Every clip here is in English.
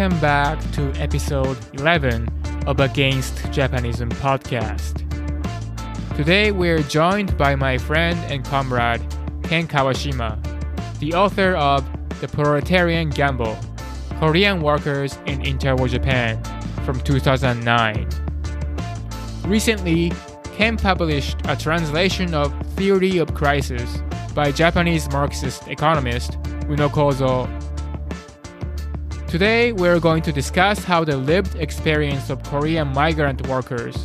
welcome back to episode 11 of Against Japanism podcast. Today we're joined by my friend and comrade Ken Kawashima, the author of The Proletarian Gamble Korean Workers in Interwar Japan from 2009. Recently, Ken published a translation of Theory of Crisis by Japanese Marxist economist Uno Kozo Today, we're going to discuss how the lived experience of Korean migrant workers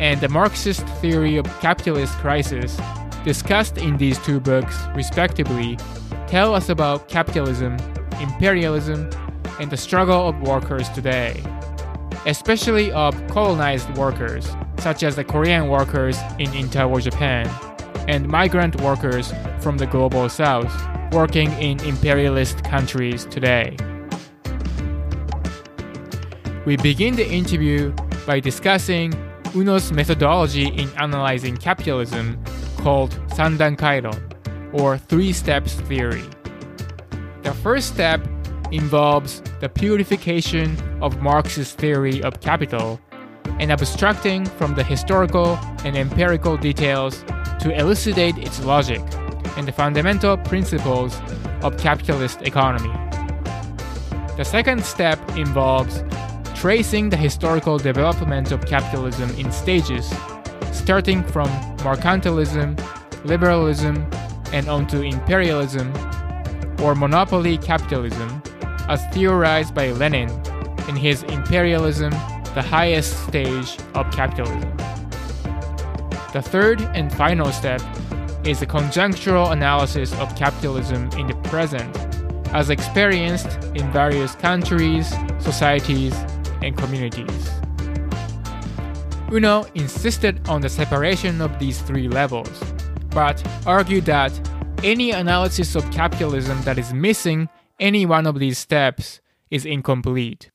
and the Marxist theory of capitalist crisis, discussed in these two books, respectively, tell us about capitalism, imperialism, and the struggle of workers today, especially of colonized workers, such as the Korean workers in interwar Japan, and migrant workers from the global south working in imperialist countries today. We begin the interview by discussing Uno's methodology in analyzing capitalism called Sandankairon, or three steps theory. The first step involves the purification of Marx's theory of capital and abstracting from the historical and empirical details to elucidate its logic and the fundamental principles of capitalist economy. The second step involves tracing the historical development of capitalism in stages, starting from mercantilism, liberalism, and onto imperialism, or monopoly capitalism, as theorized by Lenin in his Imperialism, the highest stage of capitalism. The third and final step is a conjunctural analysis of capitalism in the present, as experienced in various countries, societies, and communities. Uno insisted on the separation of these three levels, but argued that any analysis of capitalism that is missing any one of these steps is incomplete.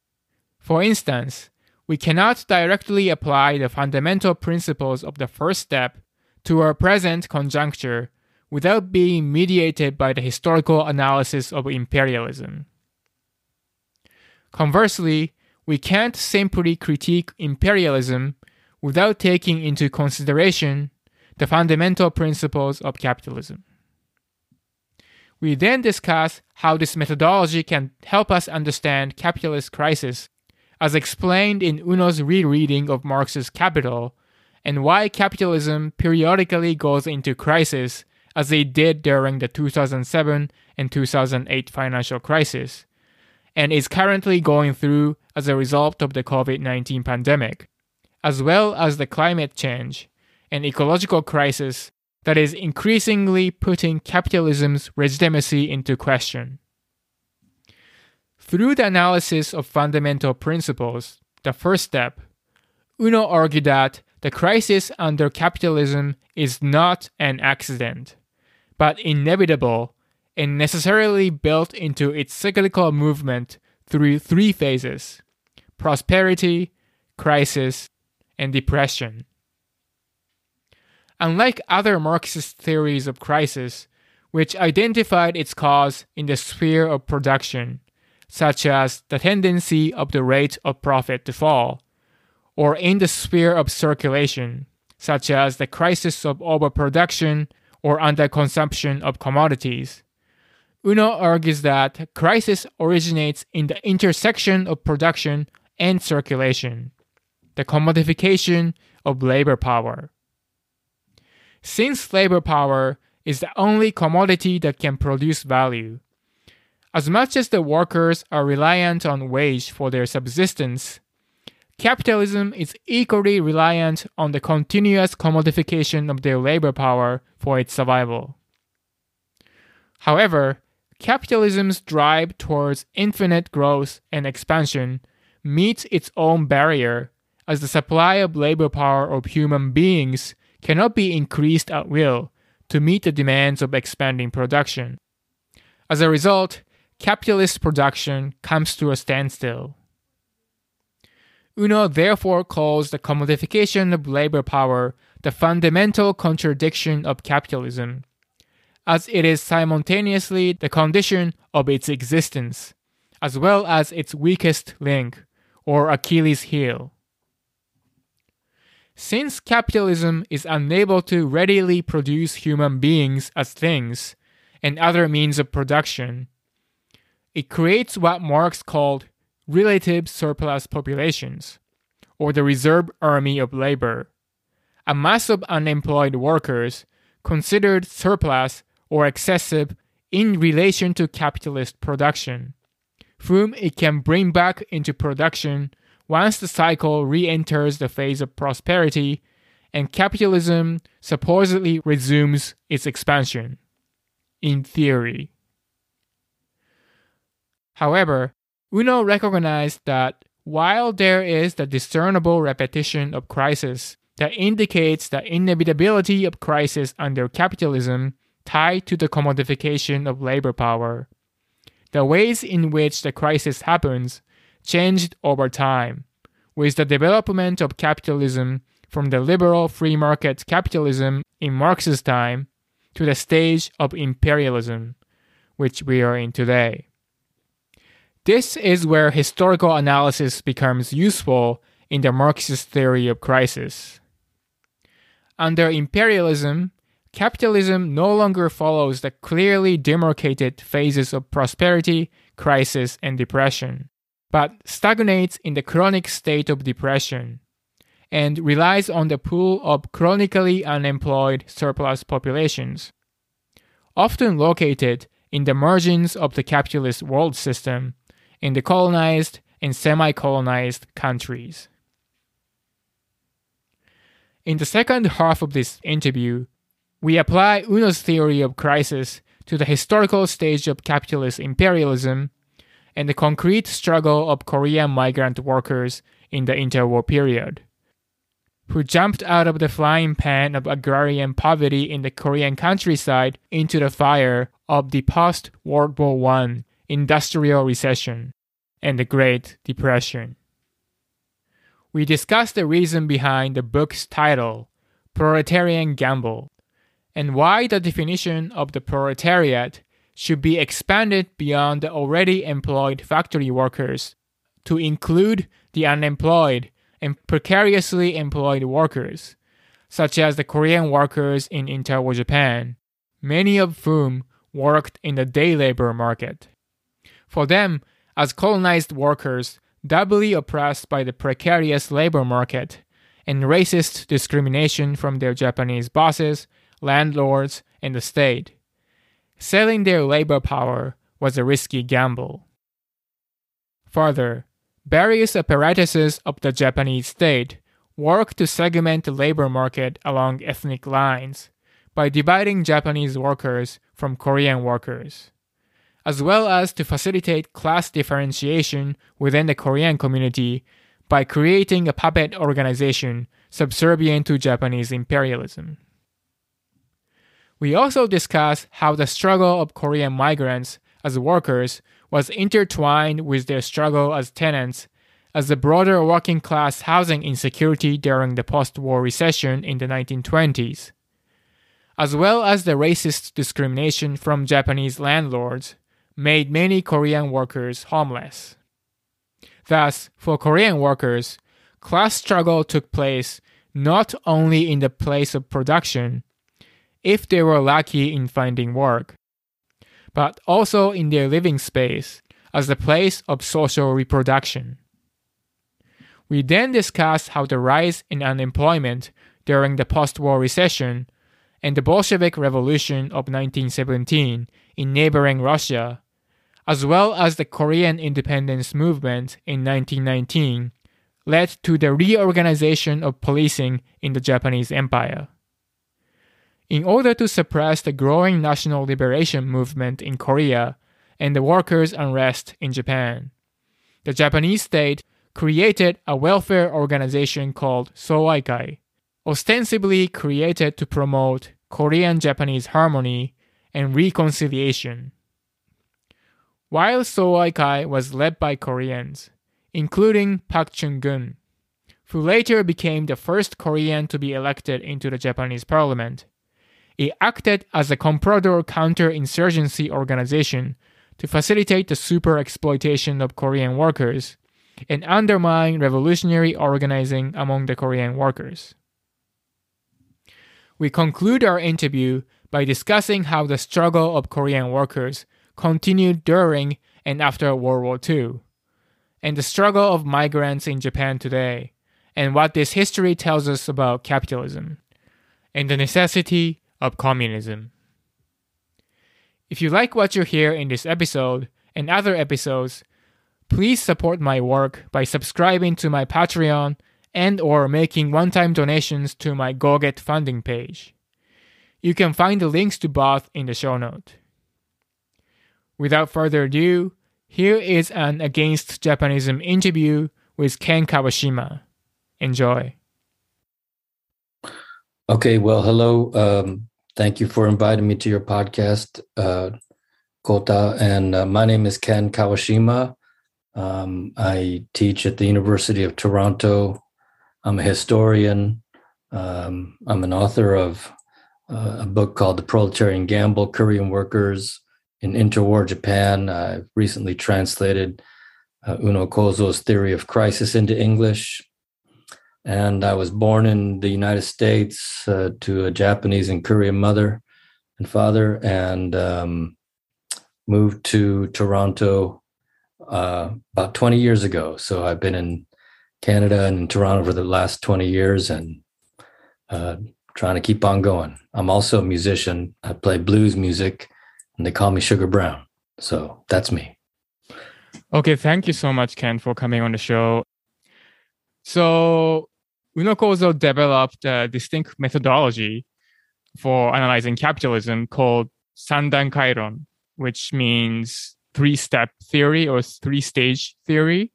For instance, we cannot directly apply the fundamental principles of the first step to our present conjuncture without being mediated by the historical analysis of imperialism. Conversely, we can't simply critique imperialism without taking into consideration the fundamental principles of capitalism. We then discuss how this methodology can help us understand capitalist crisis, as explained in Uno's rereading of Marx's Capital, and why capitalism periodically goes into crisis as it did during the 2007 and 2008 financial crisis, and is currently going through as a result of the COVID 19 pandemic, as well as the climate change and ecological crisis that is increasingly putting capitalism's legitimacy into question. Through the analysis of fundamental principles, the first step, Uno argued that the crisis under capitalism is not an accident, but inevitable and necessarily built into its cyclical movement through three phases prosperity, crisis, and depression. Unlike other Marxist theories of crisis, which identified its cause in the sphere of production, such as the tendency of the rate of profit to fall, or in the sphere of circulation, such as the crisis of overproduction or underconsumption of commodities. Uno argues that crisis originates in the intersection of production and circulation, the commodification of labor power. Since labor power is the only commodity that can produce value, as much as the workers are reliant on wage for their subsistence, capitalism is equally reliant on the continuous commodification of their labor power for its survival. However, capitalism's drive towards infinite growth and expansion meets its own barrier, as the supply of labor power of human beings cannot be increased at will to meet the demands of expanding production. As a result, capitalist production comes to a standstill. Uno therefore calls the commodification of labor power the fundamental contradiction of capitalism, as it is simultaneously the condition of its existence, as well as its weakest link, or Achilles heel. Since capitalism is unable to readily produce human beings as things and other means of production, it creates what Marx called relative surplus populations, or the reserve army of labor, a mass of unemployed workers considered surplus or excessive in relation to capitalist production, whom it can bring back into production once the cycle re enters the phase of prosperity and capitalism supposedly resumes its expansion. In theory. However, Uno recognized that while there is the discernible repetition of crisis that indicates the inevitability of crisis under capitalism tied to the commodification of labor power, the ways in which the crisis happens changed over time, with the development of capitalism from the liberal free market capitalism in Marx's time to the stage of imperialism, which we are in today. This is where historical analysis becomes useful in the Marxist theory of crisis. Under imperialism, capitalism no longer follows the clearly demarcated phases of prosperity, crisis, and depression, but stagnates in the chronic state of depression and relies on the pool of chronically unemployed surplus populations, often located in the margins of the capitalist world system in the colonized and semi colonized countries. In the second half of this interview, we apply Uno's theory of crisis to the historical stage of capitalist imperialism and the concrete struggle of Korean migrant workers in the interwar period, who jumped out of the frying pan of agrarian poverty in the Korean countryside into the fire of the post World War I industrial recession, and the Great Depression. We discuss the reason behind the book's title, Proletarian Gamble, and why the definition of the proletariat should be expanded beyond the already employed factory workers to include the unemployed and precariously employed workers, such as the Korean workers in interwar Japan, many of whom worked in the day labor market. For them, as colonized workers, doubly oppressed by the precarious labor market and racist discrimination from their Japanese bosses, landlords, and the state. Selling their labor power was a risky gamble. Further, various apparatuses of the Japanese state work to segment the labor market along ethnic lines by dividing Japanese workers from Korean workers as well as to facilitate class differentiation within the Korean community by creating a puppet organization subservient to Japanese imperialism. We also discuss how the struggle of Korean migrants as workers was intertwined with their struggle as tenants as the broader working class housing insecurity during the post war recession in the 1920s, as well as the racist discrimination from Japanese landlords made many Korean workers homeless. Thus, for Korean workers, class struggle took place not only in the place of production, if they were lucky in finding work, but also in their living space as the place of social reproduction. We then discussed how the rise in unemployment during the post war recession and the Bolshevik Revolution of 1917 in neighboring Russia as well as the Korean independence movement in 1919, led to the reorganization of policing in the Japanese Empire. In order to suppress the growing national liberation movement in Korea and the workers' unrest in Japan, the Japanese state created a welfare organization called Soaikai, ostensibly created to promote Korean Japanese harmony and reconciliation. While Soaikai was led by Koreans, including Pak Chung-gun, who later became the first Korean to be elected into the Japanese parliament, it acted as a comprador counterinsurgency organization to facilitate the super exploitation of Korean workers and undermine revolutionary organizing among the Korean workers. We conclude our interview by discussing how the struggle of Korean workers continued during and after World War II, and the struggle of migrants in Japan today, and what this history tells us about capitalism, and the necessity of communism. If you like what you hear in this episode and other episodes, please support my work by subscribing to my Patreon and or making one-time donations to my GoGetFunding page. You can find the links to both in the show note. Without further ado, here is an Against Japanism interview with Ken Kawashima. Enjoy. Okay, well, hello. Um, thank you for inviting me to your podcast, uh, Kota. And uh, my name is Ken Kawashima. Um, I teach at the University of Toronto. I'm a historian. Um, I'm an author of uh, a book called The Proletarian Gamble Korean Workers in Interwar Japan. I recently translated uh, Uno Kozo's Theory of Crisis into English. And I was born in the United States uh, to a Japanese and Korean mother and father, and um, moved to Toronto uh, about 20 years ago. So I've been in Canada and in Toronto for the last 20 years and uh, trying to keep on going. I'm also a musician. I play blues music and they call me Sugar Brown. So that's me. Okay, thank you so much, Ken, for coming on the show. So, Uno Kozo developed a distinct methodology for analyzing capitalism called Sandankairon, which means three step theory or three stage theory.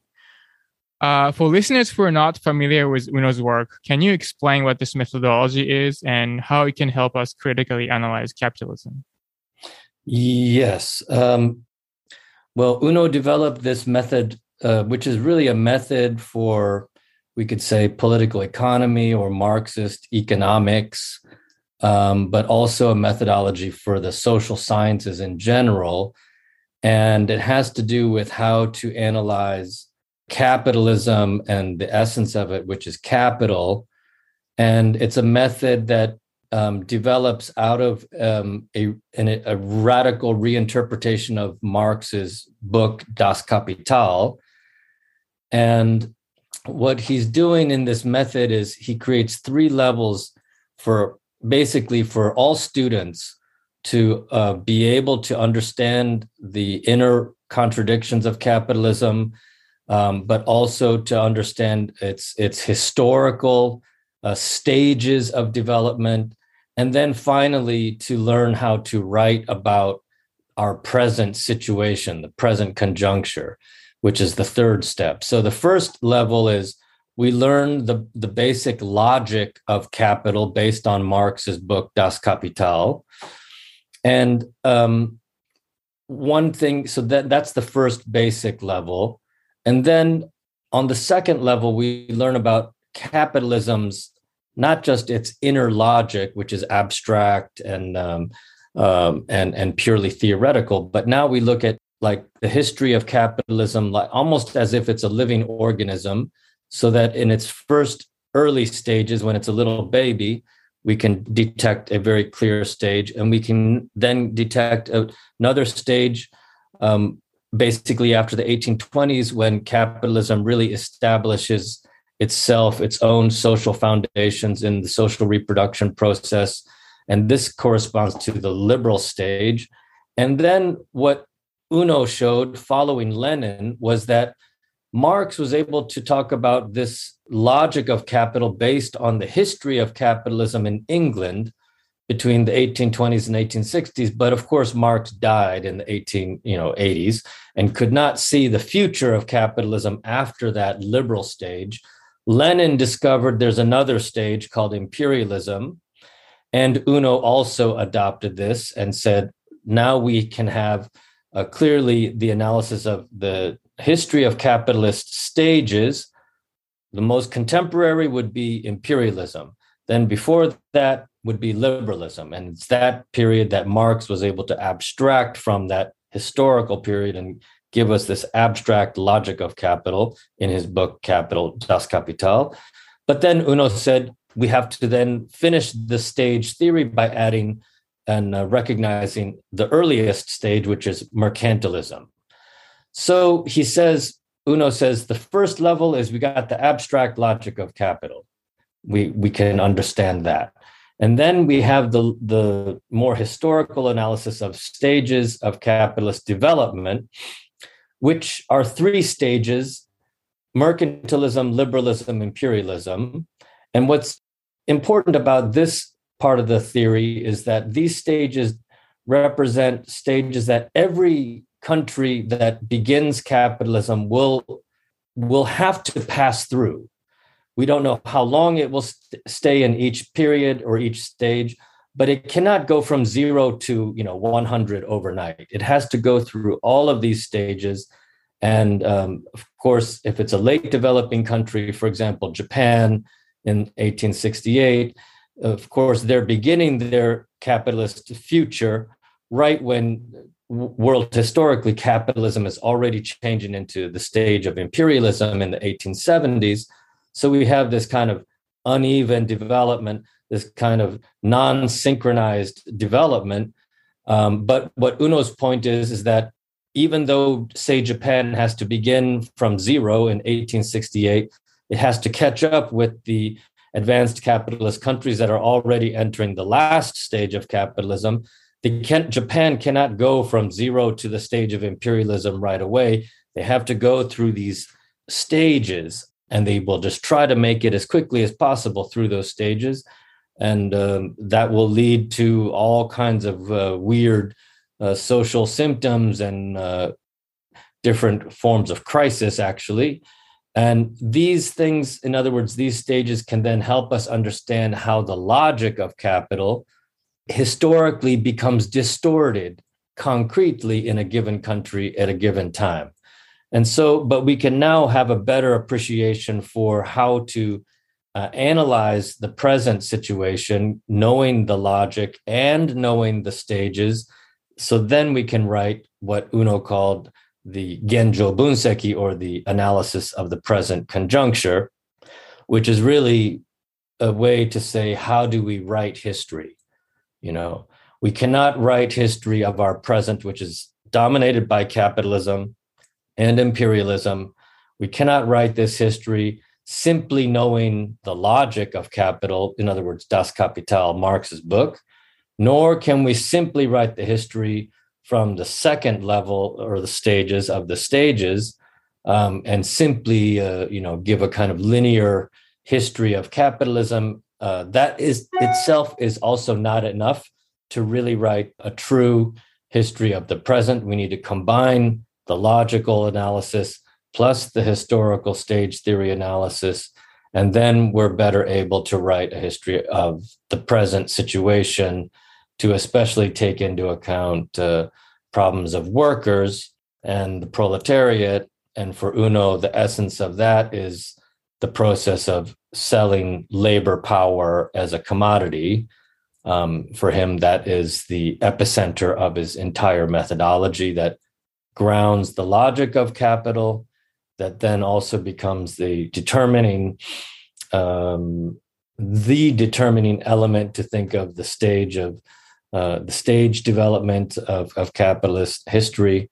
Uh, for listeners who are not familiar with Uno's work, can you explain what this methodology is and how it can help us critically analyze capitalism? Yes. Um, well, Uno developed this method, uh, which is really a method for, we could say, political economy or Marxist economics, um, but also a methodology for the social sciences in general. And it has to do with how to analyze capitalism and the essence of it, which is capital. And it's a method that um, develops out of um, a, an, a radical reinterpretation of Marx's book Das Kapital. And what he's doing in this method is he creates three levels for basically for all students to uh, be able to understand the inner contradictions of capitalism, um, but also to understand its its historical uh, stages of development, and then finally to learn how to write about our present situation, the present conjuncture, which is the third step. So the first level is we learn the, the basic logic of capital based on Marx's book Das Kapital. And um, one thing, so that, that's the first basic level. And then on the second level, we learn about capitalism's not just its inner logic, which is abstract and um, um, and and purely theoretical, but now we look at like the history of capitalism, like almost as if it's a living organism, so that in its first early stages, when it's a little baby, we can detect a very clear stage, and we can then detect another stage um, basically after the 1820s when capitalism really establishes itself its own social foundations in the social reproduction process and this corresponds to the liberal stage. And then what uno showed following lenin was that marx was able to talk about this logic of capital based on the history of capitalism in england between the 1820s and 1860s but of course marx died in the 18 you know 80s and could not see the future of capitalism after that liberal stage. Lenin discovered there's another stage called imperialism and uno also adopted this and said now we can have uh, clearly the analysis of the history of capitalist stages the most contemporary would be imperialism then before that would be liberalism. And it's that period that Marx was able to abstract from that historical period and give us this abstract logic of capital in his book Capital Das Kapital. But then Uno said we have to then finish the stage theory by adding and uh, recognizing the earliest stage, which is mercantilism. So he says, Uno says, the first level is we got the abstract logic of capital. We, we can understand that. And then we have the, the more historical analysis of stages of capitalist development, which are three stages mercantilism, liberalism, imperialism. And what's important about this part of the theory is that these stages represent stages that every country that begins capitalism will will have to pass through. We don't know how long it will st- stay in each period or each stage but it cannot go from 0 to you know 100 overnight. It has to go through all of these stages. And um, of course if it's a late developing country for example japan in 1868 of course, they're beginning their capitalist future right when world historically capitalism is already changing into the stage of imperialism in the 1870s. So we have this kind of uneven development, this kind of non synchronized development. Um, but what Uno's point is, is that even though, say, Japan has to begin from zero in 1868, it has to catch up with the advanced capitalist countries that are already entering the last stage of capitalism. Can, Japan cannot go from zero to the stage of imperialism right away. They have to go through these stages, and they will just try to make it as quickly as possible through those stages. And um, that will lead to all kinds of uh, weird uh, social symptoms and uh, different forms of crisis, actually. And these things, in other words, these stages can then help us understand how the logic of capital historically becomes distorted concretely in a given country at a given time. And so, but we can now have a better appreciation for how to uh, analyze the present situation, knowing the logic and knowing the stages. So then we can write what Uno called the Genjo Bunseki or the analysis of the present conjuncture, which is really a way to say, how do we write history? You know, we cannot write history of our present, which is dominated by capitalism and imperialism. We cannot write this history simply knowing the logic of capital, in other words, Das Kapital, Marx's book, nor can we simply write the history from the second level or the stages of the stages um, and simply uh, you know give a kind of linear history of capitalism uh, that is itself is also not enough to really write a true history of the present. We need to combine the logical analysis plus the historical stage theory analysis and then we're better able to write a history of the present situation to especially take into account uh, problems of workers and the proletariat. And for Uno, the essence of that is the process of selling labor power as a commodity. Um, for him, that is the epicenter of his entire methodology that grounds the logic of capital, that then also becomes the determining um, the determining element to think of the stage of uh, the stage development of, of capitalist history.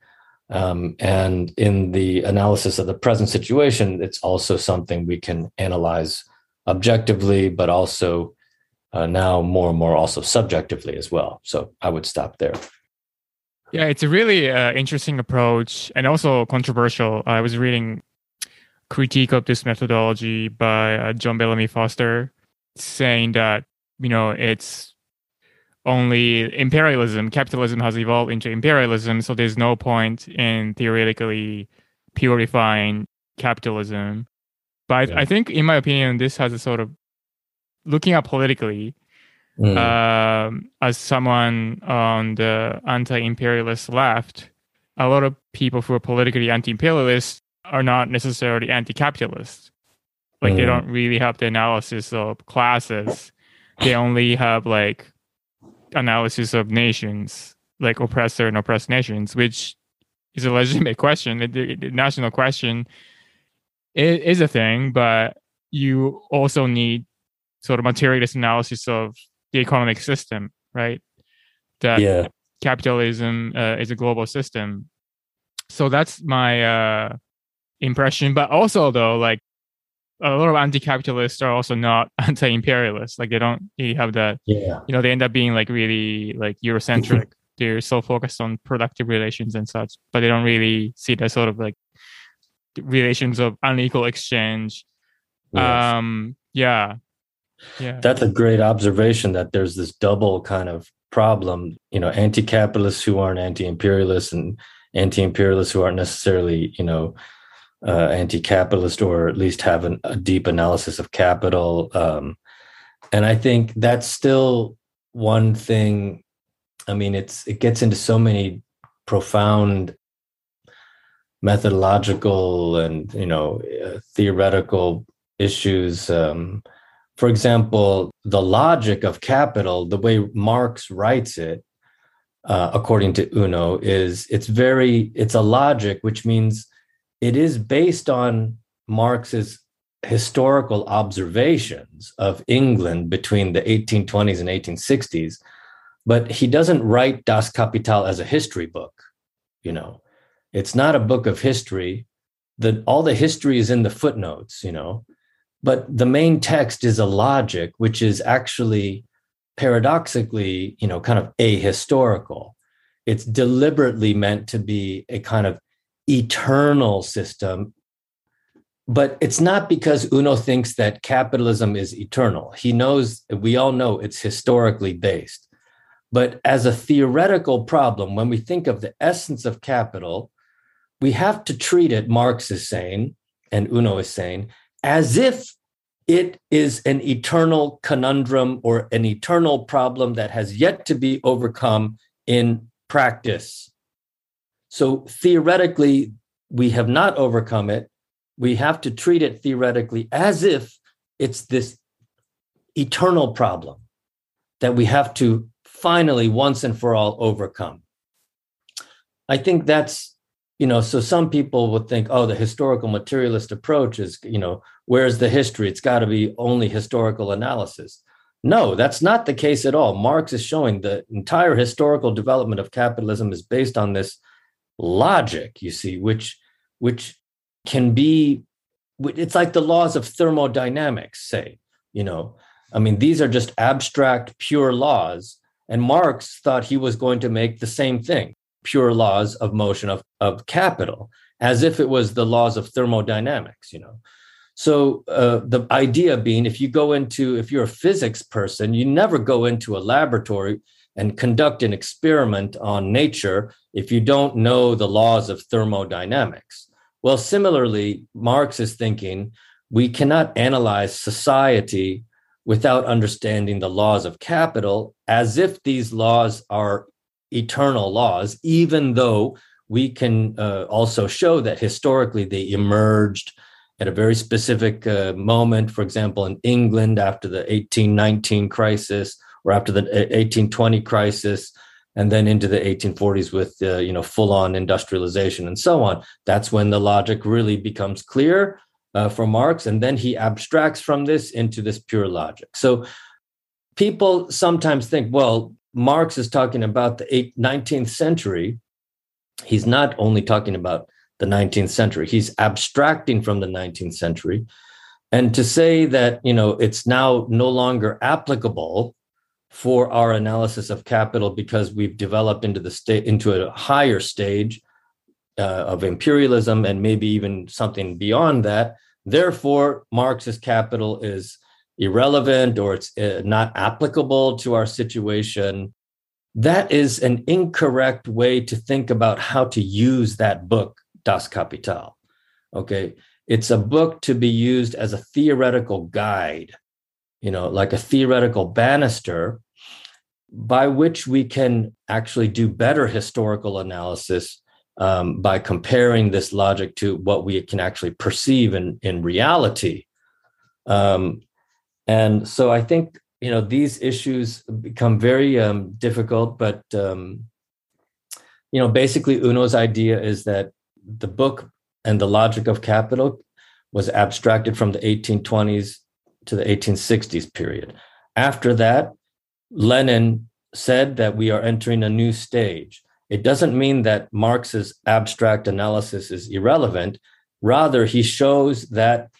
Um, and in the analysis of the present situation, it's also something we can analyze objectively, but also uh, now more and more also subjectively as well. So I would stop there. Yeah, it's a really uh, interesting approach and also controversial. I was reading critique of this methodology by uh, John Bellamy Foster, saying that you know it's only imperialism, capitalism has evolved into imperialism, so there's no point in theoretically purifying capitalism. But yeah. I think, in my opinion, this has a sort of looking at politically mm. um, as someone on the anti-imperialist left, a lot of people who are politically anti-imperialist are not necessarily anti-capitalist. Like mm. they don't really have the analysis of classes. They only have like analysis of nations, like oppressor and oppressed nations, which is a legitimate question. The, the national question is, is a thing, but you also need sort of materialist analysis of the economic system, right? That yeah. capitalism uh, is a global system. So that's my uh, impression. But also, though, like a lot of anti-capitalists are also not anti-imperialists. Like they don't really have that. Yeah. You know, they end up being like really like Eurocentric. They're so focused on productive relations and such, but they don't really see the sort of like relations of unequal exchange. Yes. Um. Yeah. Yeah. That's a great observation. That there's this double kind of problem. You know, anti-capitalists who aren't anti-imperialists and anti-imperialists who aren't necessarily, you know, uh, anti-capitalist or at least have an, a deep analysis of capital. Um, and I think that's still one thing. I mean, it's it gets into so many profound methodological and you know uh, theoretical issues. Um, for example, the logic of capital, the way Marx writes it, uh, according to Uno, is it's very it's a logic, which means it is based on Marx's historical observations of England between the 1820s and 1860s, but he doesn't write Das Kapital as a history book. You know, it's not a book of history. That all the history is in the footnotes. You know, but the main text is a logic, which is actually paradoxically, you know, kind of ahistorical. It's deliberately meant to be a kind of eternal system. But it's not because Uno thinks that capitalism is eternal. He knows, we all know it's historically based. But as a theoretical problem, when we think of the essence of capital, we have to treat it, Marx is saying, and Uno is saying, as if it is an eternal conundrum or an eternal problem that has yet to be overcome in practice. So theoretically, we have not overcome it. We have to treat it theoretically as if it's this eternal problem that we have to finally, once and for all, overcome. I think that's, you know, so some people would think, oh, the historical materialist approach is, you know, where's the history? It's got to be only historical analysis. No, that's not the case at all. Marx is showing the entire historical development of capitalism is based on this logic, you see, which which can be it's like the laws of thermodynamics, say, you know. I mean, these are just abstract, pure laws. And Marx thought he was going to make the same thing, pure laws of motion of, of capital, as if it was the laws of thermodynamics, you know. So uh, the idea being, if you go into, if you're a physics person, you never go into a laboratory and conduct an experiment on nature if you don't know the laws of thermodynamics. Well, similarly, Marx is thinking we cannot analyze society without understanding the laws of capital as if these laws are eternal laws, even though we can uh, also show that historically they emerged at a very specific uh, moment, for example, in England after the 1819 crisis or after the 1820 crisis and then into the 1840s with uh, you know full on industrialization and so on. That's when the logic really becomes clear uh, for marx and then he abstracts from this into this pure logic. So people sometimes think well marx is talking about the 19th century. He's not only talking about the 19th century he's abstracting from the 19th century. And to say that you know it's now no longer applicable for our analysis of capital because we've developed into the state into a higher stage uh, of imperialism and maybe even something beyond that. Therefore marxist capital is irrelevant or it's uh, not applicable to our situation. That is an incorrect way to think about how to use that book das kapital. Okay? It's a book to be used as a theoretical guide you know, like a theoretical banister by which we can actually do better historical analysis um, by comparing this logic to what we can actually perceive in, in reality. Um, and so I think, you know, these issues become very um, difficult, but um, you know, basically Uno's idea is that the book and the logic of capital was abstracted from the 1820s to the 1860s period. After that, Lenin said that we are entering a new stage. It doesn't mean that Marx's abstract analysis is irrelevant. Rather, he shows that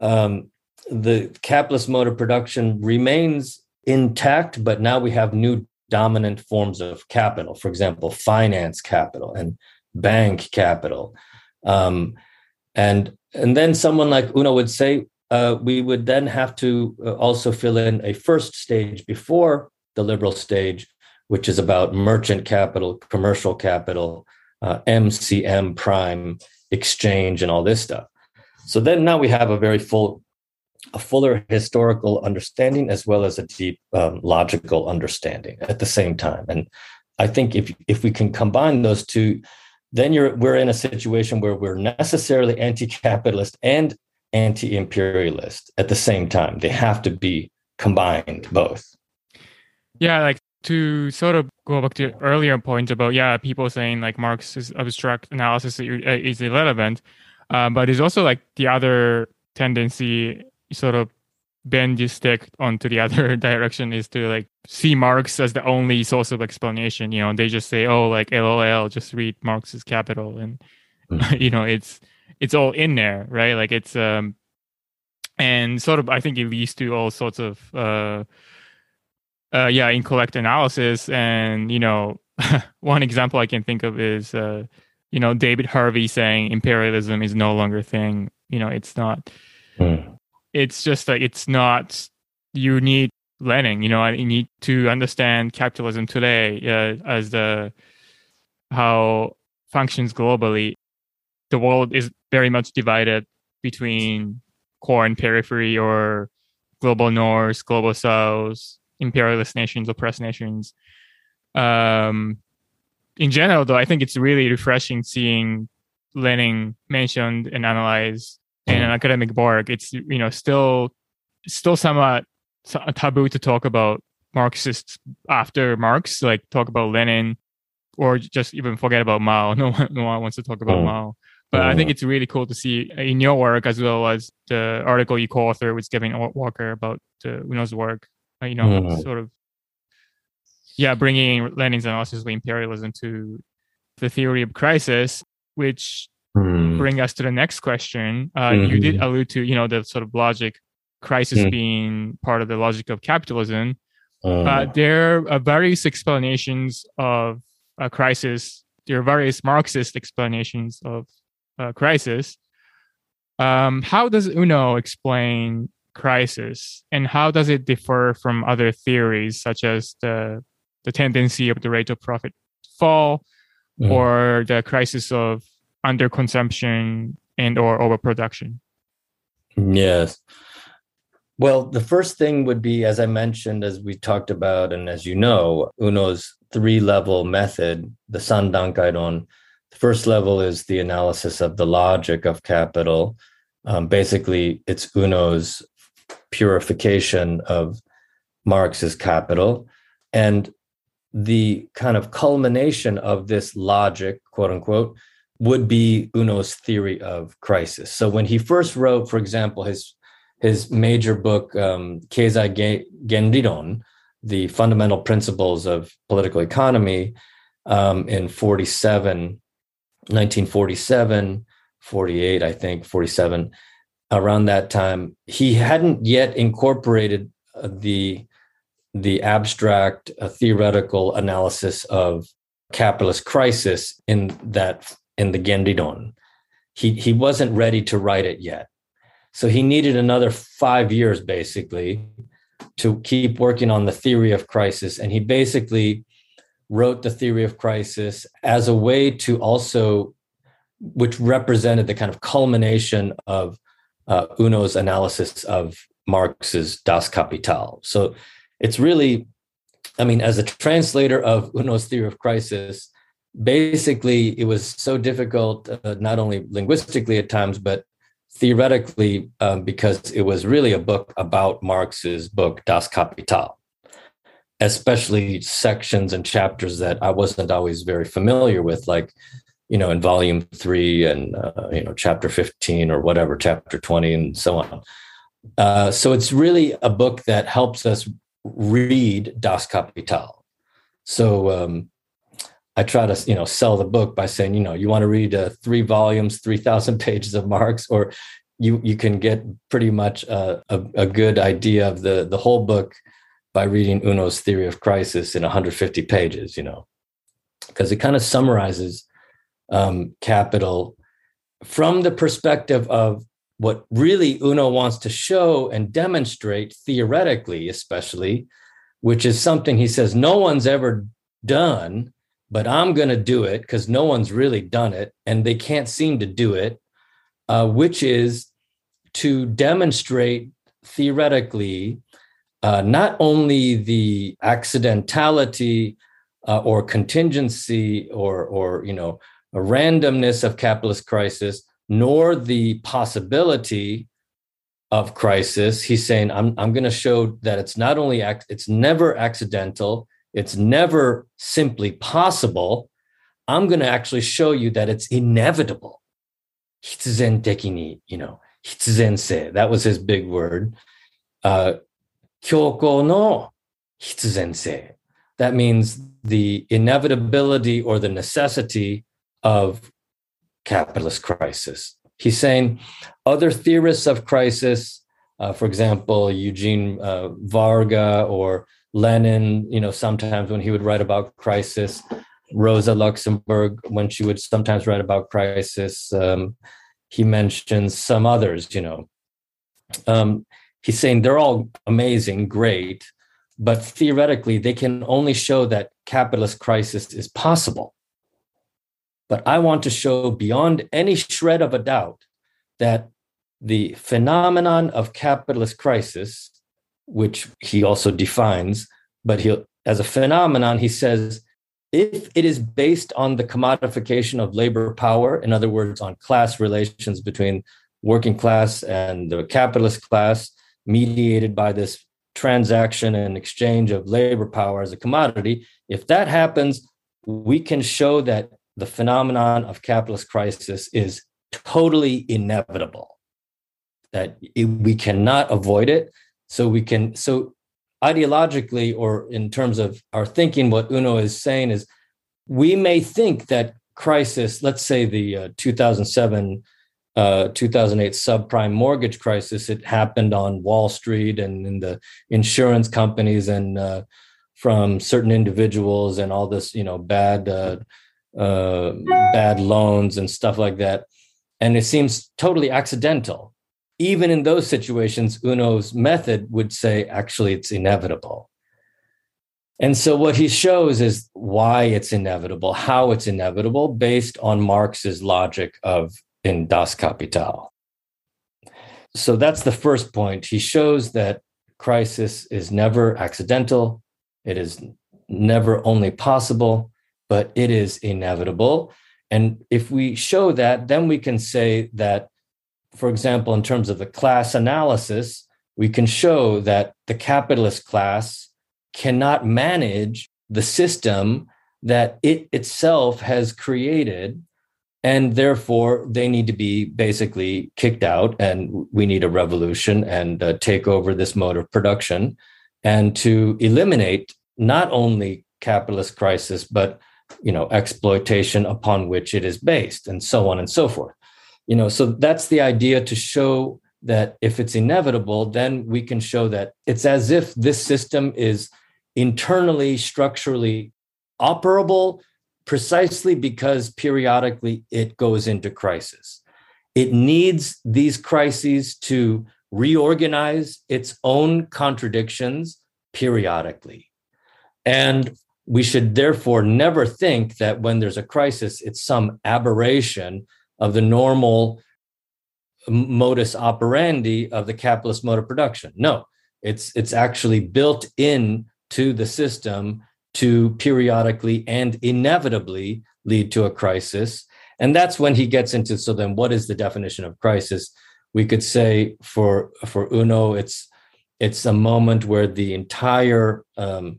um, the capitalist mode of production remains intact, but now we have new dominant forms of capital. For example, finance capital and bank capital. Um, and and then someone like Uno would say, uh, we would then have to uh, also fill in a first stage before the liberal stage, which is about merchant capital, commercial capital, uh, MCM prime exchange, and all this stuff. So then now we have a very full, a fuller historical understanding as well as a deep um, logical understanding at the same time. And I think if if we can combine those two, then you're we're in a situation where we're necessarily anti-capitalist and anti-imperialist at the same time. They have to be combined both. Yeah, like to sort of go back to your earlier point about yeah, people saying like Marx's abstract analysis is irrelevant, uh, but it's also like the other tendency sort of bend your stick onto the other direction is to like see Marx as the only source of explanation. You know, they just say, "Oh, like LOL, just read Marx's Capital," and mm. you know, it's it's all in there, right? Like it's um, and sort of I think it leads to all sorts of uh, uh, yeah, incorrect analysis. And you know, one example I can think of is uh, you know, David Harvey saying imperialism is no longer a thing. You know, it's not. Mm it's just like it's not you need learning you know you need to understand capitalism today uh, as the how functions globally the world is very much divided between core and periphery or global north global south imperialist nations oppressed nations um in general though i think it's really refreshing seeing lenin mentioned and analyzed in an academic work, it's you know still still somewhat taboo to talk about Marxists after Marx, like talk about Lenin, or just even forget about Mao. No one, no one wants to talk about oh. Mao. But. I think it's really cool to see in your work as well as the article you co-authored with Gavin Walker about uh, Uno's work. Uh, you know, oh. sort of yeah, bringing Lenin's analysis of imperialism to the theory of crisis, which mm. bring us to the next question. Uh, mm-hmm. You did mm-hmm. allude to, you know, the sort of logic crisis mm. being part of the logic of capitalism. Uh, uh, there are various explanations of a crisis. There are various Marxist explanations of a crisis. Um, how does Uno explain crisis, and how does it differ from other theories such as the the tendency of the rate of profit fall, mm. or the crisis of underconsumption and or overproduction? Yes. Well, the first thing would be, as I mentioned, as we talked about, and as you know, Uno's three level method, the Sandankairon. First level is the analysis of the logic of capital. Um, basically, it's Uno's purification of Marx's capital. And the kind of culmination of this logic, quote unquote, would be Uno's theory of crisis. So when he first wrote, for example, his his major book, um, Keizai Genriron, the fundamental principles of political economy, um, in 47, 1947, 48, I think, 47, around that time, he hadn't yet incorporated uh, the the abstract uh, theoretical analysis of capitalist crisis in that in the Genriron. He he wasn't ready to write it yet. So he needed another five years basically to keep working on the theory of crisis. And he basically wrote the theory of crisis as a way to also, which represented the kind of culmination of uh, Uno's analysis of Marx's Das Kapital. So it's really, I mean, as a translator of Uno's theory of crisis, basically it was so difficult uh, not only linguistically at times but theoretically um, because it was really a book about marx's book das kapital especially sections and chapters that I wasn't always very familiar with, like you know, in volume three and uh, you know, chapter fifteen or whatever, chapter twenty, and so on. Uh, so it's really a book that helps us read Das Kapital. So um, I try to you know sell the book by saying you know you want to read uh, three volumes, three thousand pages of Marx, or you you can get pretty much a, a, a good idea of the the whole book by reading Uno's Theory of Crisis in 150 pages. You know, because it kind of summarizes um, capital from the perspective of what really Uno wants to show and demonstrate theoretically, especially, which is something he says no one's ever done, but I'm going to do it because no one's really done it and they can't seem to do it, uh, which is to demonstrate theoretically uh, not only the accidentality uh, or contingency or, or you know randomness of capitalist crisis, nor the possibility of crisis. He's saying, I'm, I'm going to show that it's not only, it's never accidental, it's never simply possible. I'm going to actually show you that it's inevitable. you know, that was his big word. Uh, that means the inevitability or the necessity of capitalist crisis. He's saying other theorists of crisis, uh, for example, Eugene uh, Varga or Lenin, you know, sometimes when he would write about crisis, Rosa Luxemburg, when she would sometimes write about crisis, um, he mentions some others, you know. Um, he's saying they're all amazing, great, but theoretically, they can only show that capitalist crisis is possible. But I want to show beyond any shred of a doubt that the phenomenon of capitalist crisis, which he also defines, but he as a phenomenon, he says, if it is based on the commodification of labor power, in other words, on class relations between working class and the capitalist class, mediated by this transaction and exchange of labor power as a commodity, if that happens, we can show that the phenomenon of capitalist crisis is totally inevitable that it, we cannot avoid it. So we can so ideologically or in terms of our thinking what uno is saying is we may think that crisis let's say the uh, 2007 uh, 2008 subprime mortgage crisis it happened on wall street and in the insurance companies and uh, from certain individuals and all this you know bad uh, uh, bad loans and stuff like that. And it seems totally accidental. Even in those situations, Uno's method would say, actually, it's inevitable. And so what he shows is why it's inevitable, how it's inevitable, based on Marx's logic of in Das Kapital. So that's the first point. He shows that crisis is never accidental, it is never only possible, but it is inevitable. And if we show that, then we can say that, for example, in terms of the class analysis, we can show that the capitalist class cannot manage the system that it itself has created. And therefore, they need to be basically kicked out, and we need a revolution and uh, take over this mode of production and to eliminate not only capitalist crisis, but you know exploitation upon which it is based and so on and so forth. You know so that's the idea to show that if it's inevitable then we can show that it's as if this system is internally structurally operable precisely because periodically it goes into crisis it needs these crises to reorganize its own contradictions periodically and we should therefore never think that when there's a crisis, it's some aberration of the normal modus operandi of the capitalist mode of production. No, it's it's actually built in to the system to periodically and inevitably lead to a crisis. And that's when he gets into so then what is the definition of crisis? We could say for for Uno, it's it's a moment where the entire um,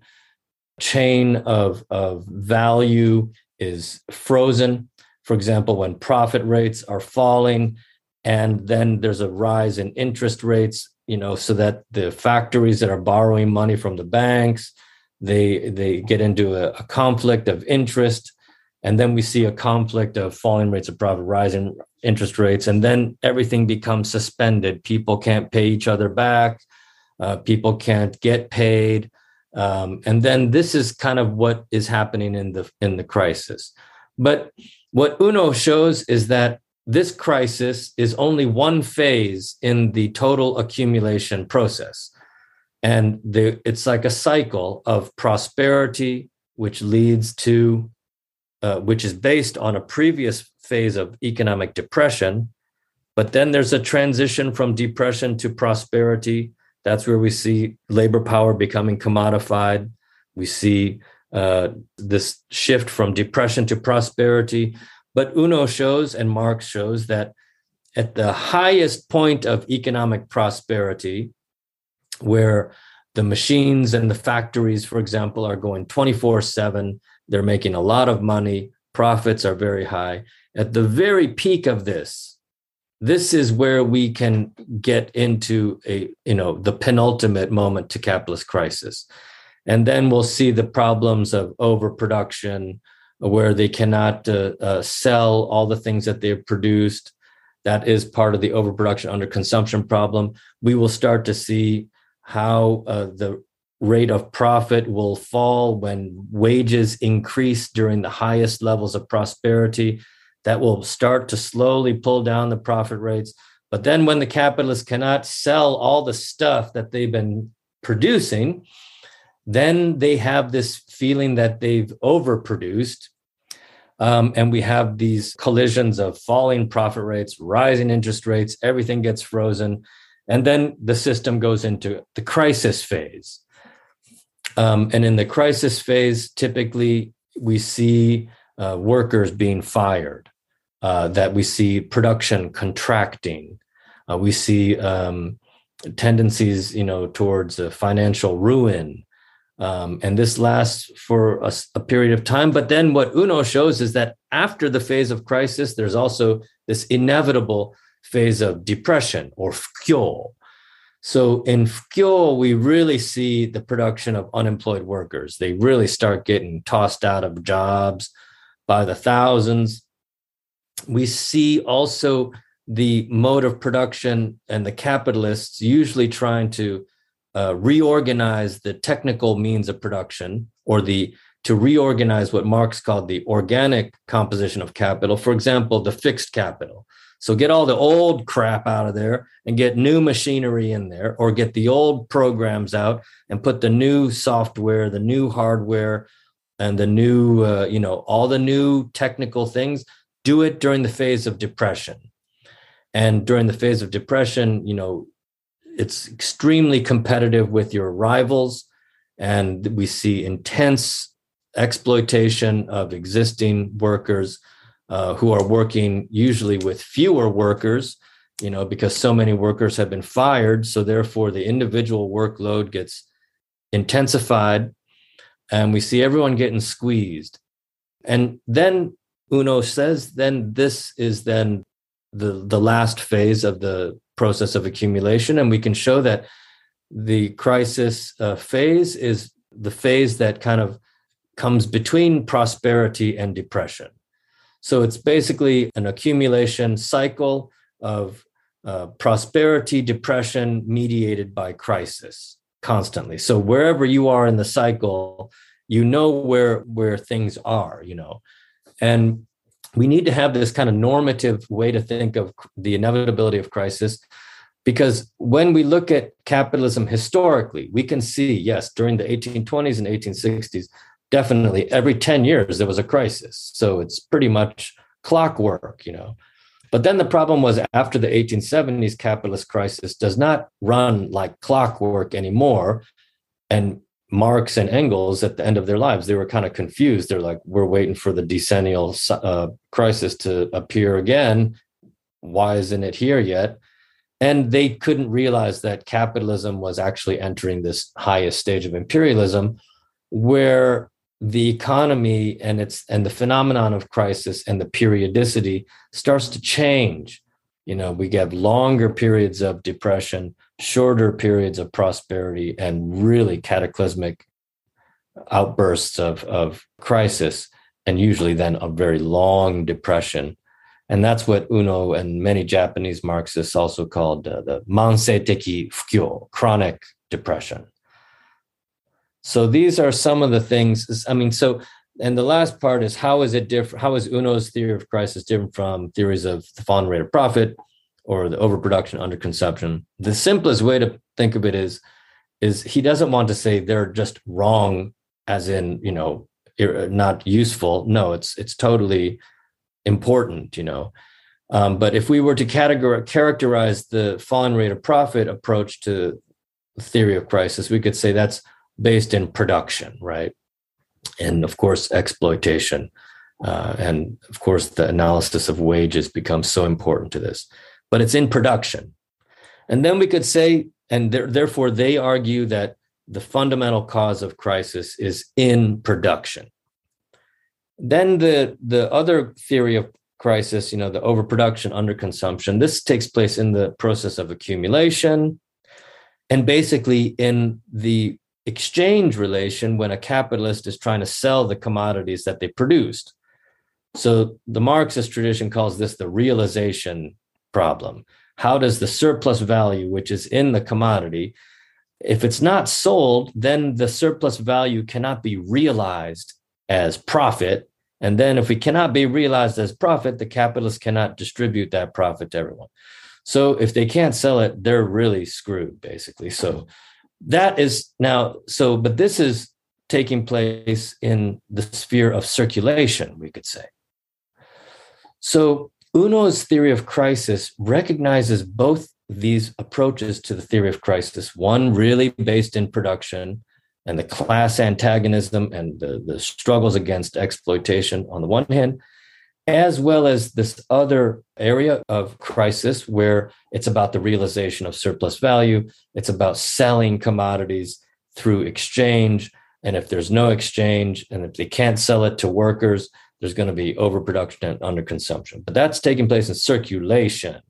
chain of, of value is frozen. For example, when profit rates are falling, and then there's a rise in interest rates, you know, so that the factories that are borrowing money from the banks, they they get into a, a conflict of interest, and then we see a conflict of falling rates of profit, rising interest rates, and then everything becomes suspended. People can't pay each other back. Uh, people can't get paid. Um, and then this is kind of what is happening in the in the crisis. But what Uno shows is that this crisis is only one phase in the total accumulation process. And the, it's like a cycle of prosperity, which leads to, uh, which is based on a previous phase of economic depression. But then there's a transition from depression to prosperity, that's where we see labor power becoming commodified. We see uh, this shift from depression to prosperity. But Uno shows and Marx shows that at the highest point of economic prosperity, where the machines and the factories, for example, are going 24 7, they're making a lot of money, profits are very high. At the very peak of this, this is where we can get into a you know the penultimate moment to capitalist crisis. And then we'll see the problems of overproduction where they cannot uh, uh, sell all the things that they've produced. That is part of the overproduction under consumption problem. We will start to see how uh, the rate of profit will fall when wages increase during the highest levels of prosperity that will start to slowly pull down the profit rates. But then when the capitalists cannot sell all the stuff that they've been producing, then they have this feeling that they've overproduced. Um, and we have these collisions of falling profit rates, rising interest rates, everything gets frozen. And then the system goes into the crisis phase. Um, and in the crisis phase, typically we see uh, workers being fired, uh, that we see production contracting, uh, we see um, tendencies, you know, towards financial ruin, um, and this lasts for a, a, period of time. But then what Uno shows is that after the phase of crisis, there's also this inevitable phase of depression or fukyo. So in fukyo, we really see the production of unemployed workers. They really start getting tossed out of jobs by the thousands. We see also the mode of production and the capitalists usually trying to uh, reorganize the technical means of production or the to reorganize what Marx called the organic composition of capital. For example, the fixed capital. So get all the old crap out of there and get new machinery in there, or get the old programs out and put the new software, the new hardware, and the new, uh, you know, all the new technical things, do it during the phase of depression. And during the phase of depression, you know, it's extremely competitive with your rivals. And we see intense exploitation of existing workers uh, who are working usually with fewer workers, you know, because so many workers have been fired. So therefore, the individual workload gets intensified and we see everyone getting squeezed. And then Uno says, then this is then the, the last phase of the process of accumulation. And we can show that the crisis uh, phase is the phase that kind of comes between prosperity and depression. So it's basically an accumulation cycle of uh, prosperity, depression mediated by crisis constantly. So wherever you are in the cycle, you know where where things are, you know. And we need to have this kind of normative way to think of the inevitability of crisis because when we look at capitalism historically, we can see, yes, during the 1820s and 1860s, definitely every 10 years there was a crisis. So it's pretty much clockwork, you know. But then the problem was after the 1870s capitalist crisis does not run like clockwork anymore. And Marx and Engels at the end of their lives, they were kind of confused. They're like, we're waiting for the decennial uh, crisis to appear again. Why isn't it here yet? And they couldn't realize that capitalism was actually entering this highest stage of imperialism. where the economy and its and the phenomenon of crisis and the periodicity starts to change. You know we get longer periods of depression shorter periods of prosperity and really cataclysmic outbursts of, of crisis and usually then a very long depression. And that's what uno and many japanese marxists also called uh, the manseiteki fukyo chronic depression so these are some of the things. I mean, so and the last part is how is it different? How is Uno's theory of crisis different from theories of the falling rate of profit or the overproduction, underconsumption? The simplest way to think of it is is he doesn't want to say they're just wrong, as in you know not useful. No, it's it's totally important. You know. Um, but if we were to categorize, characterize the falling rate of profit approach to theory of crisis, we could say that's based in production, right? And of course, exploitation. Uh, and of course, the analysis of wages becomes so important to this, but it's in production. And then we could say, and th- therefore, they argue that the fundamental cause of crisis is in production. Then the, the other theory of crisis, you know, the overproduction, underconsumption, this takes place in the process of accumulation and basically in the exchange relation when a capitalist is trying to sell the commodities that they produced. So the Marxist tradition calls this the realization problem. How does the surplus value, which is in the commodity, if it's not sold, then the surplus value cannot be realized as profit. And then, if it cannot be realized as profit, the capitalist cannot distribute that profit to everyone. So, if they can't sell it, they're really screwed, basically. So, that is now so but this is taking place in the sphere of circulation we could say. So uno's theory of crisis recognizes both these approaches to the theory of crisis one really based in production and the class antagonism and the, the struggles against exploitation on the one hand as well as this other area of crisis where it's about the realization of surplus value. It's about selling commodities through exchange. And if there's no exchange and if they can't sell it to workers, there's going to be overproduction and underconsumption. But that's taking place in circulation.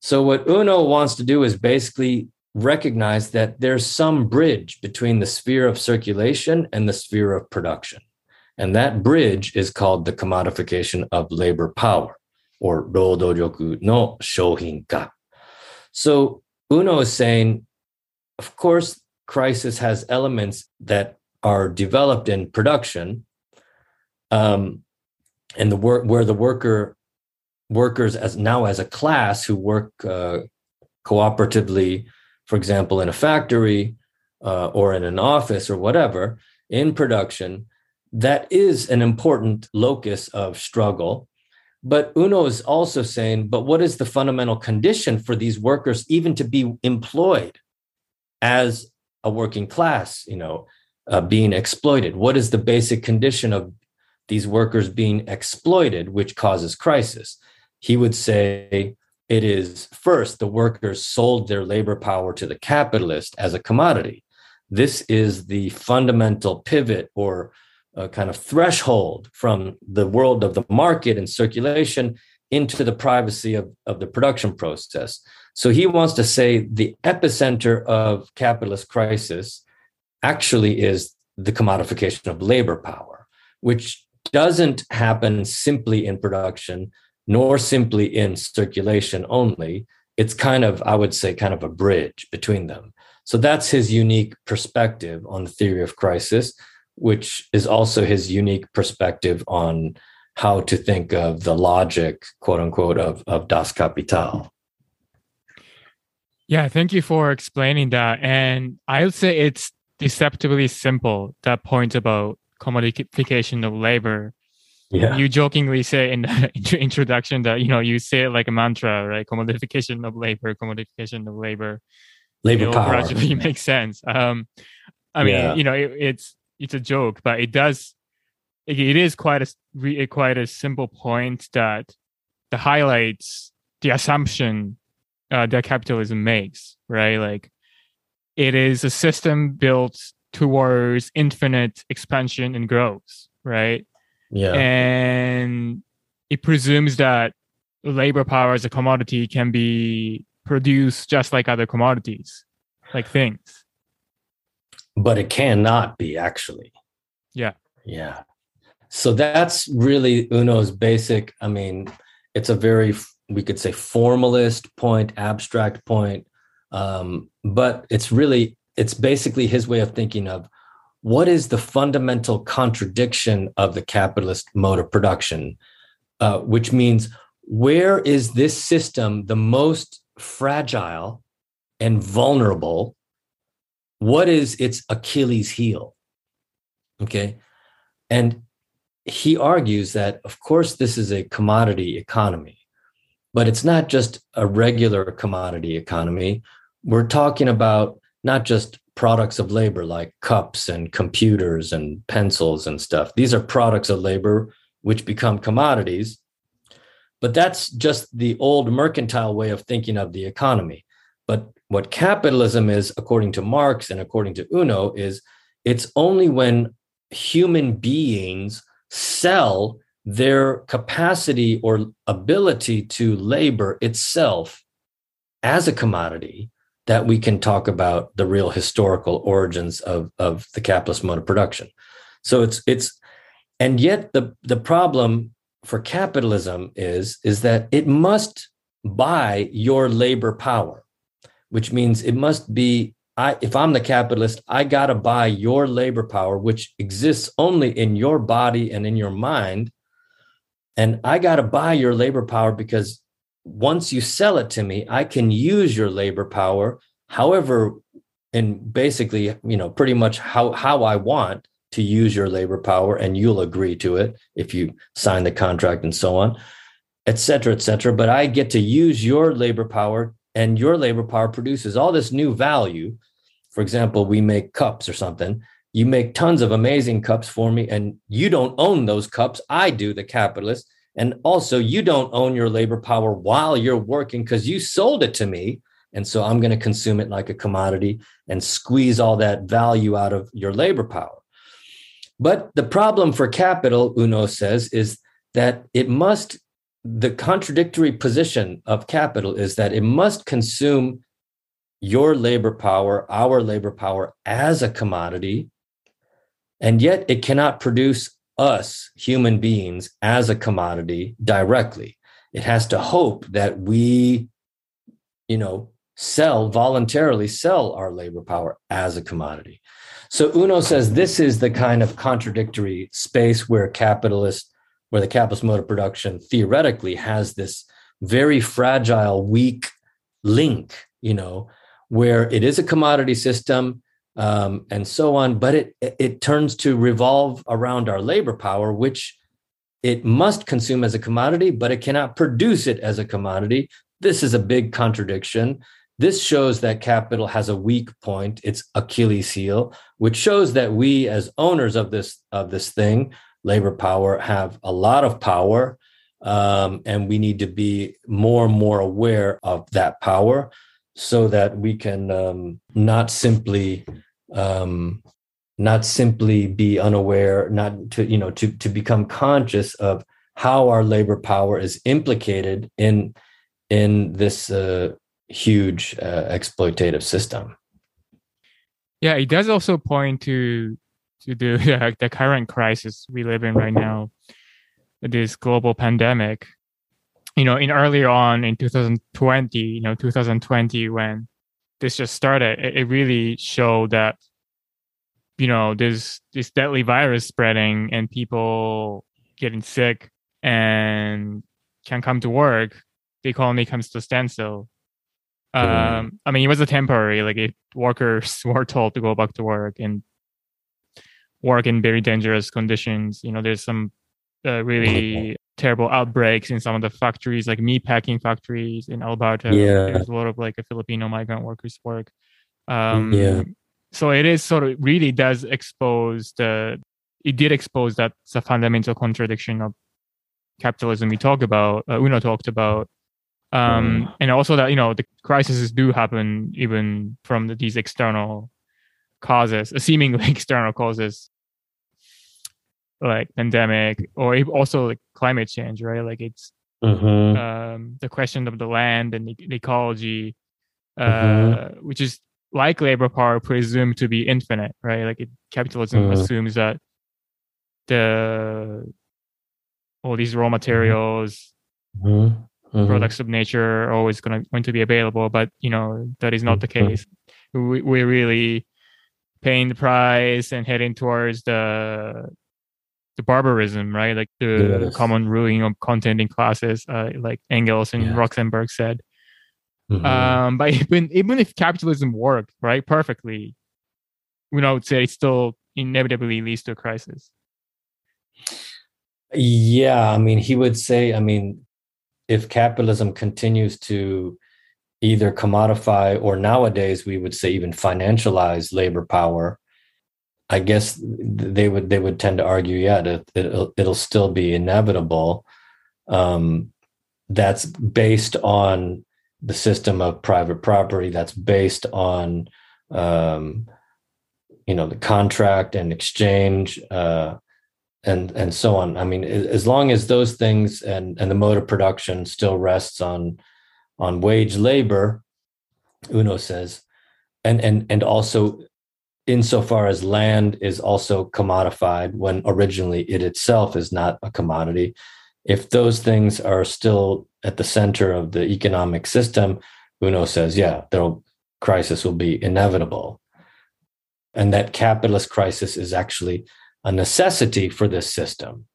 So, what Uno wants to do is basically recognize that there's some bridge between the sphere of circulation and the sphere of production. And that bridge is called the commodification of labor power or rodoryoku no shohinka. So Uno is saying, of course, crisis has elements that are developed in production, um, and the work where the worker workers as now as a class who work uh, cooperatively, for example, in a factory uh, or in an office or whatever, in production, that is an important locus of struggle. But Uno is also saying, but what is the fundamental condition for these workers even to be employed as a working class, you know, uh, being exploited? What is the basic condition of these workers being exploited, which causes crisis? He would say it is first the workers sold their labor power to the capitalist as a commodity. This is the fundamental pivot or a kind of threshold from the world of the market and circulation into the privacy of, of the production process. So he wants to say the epicenter of capitalist crisis actually is the commodification of labor power, which doesn't happen simply in production nor simply in circulation only. It's kind of, I would say, kind of a bridge between them. So that's his unique perspective on the theory of crisis which is also his unique perspective on how to think of the logic, quote unquote, of, of Das Kapital. Yeah, thank you for explaining that. And I would say it's deceptively simple, that point about commodification of labor. Yeah. You jokingly say in the introduction that, you know, you say it like a mantra, right? Commodification of labor, commodification of labor. Labor power. gradually makes sense. Um, I mean, yeah. you know, it, it's it's a joke, but it does it, it is quite a quite a simple point that the highlights the assumption uh, that capitalism makes, right? Like it is a system built towards infinite expansion and growth, right? Yeah. And it presumes that labor power as a commodity can be produced just like other commodities, like things. But it cannot be actually. Yeah. Yeah. So that's really Uno's basic. I mean, it's a very, we could say, formalist point, abstract point. Um, but it's really, it's basically his way of thinking of what is the fundamental contradiction of the capitalist mode of production, uh, which means where is this system the most fragile and vulnerable? What is its Achilles heel? Okay. And he argues that, of course, this is a commodity economy, but it's not just a regular commodity economy. We're talking about not just products of labor like cups and computers and pencils and stuff. These are products of labor which become commodities. But that's just the old mercantile way of thinking of the economy. But what capitalism is, according to Marx and according to Uno, is it's only when human beings sell their capacity or ability to labor itself as a commodity that we can talk about the real historical origins of, of the capitalist mode of production. So it's it's and yet the the problem for capitalism is is that it must buy your labor power, which means it must be I if I'm the capitalist, I got to buy your labor power, which exists only in your body and in your mind. And I got to buy your labor power because once you sell it to me, I can use your labor power however and basically, you know, pretty much how how I want to use your labor power and you'll agree to it if you sign the contract and so on, et cetera, et cetera. But I get to use your labor power and your labor power produces all this new value. For example, we make cups or something. You make tons of amazing cups for me, and you don't own those cups. I do, the capitalist. And also, you don't own your labor power while you're working because you sold it to me. And so I'm going to consume it like a commodity and squeeze all that value out of your labor power. But the problem for capital, Uno says, is that it must the contradictory position of capital is that it must consume your labor power, our labor power as a commodity, and yet it cannot produce us, human beings, as a commodity directly. It has to hope that we, you know, sell voluntarily sell our labor power as a commodity. So Uno says this is the kind of contradictory space where capitalist where the capitalist mode of production theoretically has this very fragile, weak link, you know, where it is a commodity system um, and so on, but it it turns to revolve around our labor power, which it must consume as a commodity, but it cannot produce it as a commodity. This is a big contradiction. This shows that capital has a weak point, its Achilles heel, which shows that we as owners of this of this thing labor power have a lot of power. Um, and we need to be more and more aware of that power so that we can um, not simply um, not simply be unaware not to you know to to become conscious of how our labor power is implicated in in this uh, huge uh, exploitative system yeah it does also point to to the the current crisis we live in right now, this global pandemic. You know, in earlier on in 2020, you know, 2020 when this just started, it, it really showed that you know there's this deadly virus spreading and people getting sick and can't come to work. The economy comes to a standstill. Um, I mean, it was a temporary. Like, if workers were told to go back to work, and work in very dangerous conditions. You know, there's some uh, really terrible outbreaks in some of the factories, like meat packing factories in Alberta. Yeah. There's a lot of like a Filipino migrant workers work. Um, yeah. So it is sort of really does expose the, it did expose that the fundamental contradiction of capitalism we talk about, uh, Uno talked about. Um, mm. and also that, you know, the crises do happen even from the, these external causes, seemingly external causes, like pandemic or also like climate change, right? Like it's mm-hmm. um, the question of the land and the, the ecology, uh, mm-hmm. which is like labor power presumed to be infinite, right? Like it, capitalism mm-hmm. assumes that the all these raw materials, mm-hmm. Mm-hmm. products of nature are always going to going to be available, but you know that is not the mm-hmm. case. We, we're really paying the price and heading towards the the barbarism, right? Like the yes. common ruling of contending classes, uh, like Engels and yeah. Luxemburg said. Mm-hmm. Um, but even even if capitalism worked right perfectly, you know, I would say it still inevitably leads to a crisis. Yeah, I mean, he would say, I mean, if capitalism continues to either commodify or nowadays we would say even financialize labor power, I guess they would they would tend to argue, yeah, it'll, it'll still be inevitable. Um, that's based on the system of private property. That's based on um, you know the contract and exchange uh, and and so on. I mean, as long as those things and and the mode of production still rests on on wage labor, Uno says, and and and also insofar as land is also commodified when originally it itself is not a commodity, if those things are still at the center of the economic system, Uno says, yeah, the crisis will be inevitable. And that capitalist crisis is actually a necessity for this system.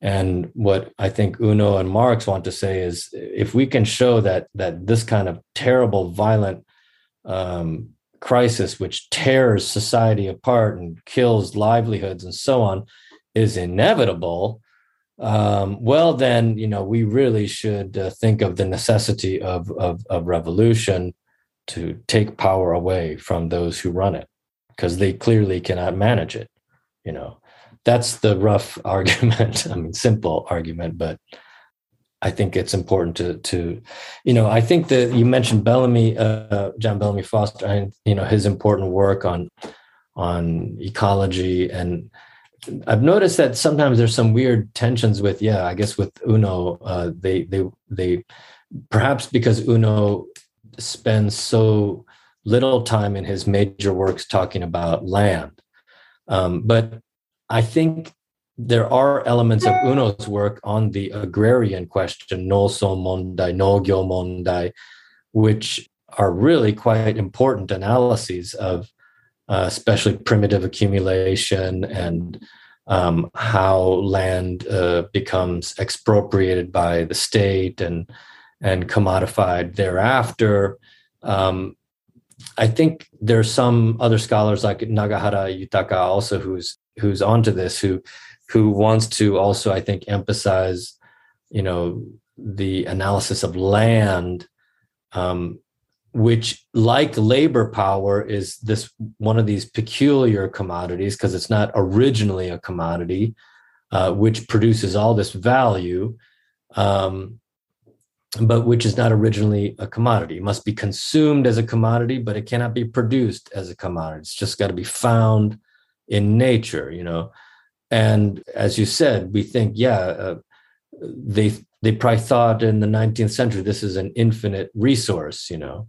And what I think Uno and Marx want to say is if we can show that that this kind of terrible, violent um, crisis which tears society apart and kills livelihoods and so on is inevitable um, well then you know we really should uh, think of the necessity of, of, of revolution to take power away from those who run it because they clearly cannot manage it you know. That's the rough argument i mean simple argument but I think it's important to to you know I think that you mentioned Bellamy uh, John Bellamy Foster and you know his important work on on ecology. And I've noticed that sometimes there's some weird tensions with yeah I guess with Uno uh, they they they perhaps because Uno spends so little time in his major works talking about land. Um, but I think there are elements of Uno's work on the agrarian question, noso mondai, nogyo mondai, which are really quite important analyses of uh, especially primitive accumulation and um, how land uh, becomes expropriated by the state and and commodified thereafter. Um, I think there's some other scholars like Nagahara Yutaka also who's who's onto this who who wants to also, I think, emphasize, you know, the analysis of land, um, which, like labor power, is this one of these peculiar commodities because it's not originally a commodity, uh, which produces all this value. Um, but which is not originally a commodity. It must be consumed as a commodity, but it cannot be produced as a commodity. It's just got to be found in nature, you know and as you said we think yeah uh, they they probably thought in the 19th century this is an infinite resource you know?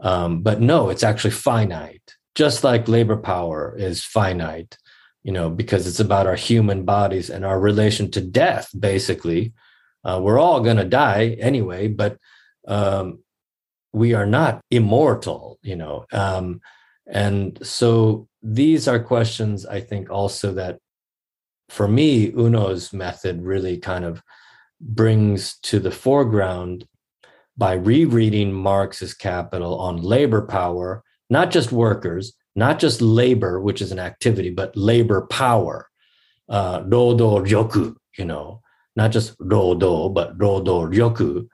Um, but no it's actually finite just like labor power is finite you know because it's about our human bodies and our relation to death basically. Uh, we're all going to die anyway but um, we are not immortal you know? Um, and so these are questions i think also that for me, Uno's method really kind of brings to the foreground by rereading Marx's Capital on labor power, not just workers, not just labor, which is an activity, but labor power. Uh, rodo ryoku, you know, not just rodo, but rodo ryoku.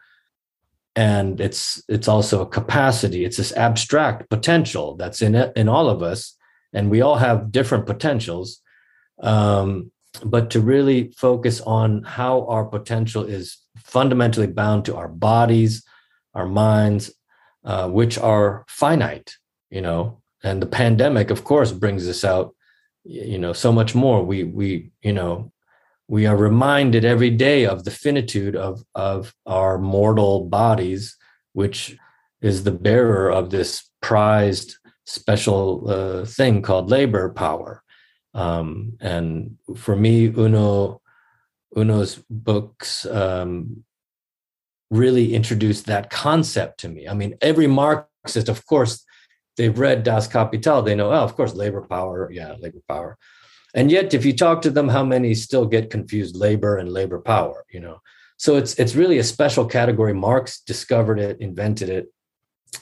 And it's it's also a capacity. It's this abstract potential that's in it in all of us, and we all have different potentials. Um, but to really focus on how our potential is fundamentally bound to our bodies, our minds, uh, which are finite, you know, and the pandemic, of course, brings this out, you know, so much more. We we you know we are reminded every day of the finitude of of our mortal bodies, which is the bearer of this prized special uh, thing called labor power. Um, and for me, Uno Uno's books um, really introduced that concept to me. I mean, every Marxist, of course, they've read Das Kapital. They know, oh, of course, labor power. Yeah, labor power. And yet, if you talk to them, how many still get confused labor and labor power? You know, so it's it's really a special category. Marx discovered it, invented it,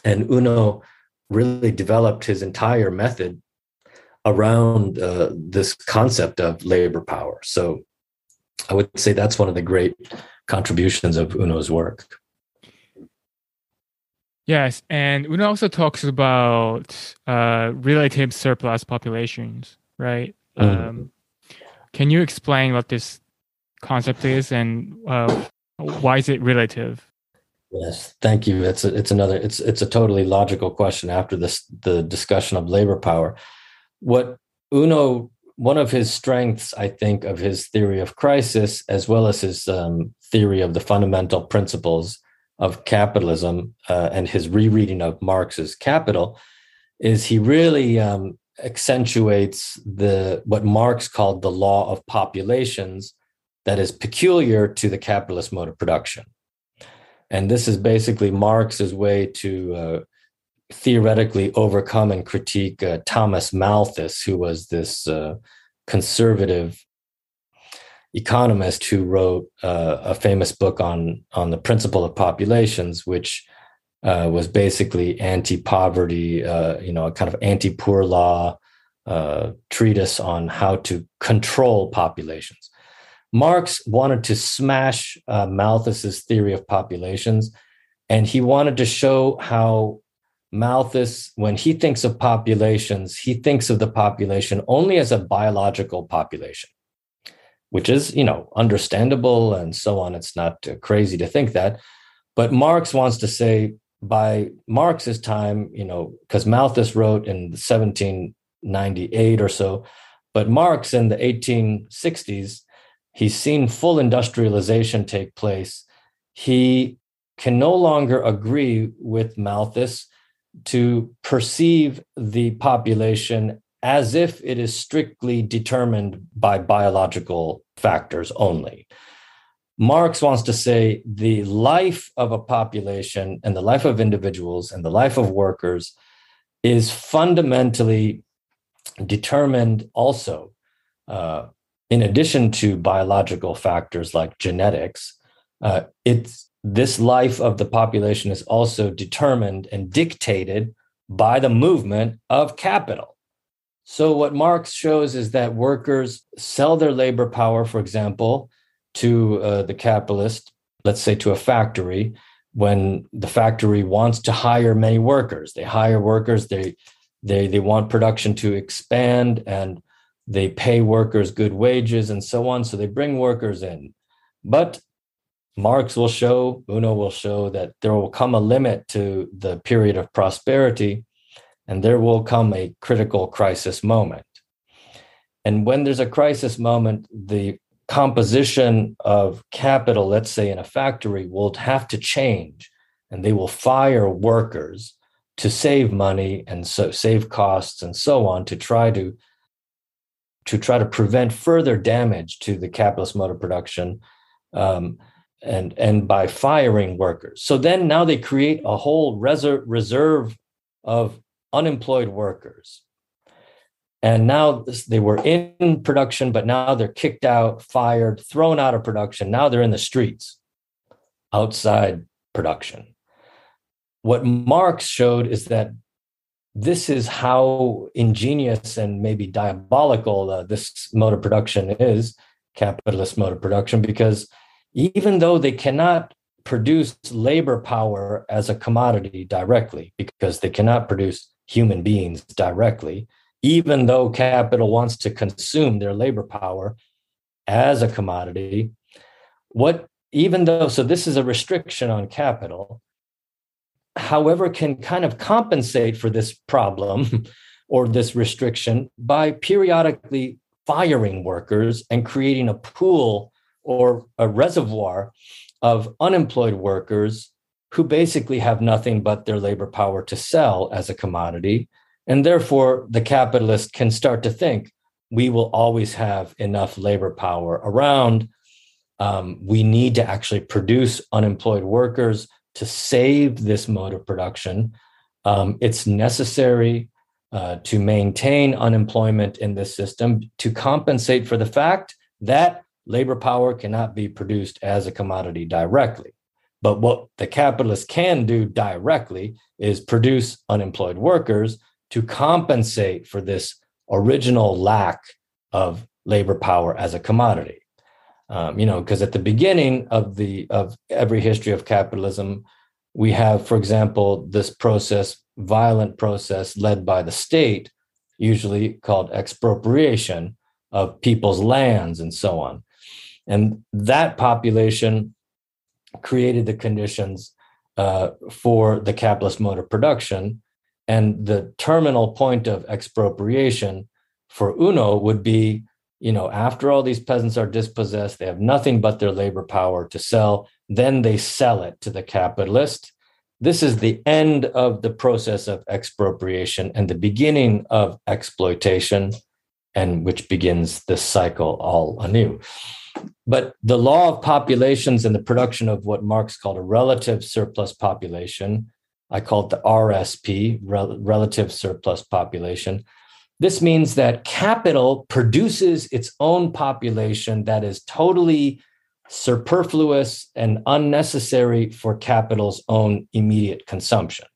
and Uno really developed his entire method around uh, this concept of labor power. So I would say that's one of the great contributions of Uno's work. Yes, and Uno also talks about uh, relative surplus populations, right? Mm. Um, can you explain what this concept is and uh, why is it relative? Yes, thank you. It's a, it's another it's it's a totally logical question after this the discussion of labor power. What Uno one of his strengths, I think, of his theory of crisis, as well as his um, theory of the fundamental principles of capitalism uh, and his rereading of Marx's Capital, is he really um, accentuates the what Marx called the law of populations that is peculiar to the capitalist mode of production. And this is basically Marx's way to uh, theoretically overcome and critique uh, Thomas Malthus, who was this uh, conservative economist who wrote uh, a famous book on on the principle of populations, which uh, was basically anti-poverty, uh, you know, a kind of anti-poor law uh, treatise on how to control populations. Marx wanted to smash Malthus's theory of populations, and he wanted to show how Malthus, when he thinks of populations, he thinks of the population only as a biological population, which is, you know, understandable and so on. It's not uh, crazy to think that. But Marx wants to say by Marx's time, you know, because Malthus wrote in 1798 or so, but Marx in the 1860s, he's seen full industrialization take place. He can no longer agree with Malthus to perceive the population as if it is strictly determined by biological factors only. Marx wants to say the life of a population and the life of individuals and the life of workers is fundamentally determined also, uh, in addition to biological factors like genetics, uh, it's this life of the population is also determined and dictated by the movement of capital. So, what Marx shows is that workers sell their labor power, for example, to uh, the capitalist, let's say to a factory, when the factory wants to hire many workers. They hire workers, they, they, they want production to expand, and they pay workers good wages and so on. So, they bring workers in. But Marx will show, Uno will show that there will come a limit to the period of prosperity and there will come a critical crisis moment. And when there's a crisis moment, the composition of capital, let's say in a factory, will have to change and they will fire workers to save money and so save costs and so on to try to to try to prevent further damage to the capitalist mode of production um, and and by firing workers. So then now they create a whole reser- reserve of unemployed workers. And now they were in production, but now they're kicked out, fired, thrown out of production. Now they're in the streets outside production. What Marx showed is that this is how ingenious and maybe diabolical uh, this mode of production is, capitalist mode of production, because even though they cannot produce labor power as a commodity directly, because they cannot produce human beings directly, even though capital wants to consume their labor power as a commodity, what even though so this is a restriction on capital, however, can kind of compensate for this problem or this restriction by periodically firing workers and creating a pool or a reservoir of unemployed workers who basically have nothing but their labor power to sell as a commodity. And therefore, the capitalist can start to think we will always have enough labor power around. Um, we need to actually produce unemployed workers to save this mode of production. Um, it's necessary uh, to maintain unemployment in this system to compensate for the fact that labor power cannot be produced as a commodity directly. But what the capitalists can do directly is produce unemployed workers to compensate for this original lack of labor power as a commodity. Um, you know, because at the beginning of the of every history of capitalism, we have, for example, this process, violent process led by the state, usually called expropriation of people's lands and so on. And that population created the conditions uh, for the capitalist mode of production. And the terminal point of expropriation for Uno would be you know, after all these peasants are dispossessed, they have nothing but their labor power to sell. Then they sell it to the capitalist. This is the end of the process of expropriation and the beginning of exploitation, and which begins this cycle all anew. But the law of populations and the production of what Marx called a relative surplus population, I call it the RSP, rel- relative surplus population. This means that capital produces its own population that is totally superfluous and unnecessary for capital's own immediate consumption.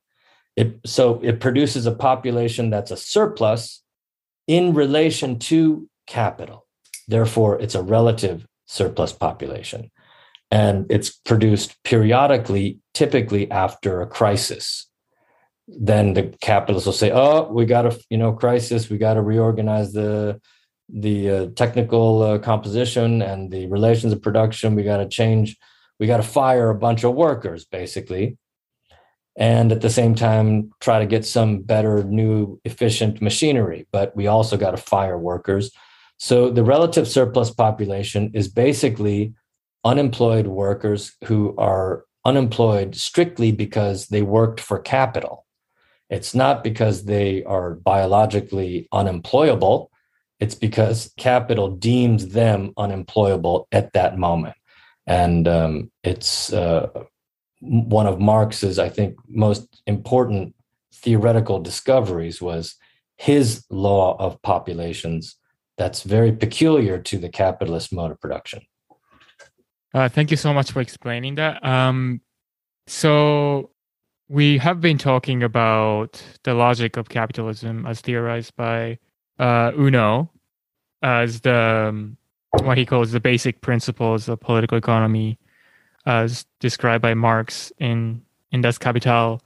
It, so it produces a population that's a surplus in relation to capital. Therefore, it's a relative surplus population. And it's produced periodically, typically after a crisis. Then the capitalists will say, "Oh, we got a you know crisis. We got to reorganize the the uh, technical uh, composition and the relations of production. We got to change. We got to fire a bunch of workers, basically, and at the same time try to get some better, new, efficient machinery. But we also got to fire workers so the relative surplus population is basically unemployed workers who are unemployed strictly because they worked for capital. It's not because they are biologically unemployable. It's because capital deems them unemployable at that moment. And um, it's uh, one of Marx's, I think, most important theoretical discoveries was his law of populations that's very peculiar to the capitalist mode of production. Uh, thank you so much for explaining that. Um, so, we have been talking about the logic of capitalism as theorized by uh, Uno as the um, what he calls the basic principles of political economy, as described by Marx in in Das Kapital.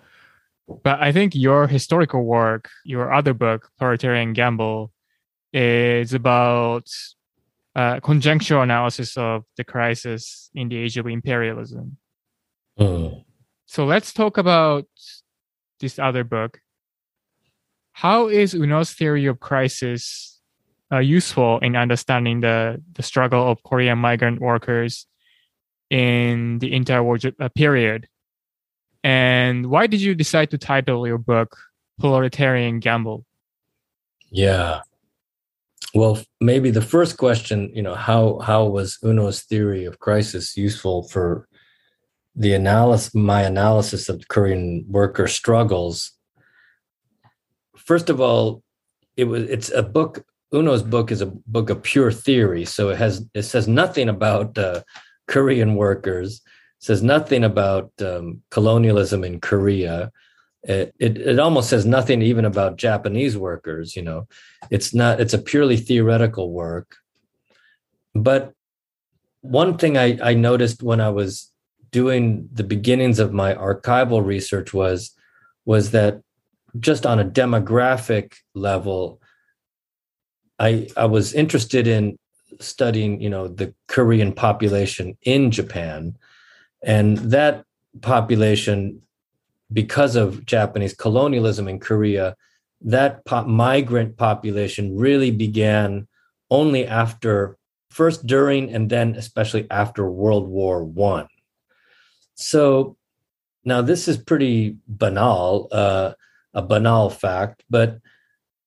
But I think your historical work, your other book, Proletarian Gamble, is about uh, conjunctural analysis of the crisis in the age of imperialism. Mm. So let's talk about this other book. How is Uno's theory of crisis uh, useful in understanding the, the struggle of Korean migrant workers in the interwar uh, period? And why did you decide to title your book Proletarian Gamble? Yeah. Well, maybe the first question, you know, how how was Uno's theory of crisis useful for the analysis, my analysis of Korean worker struggles? First of all, it was it's a book. Uno's book is a book of pure theory, so it has it says nothing about uh, Korean workers, says nothing about um, colonialism in Korea it, it, almost says nothing even about Japanese workers. You know, it's not. It's a purely theoretical work. But one thing I, I noticed when I was doing the beginnings of my archival research was was that just on a demographic level, I I was interested in studying you know the Korean population in Japan, and that population because of Japanese colonialism in Korea that po- migrant population really began only after first during and then especially after world war one. So now this is pretty banal uh, a banal fact but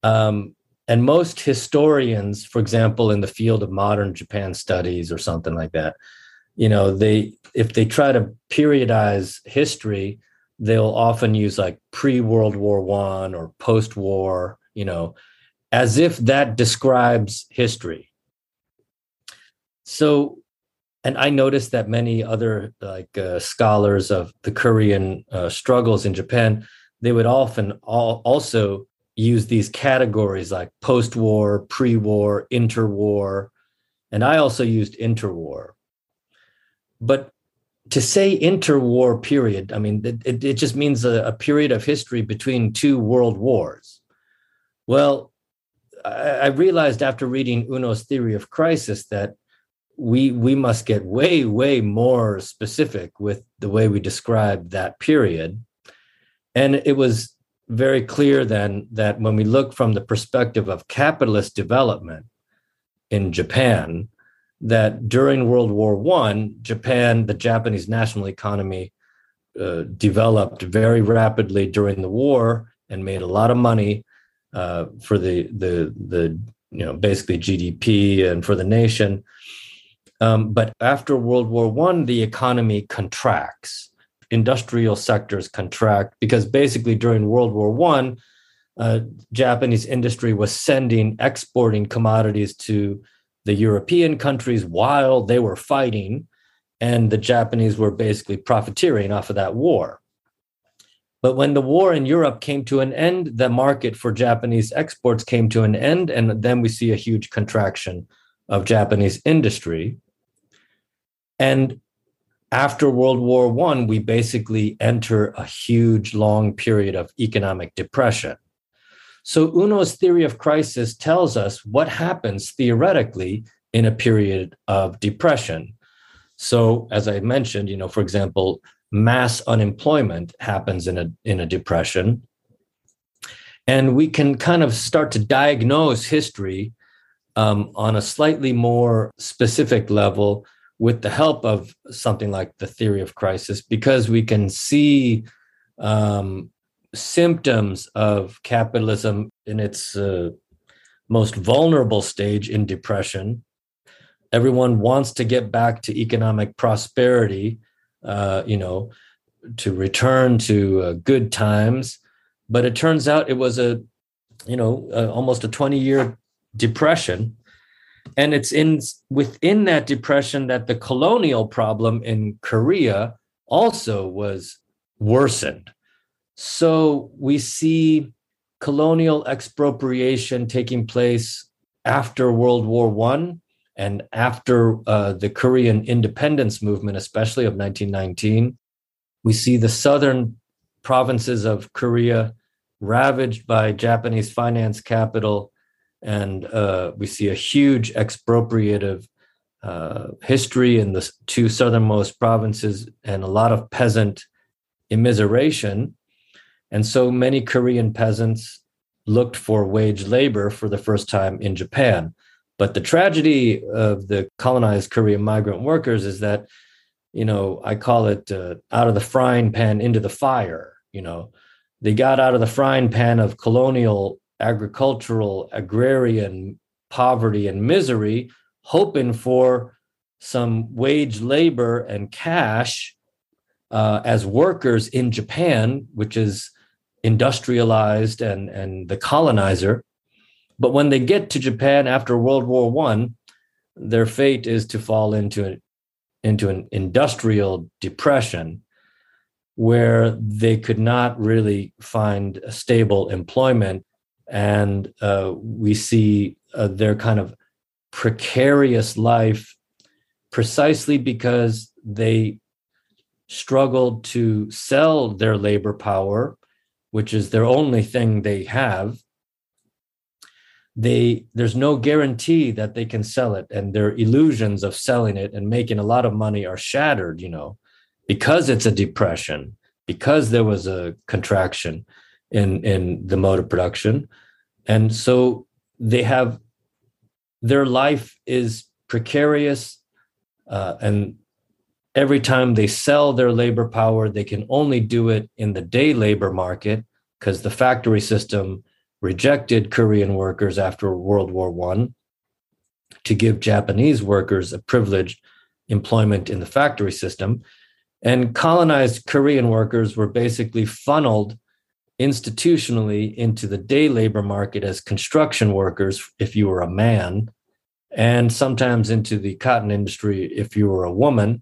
um, and most historians for example in the field of modern japan studies or something like that you know they if they try to periodize history they'll often use like pre World War One or post war, you know, as if that describes history. So, and I noticed that many other like uh, scholars of the Korean uh, struggles in Japan, they would often all, also use these categories like post-war, pre-war, interwar, and I also used interwar. But to say interwar period, I mean, it, it just means a, a, period of history between two world wars. Well, I, I realized after reading Uno's theory of crisis that we we must get way way more specific with the way we describe that period, and it was very clear then that when we look from the perspective of capitalist development in Japan, that during World War One, Japan, the Japanese national economy, uh, developed very rapidly during the war and made a lot of money uh, for the the the you know basically GDP and for the nation. Um, but after World War One, the economy contracts. Industrial sectors contract because basically during World War One, uh, Japanese industry was sending exporting commodities to the European countries while they were fighting, and the Japanese were basically profiteering off of that war. But when the war in Europe came to an end, the market for Japanese exports came to an end, and then we see a huge contraction of Japanese industry. And after World War One, we basically enter a huge, long period of economic depression. So Uno's theory of crisis tells us what happens theoretically in a period of depression. So as I mentioned, you know, for example, mass unemployment happens in a in a depression. And we can kind of start to diagnose history um, on a slightly more specific level with the help of something like the theory of crisis, because we can see um, symptoms of capitalism in its uh, most vulnerable stage in depression. Everyone wants to get back to economic prosperity, uh, you know, to return to uh, good times. But it turns out it was a, you know, almost a 20 year depression. And it's in within that depression that the colonial problem in Korea also was worsened. So we see colonial expropriation taking place after World War One and after uh, the Korean independence movement, especially of 1919. We see the southern provinces of Korea ravaged by Japanese finance capital, and uh, we see a huge expropriative uh, history in the two southernmost provinces and a lot of peasant immiseration. And so many Korean peasants looked for wage labor for the first time in Japan. But the tragedy of the colonized Korean migrant workers is that, you know, I call it uh, out of the frying pan into the fire. You know, they got out of the frying pan of colonial agricultural, agrarian poverty and misery, hoping for some wage labor and cash uh, as workers in Japan, which is industrialized and and the colonizer. But when they get to japan after world war one their fate is to fall into an into an industrial depression where they could not really find a stable employment. And uh, we see uh, their kind of precarious life precisely because they struggled to sell their labor power which is their only thing they have they there's no guarantee that they can sell it. And their illusions of selling it and making a lot of money are shattered you know because it's a depression because there was a contraction in in the mode of production. And so they have their life is precarious uh, and every time they sell their labor power they can only do it in the day labor market because the factory system rejected korean workers after world war one to give japanese workers a privileged employment in the factory system and colonized korean workers were basically funneled institutionally into the day labor market as construction workers if you were a man, and sometimes into the cotton industry if you were a woman.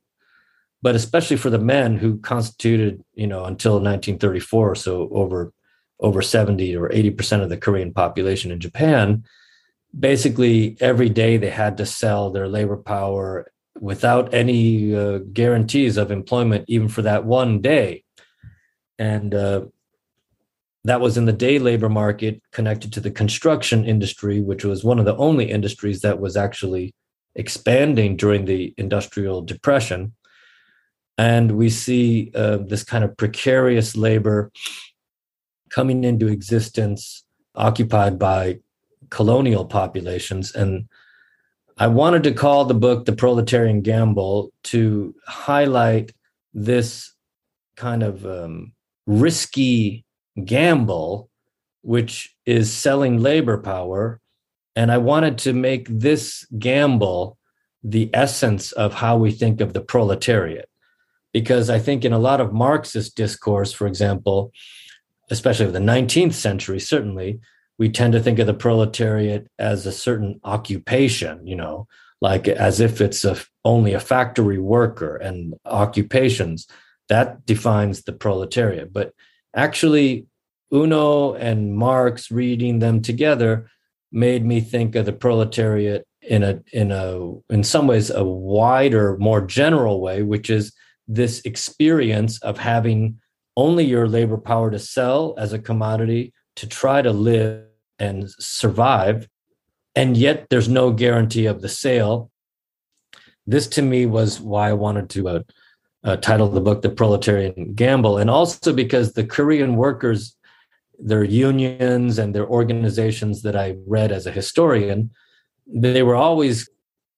But especially for the men who constituted, you know, until 1934, so over over 70 or 80% of the Korean population in Japan, basically every day they had to sell their labor power without any uh, guarantees of employment, even for that one day. And uh, that was in the day labor market connected to the construction industry, which was one of the only industries that was actually expanding during the industrial depression. And we see uh, this kind of precarious labor coming into existence, occupied by colonial populations. And I wanted to call the book The Proletarian Gamble to highlight this kind of um, risky gamble, which is selling labor power. And I wanted to make this gamble the essence of how we think of the proletariat. Because I think in a lot of Marxist discourse, for example, especially of the 19th century, certainly, we tend to think of the proletariat as a certain occupation, you know, like as if it's a, only a factory worker and occupations. That defines the proletariat. But actually Uno and Marx reading them together made me think of the proletariat in a in a in some ways a wider, more general way, which is this experience of having only your labor power to sell as a commodity to try to live and survive and yet there's no guarantee of the sale. This to me was why i wanted to uh, uh, title the book the proletarian gamble and also because the korean workers their unions and their organizations that i read as a historian they were always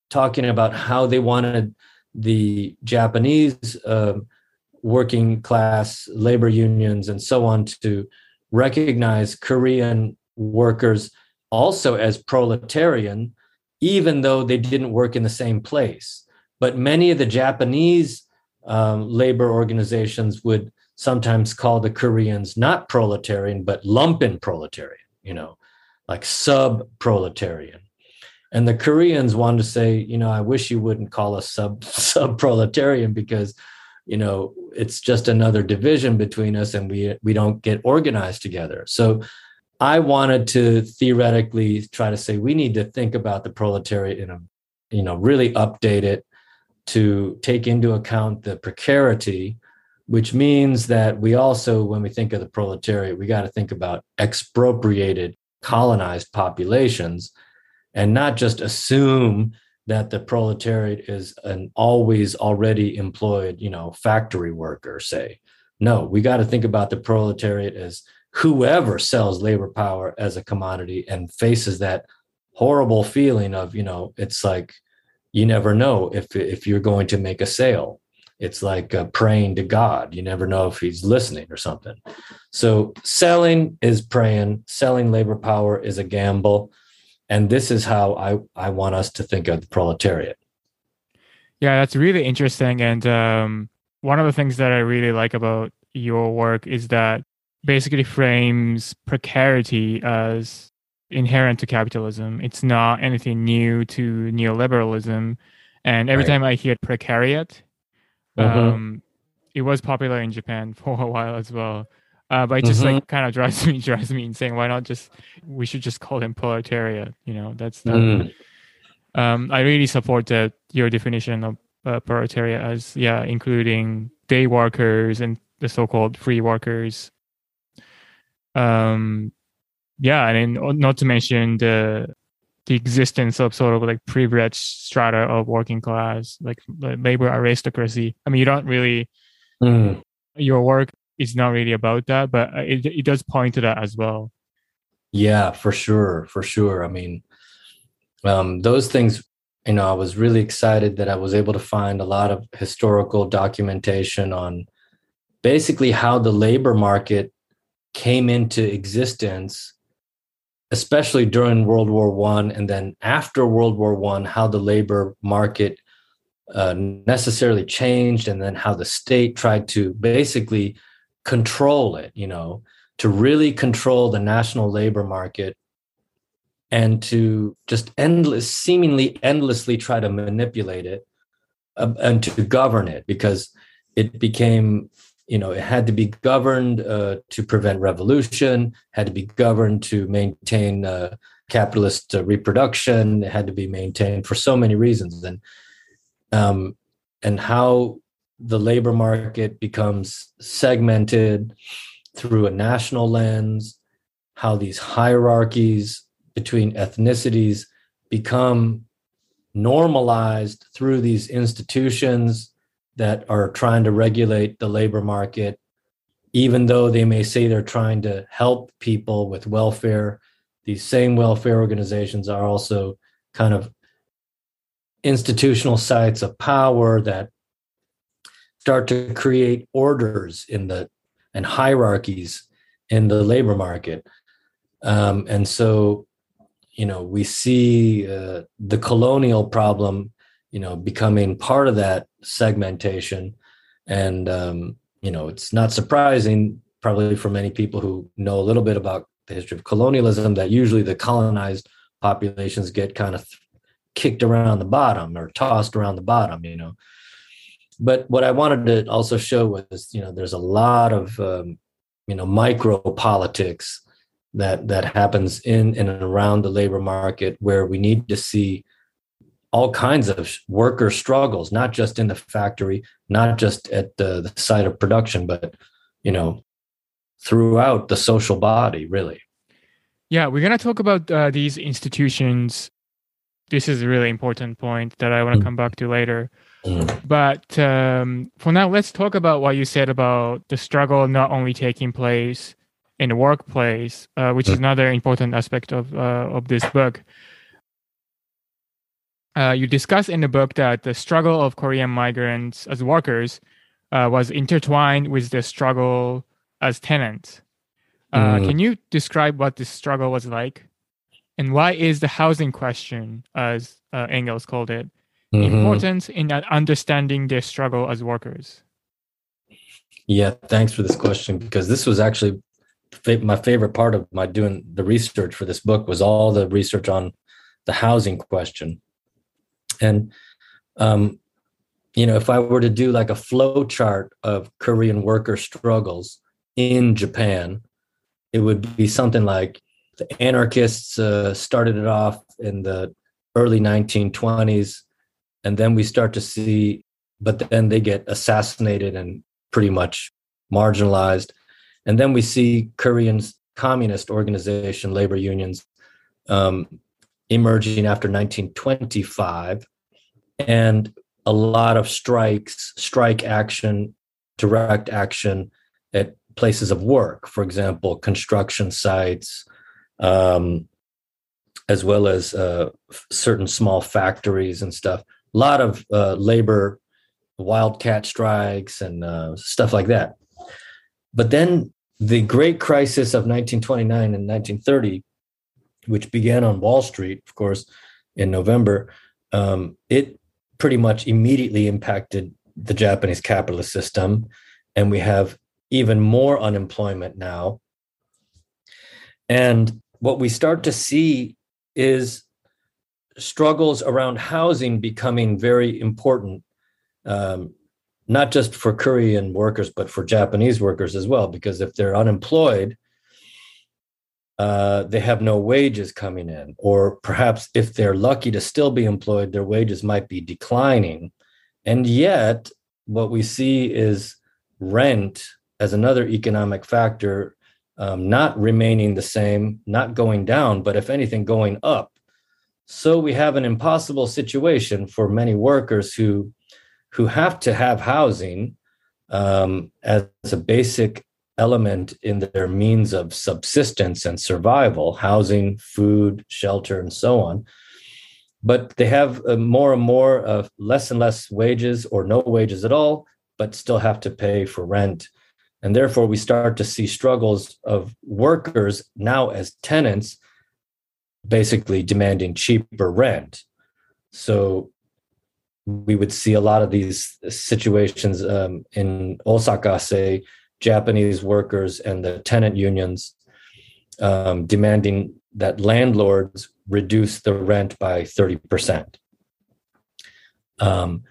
talking about how they wanted the japanese uh, working class labor unions and so on to recognize korean workers also as proletarian even though they didn't work in the same place but many of the japanese um, labor organizations would sometimes call the Koreans not proletarian, but lumpen proletarian, you know, like sub proletarian. And the Koreans wanted to say, you know, I wish you wouldn't call us sub sub proletarian because, you know, it's just another division between us and we we don't get organized together. So I wanted to theoretically try to say we need to think about the proletariat in a, you know, really update it to take into account the precarity, which means that we also, when we think of the proletariat, we got to think about expropriated, colonized populations and not just assume that the proletariat is an always already employed, you know, factory worker, say. No, we got to think about the proletariat as whoever sells labor power as a commodity and faces that horrible feeling of, you know, it's like you never know if if you're going to make a sale. It's like uh, praying to god. You never know if he's listening or something. So selling is praying. Selling labor power is a gamble and this is how i i want us to think of the proletariat yeah that's really interesting and um, one of the things that i really like about your work is that basically frames precarity as inherent to capitalism. It's not anything new to neoliberalism. And every right. time I hear precariat, mm-hmm. um, it was popular in Japan for a while as well. Uh, but it just mm-hmm. like kind of drives me drives me insane. Why not just we should just call him proletariat? You know, that's the, mm. um, I really support that your definition of uh, proletariat as yeah, including day workers and the so-called free workers. Um, yeah, and then not to mention the the existence of sort of like privileged strata of working class, like labor aristocracy. I mean, you don't really mm. your work it's not really about that, but uh, it, it does point to that as well. Yeah, for sure, for sure. I mean, um, those things, you know, I was really excited that I was able to find a lot of historical documentation on basically how the labor market came into existence especially during world war one and then after world war one how the labor market uh, necessarily changed and then how the state tried to basically control it you know to really control the national labor market and to just endless seemingly endlessly try to manipulate it uh, and to govern it because it became you know it had to be governed uh, to prevent revolution had to be governed to maintain uh, capitalist uh, reproduction it had to be maintained for so many reasons. And um, and how the labor market becomes segmented through a national lens how these hierarchies between ethnicities become normalized through these institutions that are trying to regulate the labor market, even though they may say they're trying to help people with welfare. These same welfare organizations are also kind of institutional sites of power that start to create orders in the and hierarchies in the labor market. Um, and so, you know, we see uh, the colonial problem you know becoming part of that segmentation and um, you know it's not surprising probably for many people who know a little bit about the history of colonialism that usually the colonized populations get kind of kicked around the bottom or tossed around the bottom you know but what i wanted to also show was you know there's a lot of um, you know micro politics that that happens in and around the labor market where we need to see all kinds of worker struggles, not just in the factory, not just at the, the site of production, but you know, throughout the social body, really. Yeah, we're gonna talk about uh, these institutions. This is a really important point that I want to mm. come back to later. Mm. But um, for now, let's talk about what you said about the struggle not only taking place in the workplace, uh, which mm. is another important aspect of uh, of this book, uh, you discuss in the book that the struggle of Korean migrants as workers uh, was intertwined with the struggle as tenants. Uh, mm. Can you describe what this struggle was like? And why is the housing question, as uh, Engels called it, mm-hmm. important in understanding their struggle as workers? Yeah, thanks for this question because this was actually my favorite part of my doing the research for this book was all the research on the housing question and um, you know, if I were to do like a flow chart of Korean worker struggles in Japan, it would be something like the anarchists uh, started it off in the early 1920s, and then we start to see, but then they get assassinated and pretty much marginalized, and then we see Korean's communist organization, labor unions, um, emerging after 1925 and a lot of strikes strike action direct action at places of work for example construction sites um, as well as uh, certain small factories and stuff a lot of uh, labor wildcat strikes and uh, stuff like that but then the great crisis of 1929 and 1930 which began on Wall Street, of course, in November, um, it pretty much immediately impacted the Japanese capitalist system. And we have even more unemployment now. And what we start to see is struggles around housing becoming very important, um, not just for Korean workers, but for Japanese workers as well. Because if they're unemployed, uh, they have no wages coming in, or perhaps if they're lucky to still be employed, their wages might be declining. And yet, what we see is rent as another economic factor um, not remaining the same, not going down, but if anything, going up. So we have an impossible situation for many workers who who have to have housing, um, as a basic element in their means of subsistence and survival housing, food, shelter, and so on. But they have uh, more and more of less and less wages or no wages at all, but still have to pay for rent. And therefore, we start to see struggles of workers now as tenants basically demanding cheaper rent. So we would see a lot of these situations um, in Osaka, say, Japanese workers and the tenant unions um, demanding that landlords reduce the rent by 30%. Um,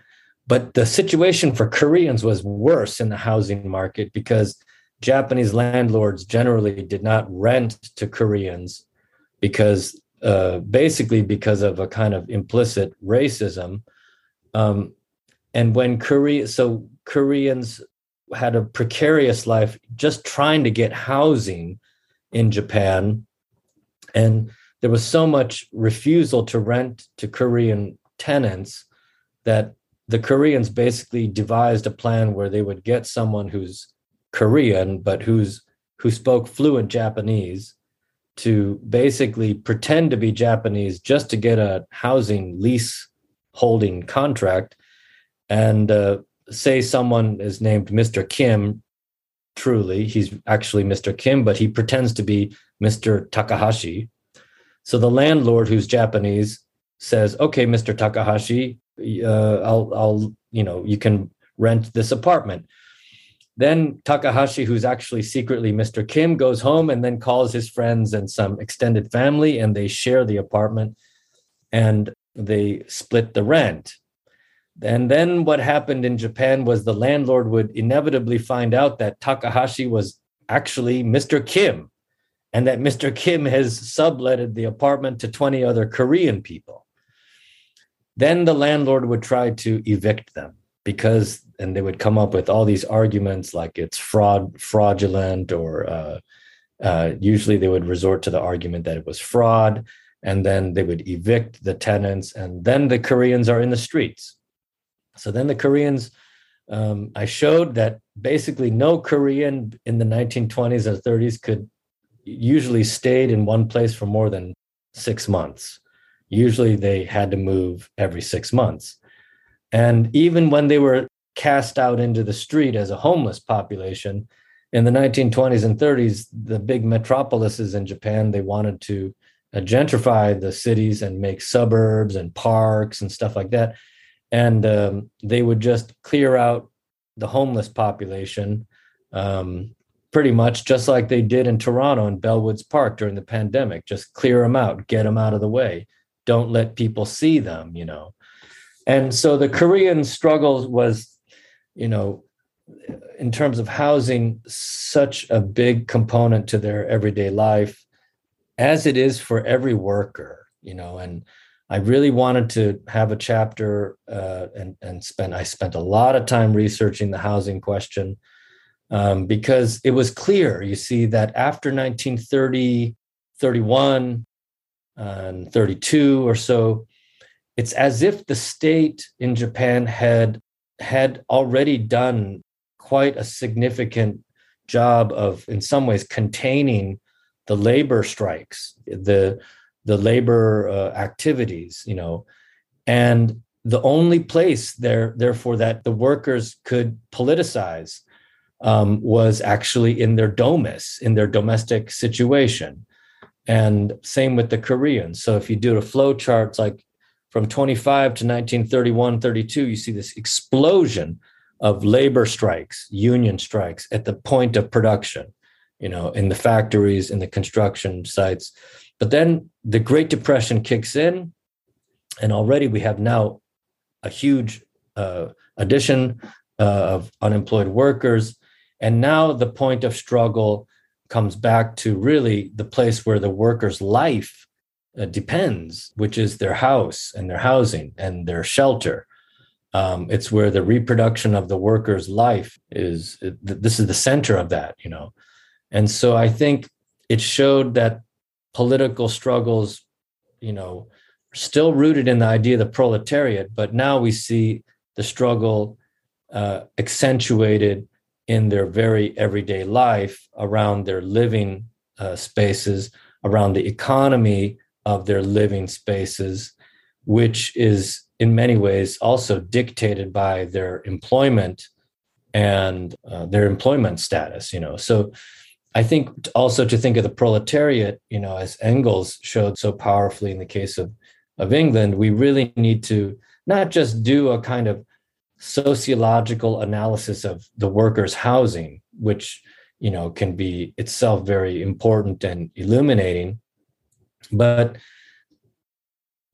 but the situation for Koreans was worse in the housing market because Japanese landlords generally did not rent to Koreans because uh, basically because of a kind of implicit racism. Um, and when Korea, so Koreans had a precarious life just trying to get housing in Japan. And there was so much refusal to rent to Korean tenants that the Koreans basically devised a plan where they would get someone who's Korean but who's who spoke fluent Japanese to basically pretend to be Japanese just to get a housing lease holding contract and uh, say someone is named Mr. Kim, truly, he's actually Mr. Kim, but he pretends to be Mr. Takahashi. So the landlord, who's Japanese, says, "Okay, Mr. Takahashi, uh, I'll, I'll, you know, you can rent this apartment." Then Takahashi, who's actually secretly Mr. Kim, goes home and then calls his friends and some extended family, and they share the apartment and they split the rent. And then what happened in Japan was the landlord would inevitably find out that Takahashi was actually Mr. Kim and that Mr. Kim has subletted the apartment to 20 other Korean people. Then the landlord would try to evict them because, and they would come up with all these arguments like it's fraud, fraudulent, or uh, uh, usually they would resort to the argument that it was fraud. And then they would evict the tenants, and then the Koreans are in the streets so then the Koreans, um, I showed that basically no Korean in the 1920s or 30s could usually stayed in one place for more than six months. Usually they had to move every six months. And even when they were cast out into the street as a homeless population, in the 1920s and 30s, the big metropolises in Japan, they wanted to uh, gentrify the cities and make suburbs and parks and stuff like that and um, they would just clear out the homeless population um, pretty much just like they did in Toronto and Bellwoods Park during the pandemic. Just clear them out, get them out of the way. Don't let people see them, you know. And so the Korean struggle was, you know, in terms of housing, such a big component to their everyday life, as it is for every worker, you know, and I really wanted to have a chapter uh, and and spend I spent a lot of time researching the housing question um, because it was clear. You see that after 1930, 31, and 32 or so, it's as if the state in Japan had had already done quite a significant job of, in some ways, containing the labor strikes, the the labor uh, activities, you know, and the only place there, therefore, that the workers could politicize um, was actually in their domus, in their domestic situation. And same with the Koreans. So if you do a flow charts like from 25 to 1931, 32, you see this explosion of labor strikes, union strikes at the point of production, you know, in the factories, in the construction sites. But then the Great Depression kicks in, and already we have now a huge uh, addition uh, of unemployed workers. And now the point of struggle comes back to really the place where the worker's life depends, which is their house and their housing and their shelter. Um, it's where the reproduction of the worker's life is. This is the center of that, you know. And so I think it showed that political struggles, you know, still rooted in the idea of the proletariat, but now we see the struggle uh, accentuated in their very everyday life around their living uh, spaces, around the economy of their living spaces, which is in many ways also dictated by their employment and uh, their employment status. You know, so I think also to think of the proletariat, you know, as Engels showed so powerfully in the case of of England, we really need to not just do a kind of sociological analysis of the workers' housing, which you know can be itself very important and illuminating, but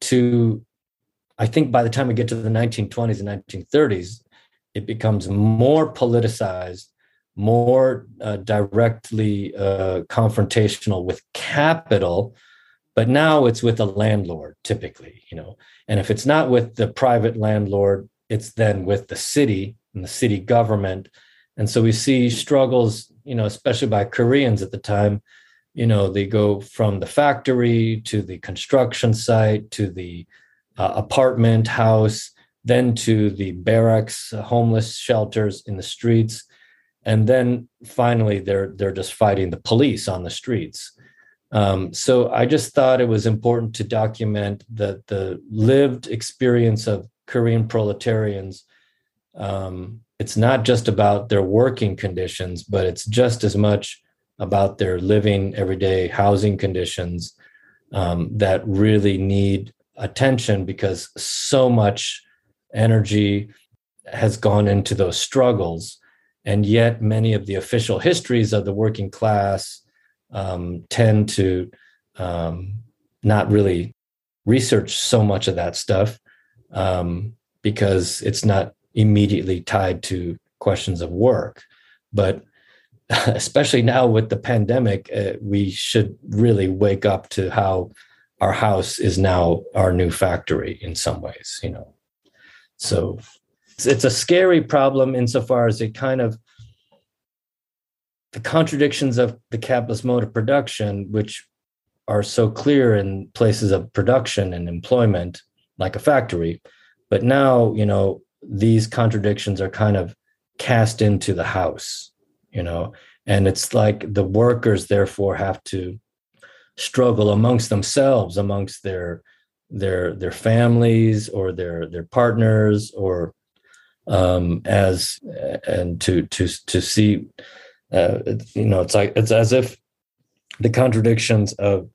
to I think by the time we get to the 1920s and 1930s, it becomes more politicized, more uh, directly uh, confrontational with capital. But now it's with a landlord typically you know. And if it's not with the private landlord it's then with the city and the city government. And so we see struggles you know especially by koreans at the time you know they go from the factory to the construction site to the uh, apartment house then to the barracks uh, homeless shelters in the streets and then finally they're they're just fighting the police on the streets um, so I just thought it was important to document the the lived experience of Korean proletarians. Um, it's not just about their working conditions, but it's just as much about their living everyday housing conditions um, that really need attention because so much energy has gone into those struggles. And yet, many of the official histories of the working class um, tend to um, not really research so much of that stuff um, because it's not immediately tied to questions of work. But especially now with the pandemic, uh, we should really wake up to how our house is now our new factory in some ways, you know. So it's, it's a scary problem insofar as it kind of the contradictions of the capitalist mode of production, which are so clear in places of production and employment, like a factory. But now, you know, these contradictions are kind of cast into the house, you know, and it's like the workers therefore have to struggle amongst themselves, amongst their their their families or their their partners or um as and to to to see uh, you know, it's like it's as if the contradictions of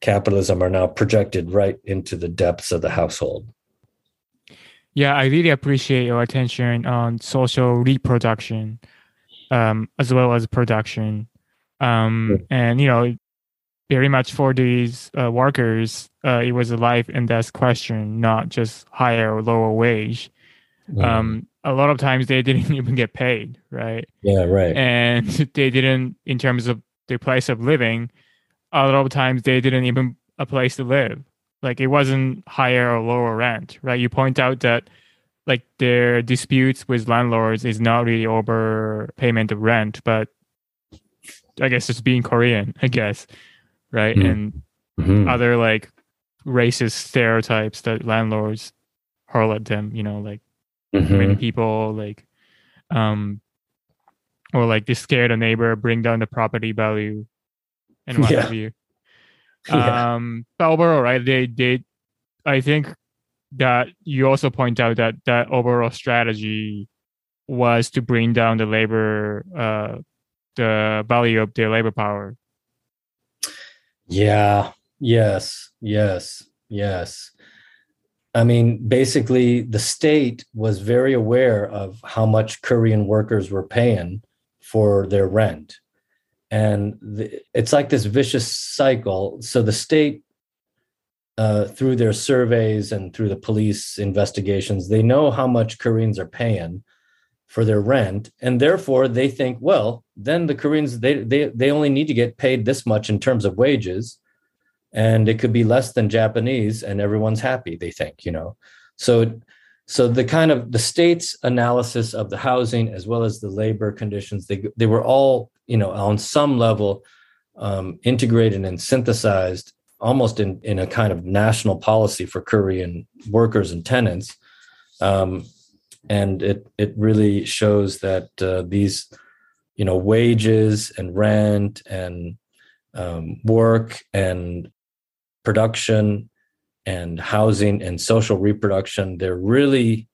capitalism are now projected right into the depths of the household. Yeah, I really appreciate your attention on social reproduction, um, as well as production, um, and you know, very much for these uh, workers, uh, it was a life and death question, not just higher or lower wage. Mm. Um, a lot of times they didn't even get paid, right? Yeah, right. And they didn't, in terms of their place of living, a lot of times they didn't even a place to live. Like it wasn't higher or lower rent, right? You point out that like their disputes with landlords is not really over payment of rent, but I guess it's being Korean, I guess, right? Mm. And mm-hmm. other like racist stereotypes that landlords hurl at them, you know, like mm-hmm. many people like um or like they scared a neighbor bring down the property value and what yeah. have you yeah. um but overall right they did i think that you also point out that that overall strategy was to bring down the labor uh the value of their labor power. Yeah. Yes. Yes. Yes. I mean, basically, the state was very aware of how much Korean workers were paying for their rent. And the, it's like this vicious cycle. So the state, uh, through their surveys and through the police investigations, they know how much Koreans are paying for their rent. And therefore, they think, well, then the Koreans, they, they, they only need to get paid this much in terms of wages and it could be less than Japanese, and everyone's happy. They think, you know, so so the kind of the state's analysis of the housing as well as the labor conditions they they were all you know on some level um, integrated and synthesized almost in in a kind of national policy for Korean workers and tenants. Um, and it it really shows that uh, these you know wages and rent and um, work and production and housing and social reproduction they're really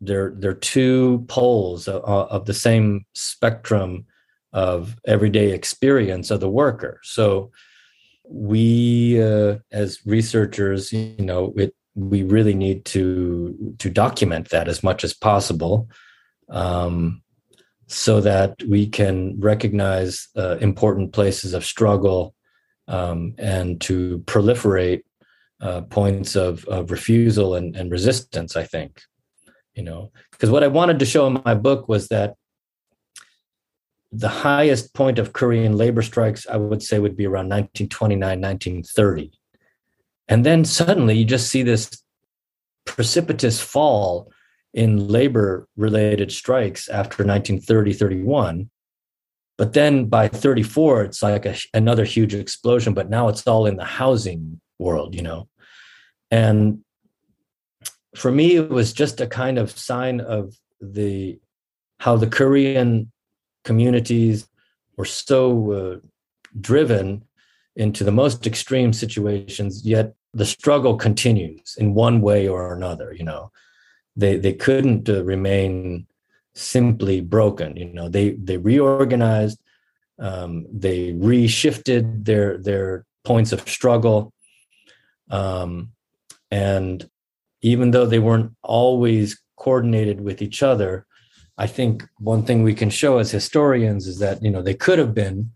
they're they're two poles of, of the same spectrum of everyday experience of the worker so we uh, as researchers you know it we really need to to document that as much as possible um, so that we can recognize uh, important places of struggle um, and to proliferate uh, points of, of refusal and, and resistance i think you know. Because what i wanted to show in my book was that the highest point of korean labor strikes i would say would be around 1929 1930 and then suddenly you just see this precipitous fall in labor related strikes after 1930 31 but then by 34 it's like a, another huge explosion but now it's all in the housing world you know? And for me it was just a kind of sign of the how the korean communities were so uh, driven into the most extreme situations yet the struggle continues in one way or another you know. They they couldn't uh, remain simply broken you know. They they reorganized um, they reshifted their their points of struggle um, and even though they weren't always coordinated with each other i think one thing we can show as historians is that you know they could have been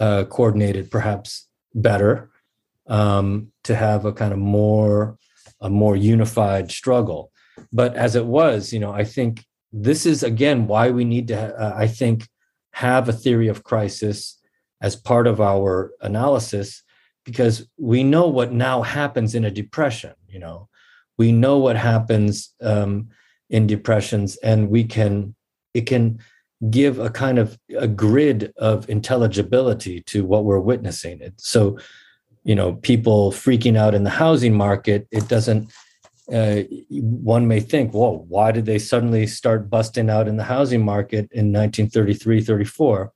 uh, coordinated perhaps better um, to have a kind of more a more unified struggle. But as it was, you know, I think this is again why we need to, uh, I think, have a theory of crisis as part of our analysis because we know what now happens in a depression. You know, we know what happens um, in depressions, and we can it can give a kind of a grid of intelligibility to what we're witnessing. So you know people freaking out in the housing market it doesn't uh, one may think whoa why did they suddenly start busting out in the housing market in 1933 34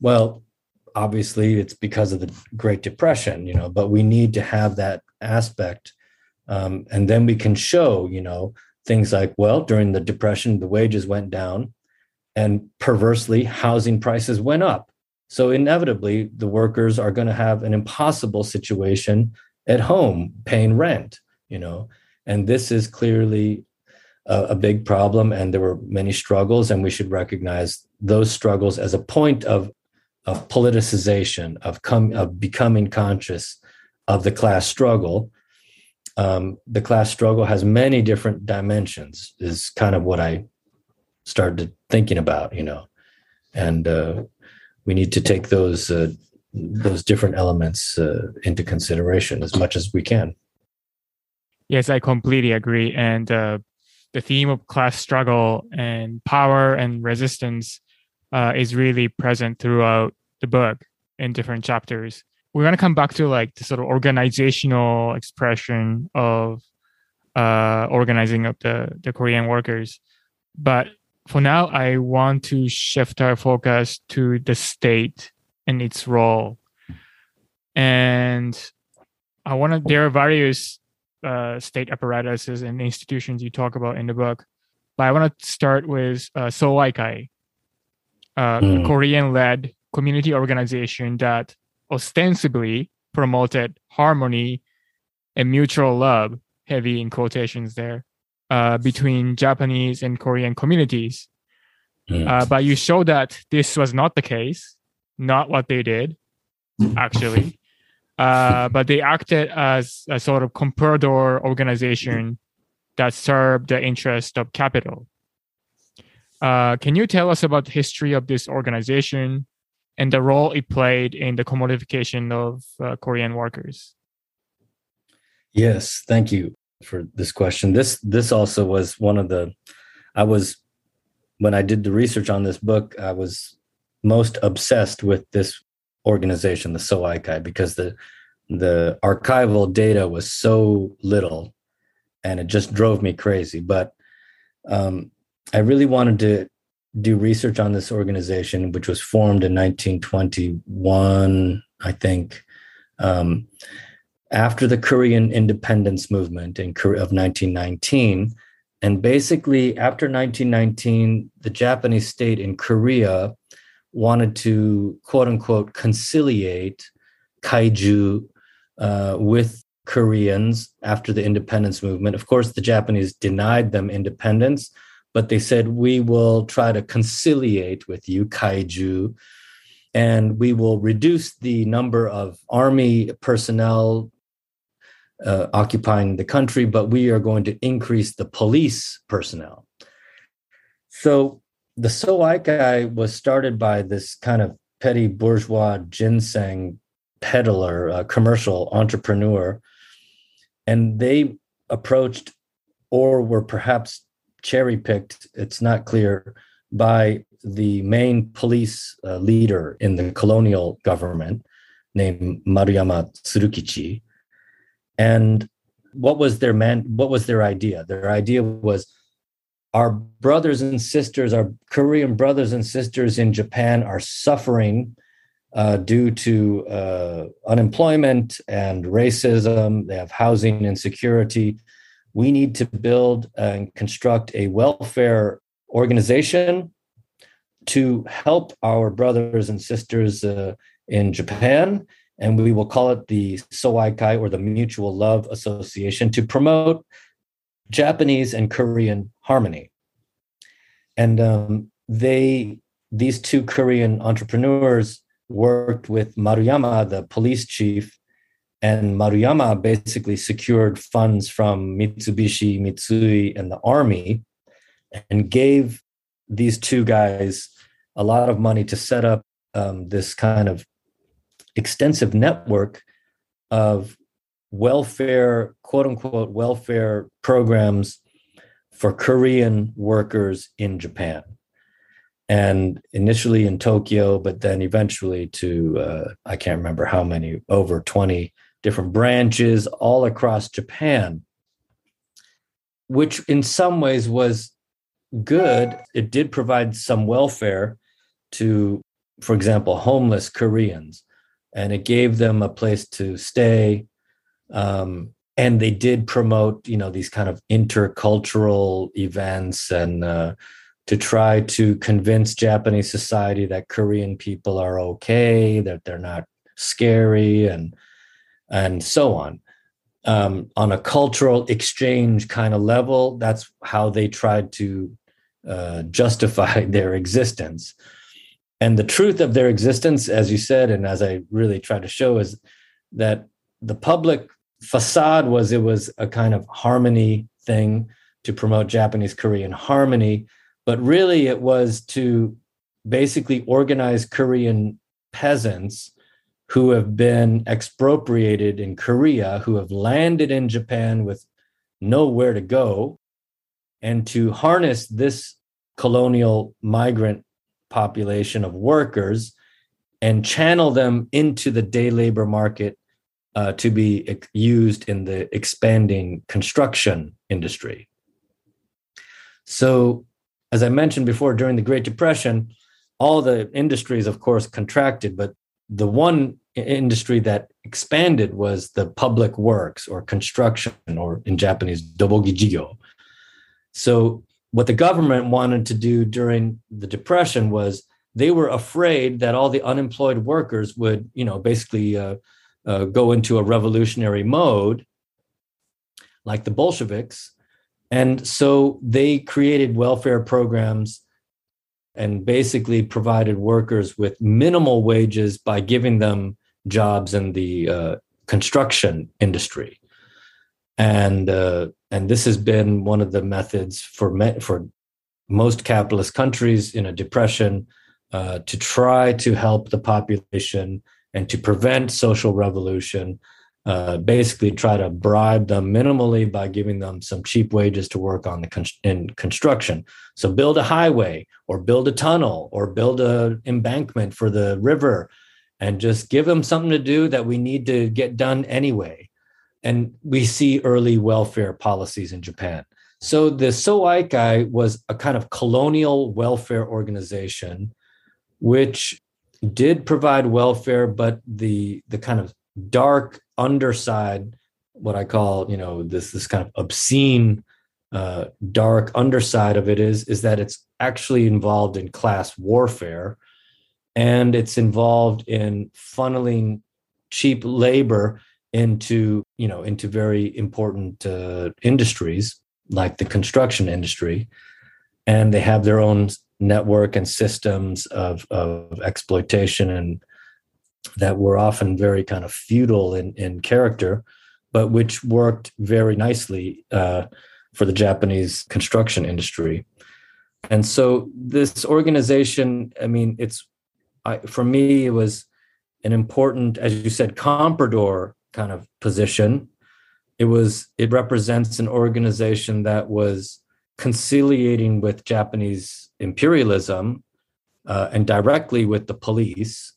well obviously it's because of the great depression you know but we need to have that aspect um, and then we can show you know things like well during the depression the wages went down and perversely housing prices went up so inevitably, the workers are going to have an impossible situation at home paying rent, you know, and this is clearly a, a big problem. And there were many struggles, and we should recognize those struggles as a point of of politicization, of come of becoming conscious of the class struggle. Um, the class struggle has many different dimensions. Is kind of what I started thinking about, you know, and uh, we need to take those uh, those different elements uh, into consideration as much as we can. Yes, I completely agree. And uh, the theme of class struggle and power and resistance uh, is really present throughout the book in different chapters. We're going to come back to like the sort of organizational expression of uh, organizing of the, the Korean workers. But for now, I want to shift our focus to the state and its role. And I want to, there are various uh, state apparatuses and institutions you talk about in the book, but I want to start with uh, Soaikai, uh, mm. a Korean led community organization that ostensibly promoted harmony and mutual love, heavy in quotations there, uh, between Japanese and Korean communities. Mm. Uh, but you show that this was not the case, not what they did, actually. Uh, but they acted as a sort of comprador organization that served the interest of capital. Uh, can you tell us about the history of this organization and the role it played in the commodification of uh, Korean workers? Yes, thank you for this question. This this also was one of the I was when I did the research on this book, I was most obsessed with this organization, the Soaikai, because the the archival data was so little and it just drove me crazy. But um, I really wanted to do research on this organization, which was formed in 1921, I think, um, after the Korean independence movement in Korea of 1919. And basically, after 1919, the Japanese state in Korea wanted to quote unquote conciliate kaiju uh, with Koreans after the independence movement. Of course, the Japanese denied them independence, but they said, we will try to conciliate with you, kaiju, and we will reduce the number of army personnel uh, occupying the country, but we are going to increase the police personnel. So the Soaikai was started by this kind of petty bourgeois ginseng peddler, a commercial entrepreneur, and they approached or were perhaps cherry picked, it's not clear, by the main police uh, leader in the colonial government named Maruyama Tsurukichi. And what was their man what was their idea? Their idea was our brothers and sisters, our Korean brothers and sisters in Japan are suffering uh, due to uh, unemployment and racism. They have housing insecurity we need to build and construct a welfare organization to help our brothers and sisters uh, in Japan. And we will call it the Soaikai or the Mutual Love Association to promote Japanese and Korean harmony. And um, they, these two Korean entrepreneurs worked with Maruyama, the police chief, and Maruyama basically secured funds from Mitsubishi, Mitsui, and the army and gave these two guys a lot of money to set up um, this kind of extensive network of welfare, quote unquote, welfare programs for Korean workers in Japan. And initially in Tokyo, but then eventually to, uh, I can't remember how many, over 20 different branches all across Japan, which in some ways was good. It did provide some welfare to, for example, homeless Koreans, and it gave them a place to stay. Um, and they did promote, you know, these kind of intercultural events and uh, to try to convince Japanese society that Korean people are okay, that they're not scary, and and so on. Um, on a cultural exchange kind of level, that's how they tried to uh, justify their existence. And the truth of their existence, as you said, and as I really try to show, is that the public facade was it was a kind of harmony thing to promote Japanese Korean harmony, but really it was to basically organize Korean peasants who have been expropriated in Korea, who have landed in Japan with nowhere to go, and to harness this colonial migrant population of workers and channel them into the day labor market uh, to be used in the expanding construction industry. So, as I mentioned before, during the Great Depression, all the industries, of course, contracted, but the one industry that expanded was the public works or construction, or in Japanese, doboku jigyo. So, what the government wanted to do during the depression was they were afraid that all the unemployed workers would, you know, basically uh, uh, go into a revolutionary mode, like the Bolsheviks, and so they created welfare programs and basically provided workers with minimal wages by giving them jobs in the uh, construction industry and uh, and this has been one of the methods for me- for most capitalist countries in a depression uh, to try to help the population and to prevent social revolution uh, basically try to bribe them minimally by giving them some cheap wages to work on the con- in construction. So build a highway or build a tunnel or build a embankment for the river and just give them something to do that we need to get done anyway. And we see early welfare policies in Japan. So the Soaikai was a kind of colonial welfare organization, which did provide welfare, but the the kind of dark underside, what I call, you know, this this kind of obscene, uh, dark underside of it is is that it's actually involved in class warfare, and it's involved in funneling cheap labor into you know into very important uh, industries like the construction industry and they have their own network and systems of, of exploitation and that were often very kind of feudal in, in character but which worked very nicely uh, for the japanese construction industry. And so this organization i mean it's I, for me it was an important as you said comprador kind of position it was it represents an organization that was conciliating with Japanese imperialism uh, and directly with the police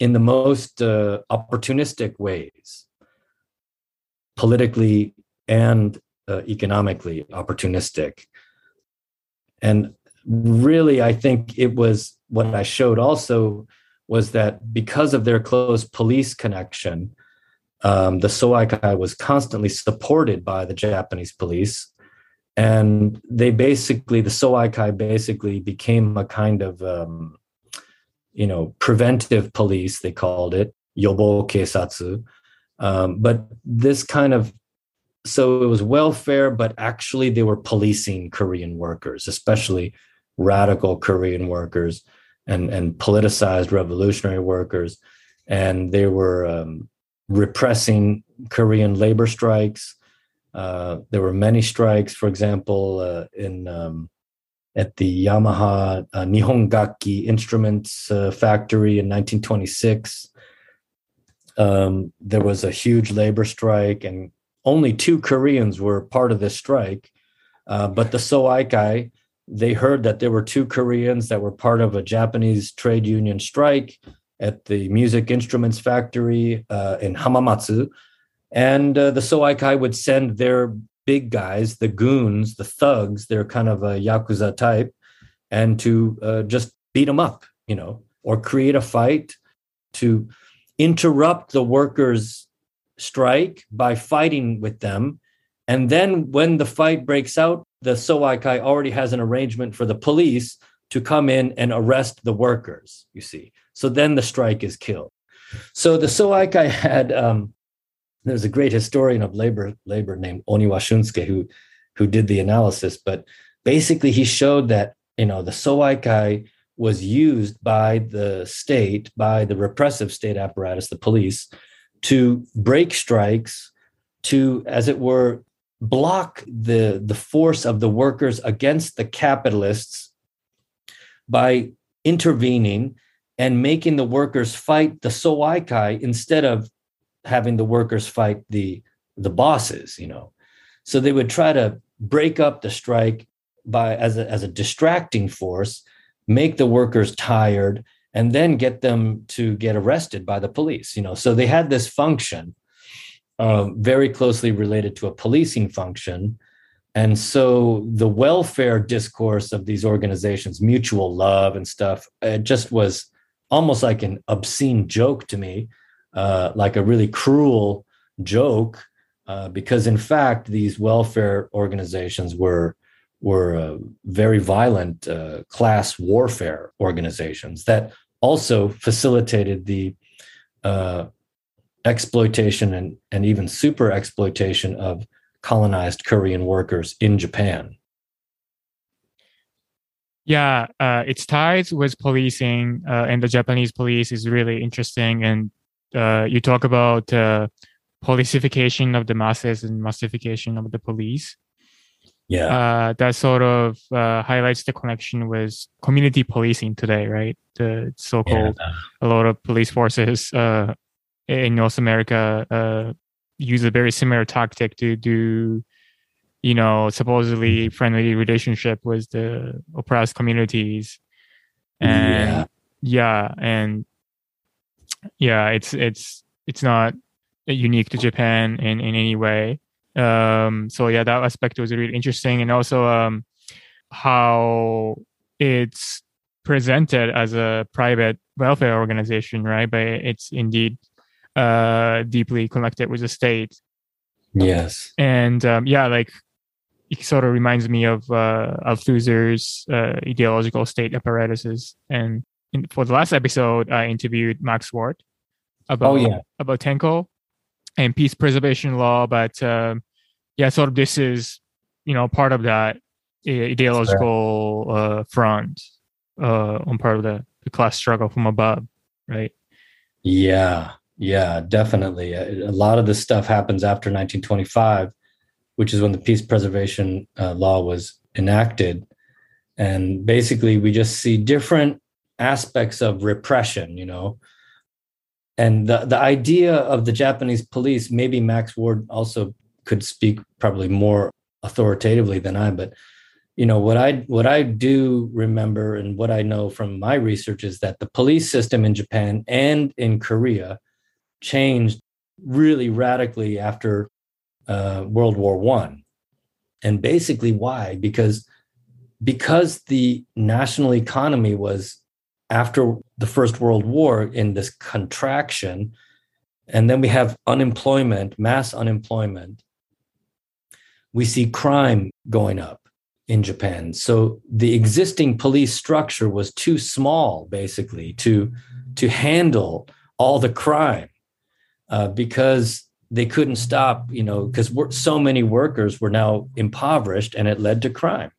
in the most uh, opportunistic ways, politically and uh, economically opportunistic. And really, I think it was what I showed also was that because of their close police connection, um, the Soaikai was constantly supported by the Japanese police. And they basically, the Soaikai basically became a kind of, um, you know, preventive police, they called it, Yobo Keisatsu. Um, but this kind of, so it was welfare, but actually they were policing Korean workers, especially radical Korean workers and, and politicized revolutionary workers. And they were, um, repressing Korean labor strikes. Uh, there were many strikes, for example, uh, in um, at the Yamaha uh, Nihon Gakki Instruments uh, factory in 1926. Um, there was a huge labor strike, and only two Koreans were part of this strike. Uh, but the Soaikai, they heard that there were two Koreans that were part of a Japanese trade union strike, at the music instruments factory uh, in Hamamatsu. And uh, the Soaikai would send their big guys, the goons, the thugs, they're kind of a Yakuza type, and to uh, just beat them up, you know, or create a fight to interrupt the workers' strike by fighting with them. And then when the fight breaks out, the Soaikai already has an arrangement for the police to come in and arrest the workers, you see. So then the strike is killed. So the Soaikai had um, there's a great historian of labor labor named Oniwa who who did the analysis, but basically he showed that you know the Soaikai was used by the state, by the repressive state apparatus, the police, to break strikes, to as it were block the the force of the workers against the capitalists by intervening and making the workers fight the Soaikai instead of having the workers fight the the bosses, you know. So they would try to break up the strike by as a, as a distracting force, make the workers tired, and then get them to get arrested by the police. You know, so they had this function uh, very closely related to a policing function. And so the welfare discourse of these organizations, mutual love and stuff, it just was almost like an obscene joke to me, uh, like a really cruel joke, uh, because in fact these welfare organizations were were uh, very violent uh, class warfare organizations that also facilitated the uh, exploitation and, and even super exploitation of colonized Korean workers in Japan. Yeah, uh, its ties with policing uh, and the Japanese police is really interesting. And uh, you talk about uh, policification of the masses and massification of the police. Yeah, uh, that sort of uh, highlights the connection with community policing today, right? The so-called yeah. a lot of police forces in North America use a very similar tactic to do you know, supposedly friendly relationship with the oppressed communities. And yeah, yeah and yeah, it's it's it's not unique to Japan in, in any way. Um, so yeah, that aspect was really interesting, and also um, how it's presented as a private welfare organization, right? But it's indeed uh, deeply connected with the state. Yes. And um, yeah, like it sort of reminds me of uh, Althusser's uh, ideological state apparatuses. And in, for the last episode, I interviewed Max Ward about Oh, yeah. about Tenko and peace preservation law. But um, yeah, sort of this is you know part of that ideological uh, front uh, on part of the, the class struggle from above, right? Yeah, yeah, definitely. A a lot of this stuff happens after 1925, which is when the peace preservation uh, law was enacted. And basically, we just see different aspects of repression, you know. And the, the idea of the Japanese police, maybe Max Ward also could speak probably more authoritatively than I, but you know what i what i do remember and what i know from my research is that the police system in japan and in korea changed really radically after uh, world war one and basically why because because the national economy was after the first world war in this contraction and then we have unemployment mass unemployment we see crime going up in Japan. So the existing police structure was too small, basically, to to handle all the crime uh, because they couldn't stop. You know, because so many workers were now impoverished, and it led to crime.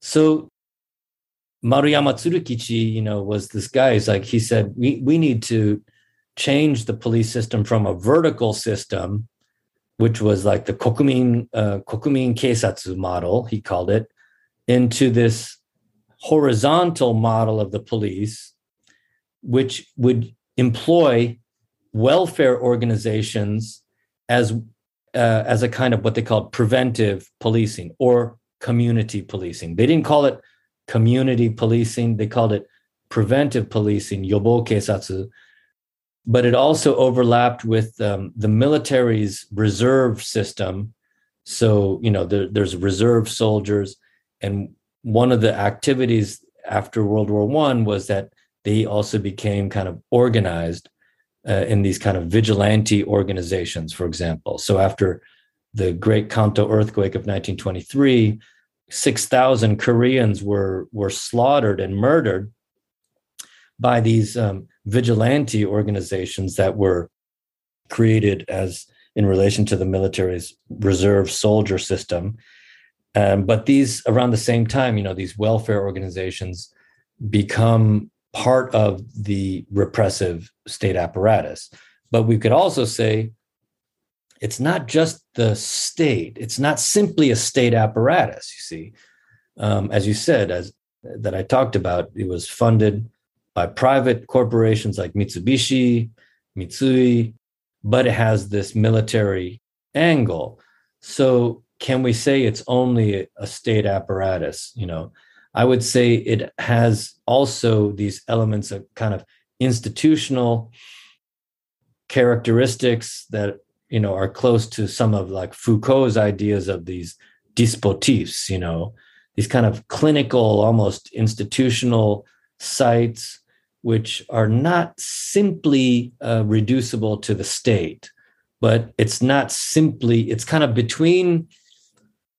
So Maruyama Tsurukichi, you know, was this guy. He's like he said, we we need to change the police system from a vertical system which was like the Kokumin uh, Kokumin Keisatsu model, he called it, into this horizontal model of the police, which would employ welfare organizations as uh, as a kind of what they called preventive policing or community policing. They didn't call it community policing; they called it preventive policing, yobo keisatsu, but it also overlapped with um, the military's reserve system. So, you know, there, there's reserve soldiers. And one of the activities after World War One was that they also became kind of organized uh, in these kind of vigilante organizations, for example. So, after the Great Kanto earthquake of 1923, 6,000 Koreans were, were slaughtered and murdered by these um, vigilante organizations that were created as in relation to the military's reserve soldier system. Um, but these, around the same time, you know, these welfare organizations become part of the repressive state apparatus. But we could also say it's not just the state; it's not simply a state apparatus. You see, um, as you said, as that I talked about, it was funded by private corporations like Mitsubishi, Mitsui, but it has this military angle. So can we say it's only a state apparatus? You know, I would say it has also these elements of kind of institutional characteristics that you know are close to some of like Foucault's ideas of these dispositifs, you know, these kind of clinical, almost institutional sites which are not simply uh, reducible to the state, but it's not simply, it's kind of between,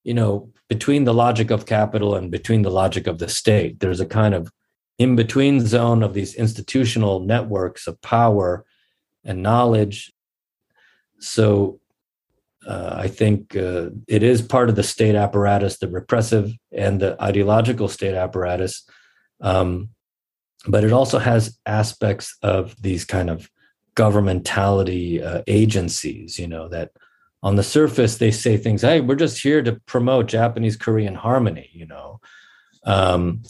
you know, between the logic of capital and between the logic of the state. There's a kind of in between zone of these institutional networks of power and knowledge. So uh, I think uh, it is part of the state apparatus, the repressive and the ideological state apparatus. Um, but it also has aspects of these kind of governmentality uh, agencies you know that on the surface they say things hey we're just here to promote japanese korean harmony you know? Um,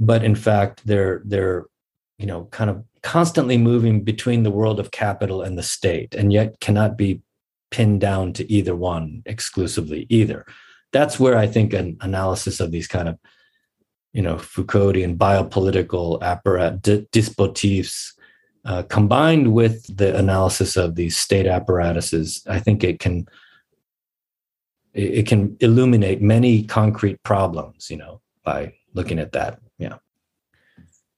but in fact they're they're you know kind of constantly moving between the world of capital and the state and yet cannot be pinned down to either one exclusively either. That's where i think an analysis of these kind of you know Foucauldian biopolitical apparat dispositifs uh, combined with the analysis of these state apparatuses, I think it can it, can illuminate many concrete problems, you know, by looking at that. Yeah.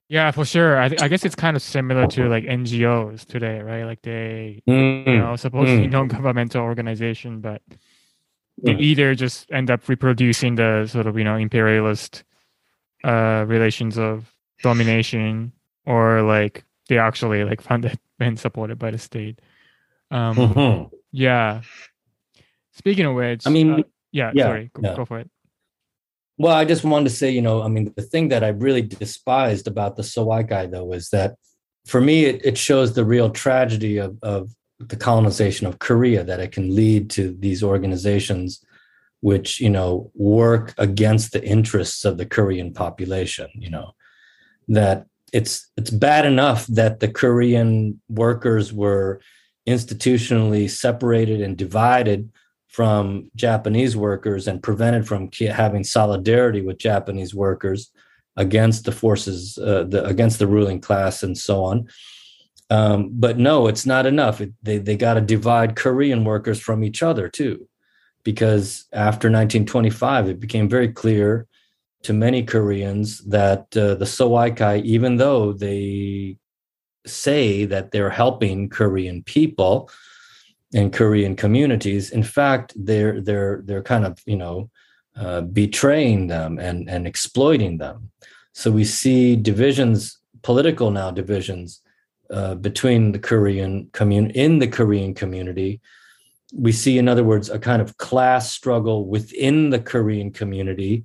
Yeah, for sure. I, th- I guess it's kind of similar to like NGOs today, right? Like they, mm, you know, supposedly mm. non-governmental organization, but they mm. either just end up reproducing the sort of you know imperialist uh, relations of domination, or like they actually like funded and supported by the state. Um, mm-hmm. Yeah. Speaking of which, I mean, uh, yeah, yeah, sorry, go, yeah. go for it. Well, I just wanted to say, you know, I mean, the thing that I really despised about the Soaikai, though, is that for me, it, it shows the real tragedy of, of the colonization of Korea, that it can lead to these organizations which, you know, work against the interests of the Korean population, you know, that it's it's bad enough that the Korean workers were institutionally separated and divided from Japanese workers and prevented from having solidarity with Japanese workers against the forces, uh, the, against the ruling class, and so on. Um, but no, it's not enough. It, they they got to divide Korean workers from each other too, because after 1925, it became very clear to many Koreans that uh, the Soaikai, even though they say that they're helping Korean people, and Korean communities. In fact, they're they're they're kind of you know uh, betraying them and and exploiting them. So we see divisions, political now divisions uh, between the Korean community in the Korean community. We see, in other words, a kind of class struggle within the Korean community.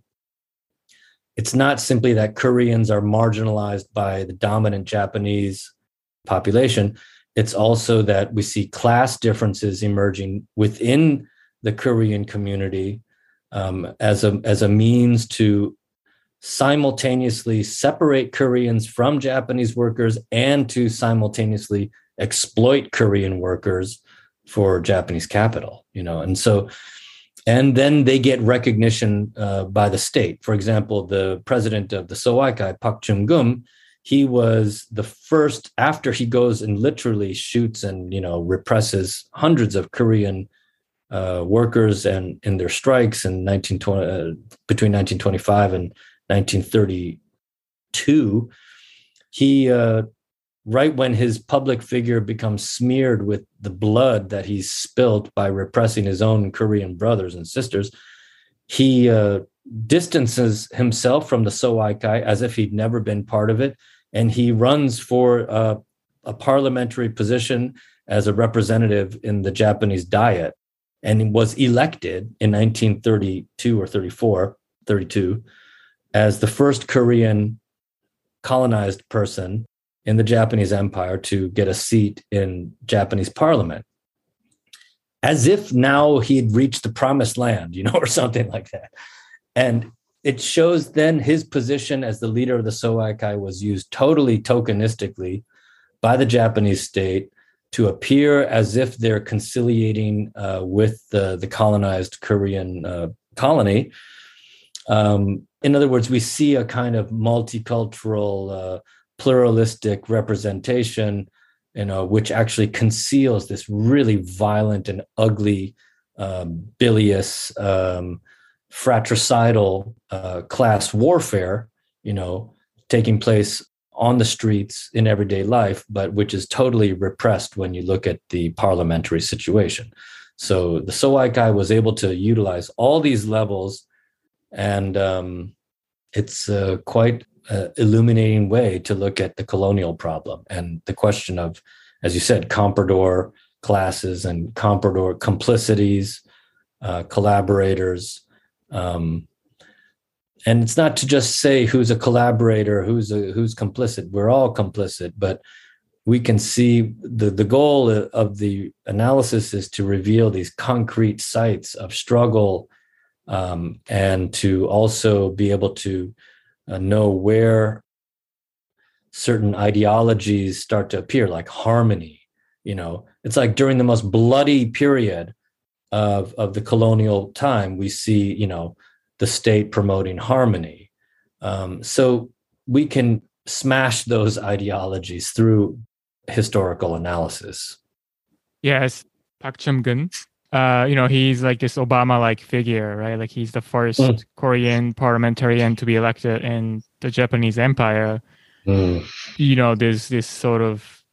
It's not simply that Koreans are marginalized by the dominant Japanese population it's also that we see class differences emerging within the Korean community um, as a as a means to simultaneously separate Koreans from Japanese workers and to simultaneously exploit Korean workers for Japanese capital. You know, and so and then they get recognition uh, by the state. For example, the president of the Soaikai, Pak Chung Gum, he was the first after he goes and literally shoots and you know represses hundreds of Korean uh, workers and in their strikes in 1920 uh, between 1925 and 1932 he uh, right when his public figure becomes smeared with the blood that he's spilt by repressing his own Korean brothers and sisters he uh, distances himself from the Soaikai as if he'd never been part of it and he runs for a, a parliamentary position as a representative in the Japanese Diet and was elected in 1932 or 34, 32, as the first Korean colonized person in the Japanese Empire to get a seat in Japanese parliament. As if now he'd reached the promised land, you know, or something like that. And it shows then his position as the leader of the Soaikai was used totally tokenistically by the Japanese state to appear as if they're conciliating uh, with the, the colonized Korean uh, colony. Um, in other words, we see a kind of multicultural, uh, pluralistic representation, you know, which actually conceals this really violent and ugly, um, bilious, um, fratricidal uh, class warfare, you know, taking place on the streets in everyday life, but which is totally repressed when you look at the parliamentary situation. So the Soaikai was able to utilize all these levels, and um, it's uh, quite uh, illuminating way to look at the colonial problem and the question of, as you said, comprador classes and comprador complicities, uh, collaborators, um, and it's not to just say who's a collaborator, who's a, who's complicit. We're all complicit, but we can see the the goal of the analysis is to reveal these concrete sites of struggle, um, and to also be able to uh, know where certain ideologies start to appear, like harmony. You know, it's like during the most bloody period of of the colonial time, we see you know the state promoting harmony. Um, so we can smash those ideologies through historical analysis. Yes, Pak Chum-gun uh, you know, he's like this Obama-like figure, right? Like he's the first mm. Korean parliamentarian to be elected in the Japanese Empire. Mm. You know, there's this sort of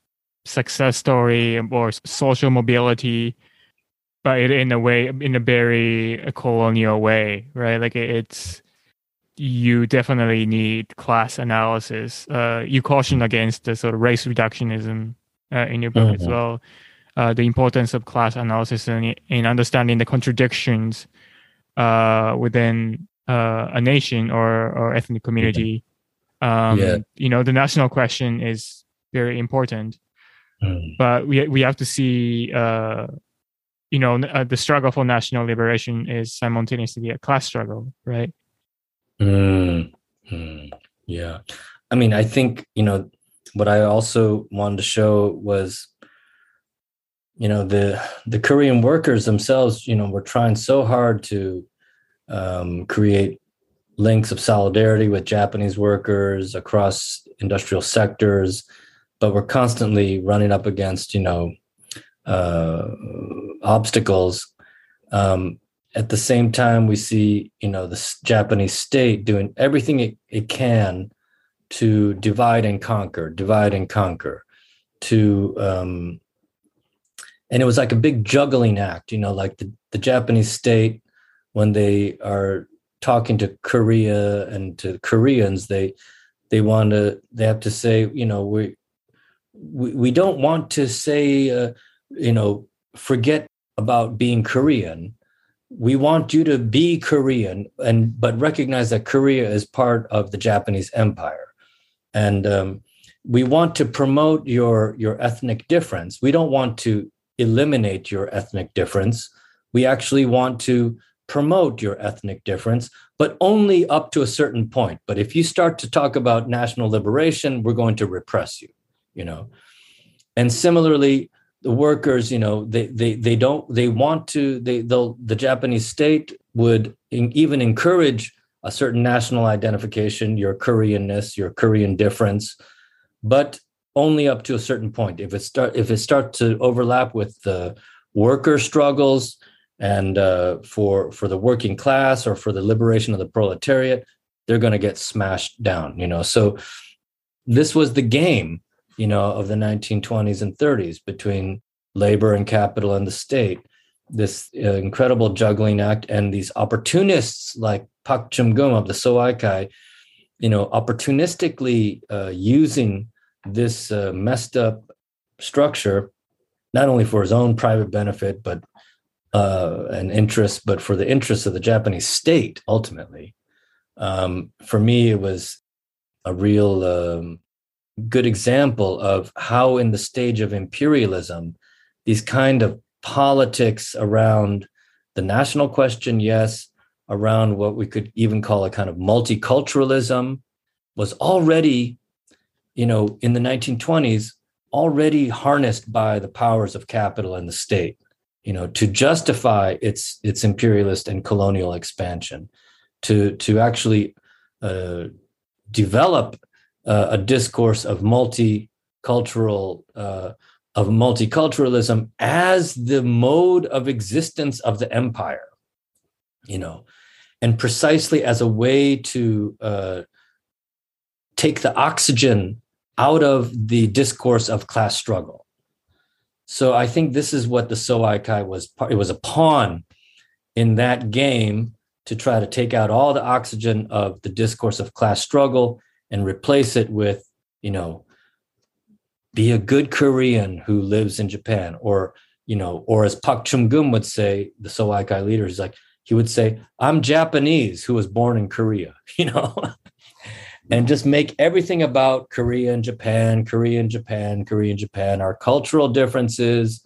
success story or social mobility, but in a way, in a very colonial way, right? Like it's you definitely need class analysis. Uh, you caution against the sort of race reductionism uh, in your book mm-hmm. as well uh, the importance of class analysis in, in understanding the contradictions uh, within uh, a nation or, or ethnic community. Um, yeah. You know, the national question is very important, mm. but we we have to see. Uh, you know, uh, the struggle for national liberation is simultaneously a class struggle, right? Mm. Mm. Yeah, I mean, I think you know what I also wanted to show was you know the the korean workers themselves you know were trying so hard to um, create links of solidarity with japanese workers across industrial sectors but we're constantly running up against you know uh, obstacles. Um, at the same time we see you know the japanese state doing everything it, it can to divide and conquer divide and conquer to um, and it was like a big juggling act you know like the, the japanese state when they are talking to korea and to koreans they they want to they have to say you know we we, we don't want to say uh, you know forget about being korean. We want you to be korean and but recognize that korea is part of the japanese empire. And um, we want to promote your your ethnic difference. We don't want to eliminate your ethnic difference. We actually want to promote your ethnic difference, but only up to a certain point. But if you start to talk about national liberation, we're going to repress you, you know. And similarly, the workers, you know, they they they don't they want to they they'll the Japanese state would in, even encourage a certain national identification, your Koreanness, your Korean difference, but only up to a certain point. If it start if it starts to overlap with the worker struggles and uh, for for the working class or for the liberation of the proletariat, they're going to get smashed down. You know, so this was the game, you know, of the 1920s and 30s between labor and capital and the state. This uh, incredible juggling act and these opportunists like Pak Chum Gum of the Soaikai, you know, opportunistically uh, using this uh, messed up structure, not only for his own private benefit, but uh, an interest, but for the interests of the Japanese state ultimately. Um, for me, it was a real um, good example of how, in the stage of imperialism, these kind of politics around the national question, yes, around what we could even call a kind of multiculturalism, was already you know, in the 1920s, already harnessed by the powers of capital and the state, you know, to justify its its imperialist and colonial expansion, to to actually uh, develop uh, a discourse of multicultural uh, of multiculturalism as the mode of existence of the empire, you know, and precisely as a way to uh, take the oxygen out of the discourse of class struggle. So I think this is what the Soaikai was. It was a pawn in that game to try to take out all the oxygen of the discourse of class struggle and replace it with, you know, be a good Korean who lives in Japan, or you know, or as Pak Chum Gum would say, the Soaikai leader, he's like, he would say, "I'm Japanese who was born in Korea," you know and just make everything about Korea and Japan, Korea and Japan, Korea and Japan, our cultural differences.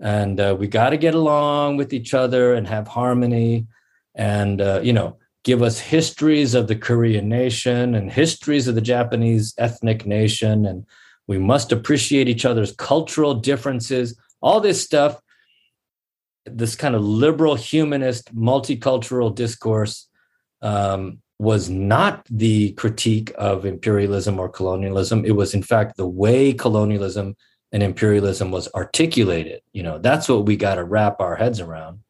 And uh, we got to get along with each other and have harmony and, uh, you know, give us histories of the Korean nation and histories of the Japanese ethnic nation. And we must appreciate each other's cultural differences, all this stuff, this kind of liberal, humanist, multicultural discourse. Um, was not the critique of imperialism or colonialism. It was, in fact, the way colonialism and imperialism was articulated. You know, that's what we got to wrap our heads around.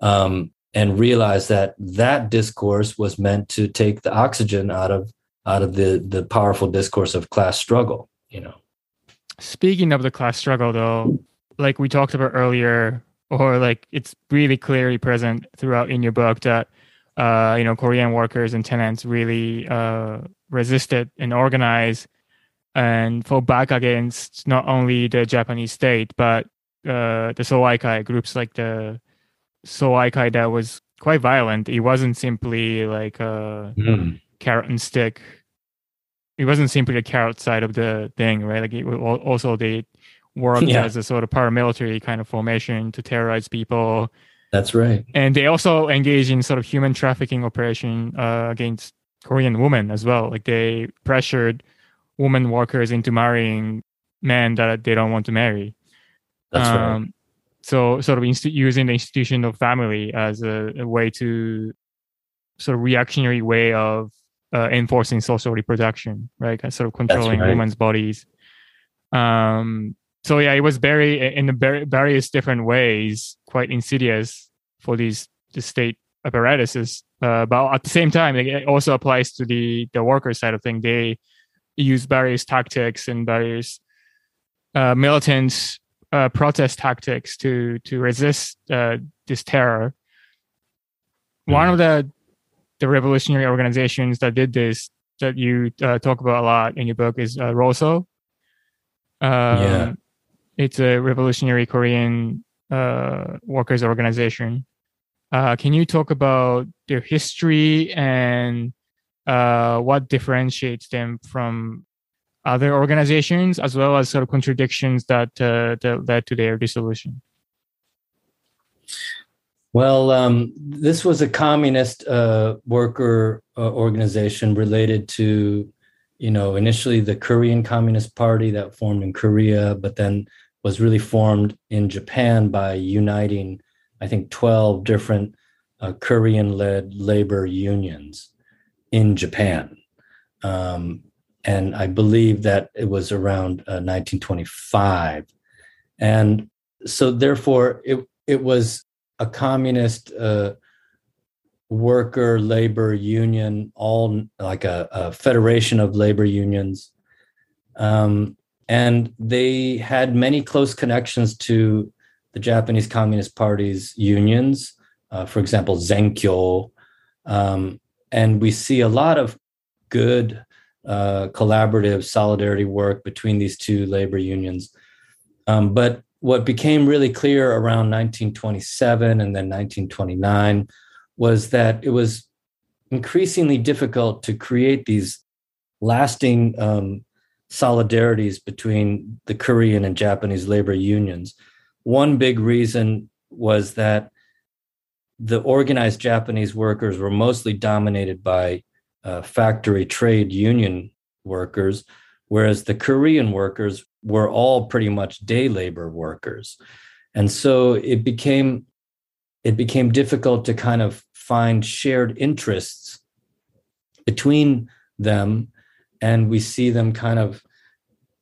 Um, and realize that that discourse was meant to take the oxygen out of out of the the powerful discourse of class struggle you know speaking of the class struggle though like we talked about earlier or like it's really clearly present throughout in your book that uh, you know korean workers and tenants really uh, resisted and organized and fought back against not only the japanese state but uh, the soaikai groups like the soaikai that was quite violent it wasn't simply like a mm. carrot and stick it wasn't simply the carrot side of the thing, right? Like it also they worked yeah. as a sort of paramilitary kind of formation to terrorize people. That's right. And they also engage in sort of human trafficking operation uh, against Korean women as well. Like they pressured women workers into marrying men that they don't want to marry. That's um, right. So sort of inst- using the institution of family as a, a way to sort of reactionary way of uh, enforcing social reproduction, right? Sort of controlling right. women's bodies. Um, so yeah, it was very in various different ways quite insidious for these the state apparatuses. Uh, but at the same time, it also applies to the the worker side of thing. They use various tactics and various uh, militant uh, protest tactics to to resist uh, this terror. Mm. One of the the revolutionary organizations that did this that you uh, talk about a lot in your book is uh, ROSO. Um, yeah. It's a revolutionary Korean uh, workers organization. Uh, can you talk about their history and uh, what differentiates them from other organizations, as well as sort of contradictions that, uh, that led to their dissolution? Well, um, this was a communist uh, worker uh, organization related to, you know, initially the Korean Communist Party that formed in Korea, but then was really formed in Japan by uniting, I think, 12 different uh, Korean led labor unions in Japan. Um, and I believe that it was around 1925. Uh, and so, therefore, it, it was a communist uh, worker labor union, all like a, a federation of labor unions. Um, and they had many close connections to the Japanese Communist Party's unions, uh, for example, Zenkyo. Um, and we see a lot of good uh, collaborative solidarity work between these two labor unions. Um, but what became really clear around 1927 and then 1929 was that it was increasingly difficult to create these lasting um, solidarities between the Korean and Japanese labor unions. One big reason was that the organized Japanese workers were mostly dominated by uh, factory trade union workers, whereas the Korean workers were all pretty much day labor workers and so it became it became difficult to kind of find shared interests between them and we see them kind of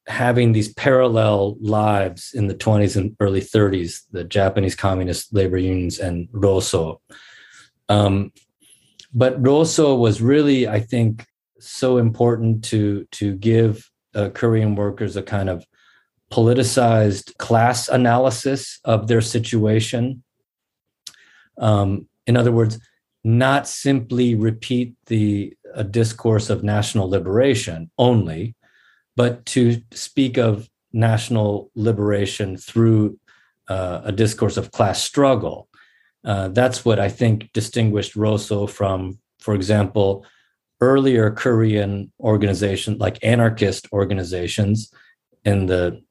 having these parallel lives in the 20s and early 30s the japanese communist labor unions and roso um, but roso was really i think so important to to give uh, korean workers a kind of politicized class analysis of their situation. Um, in other words, not simply repeat the a discourse of national liberation only, but to speak of national liberation through uh, a discourse of class struggle. Uh, that's what I think distinguished Roso from, for example, earlier Korean organizations like anarchist organizations in the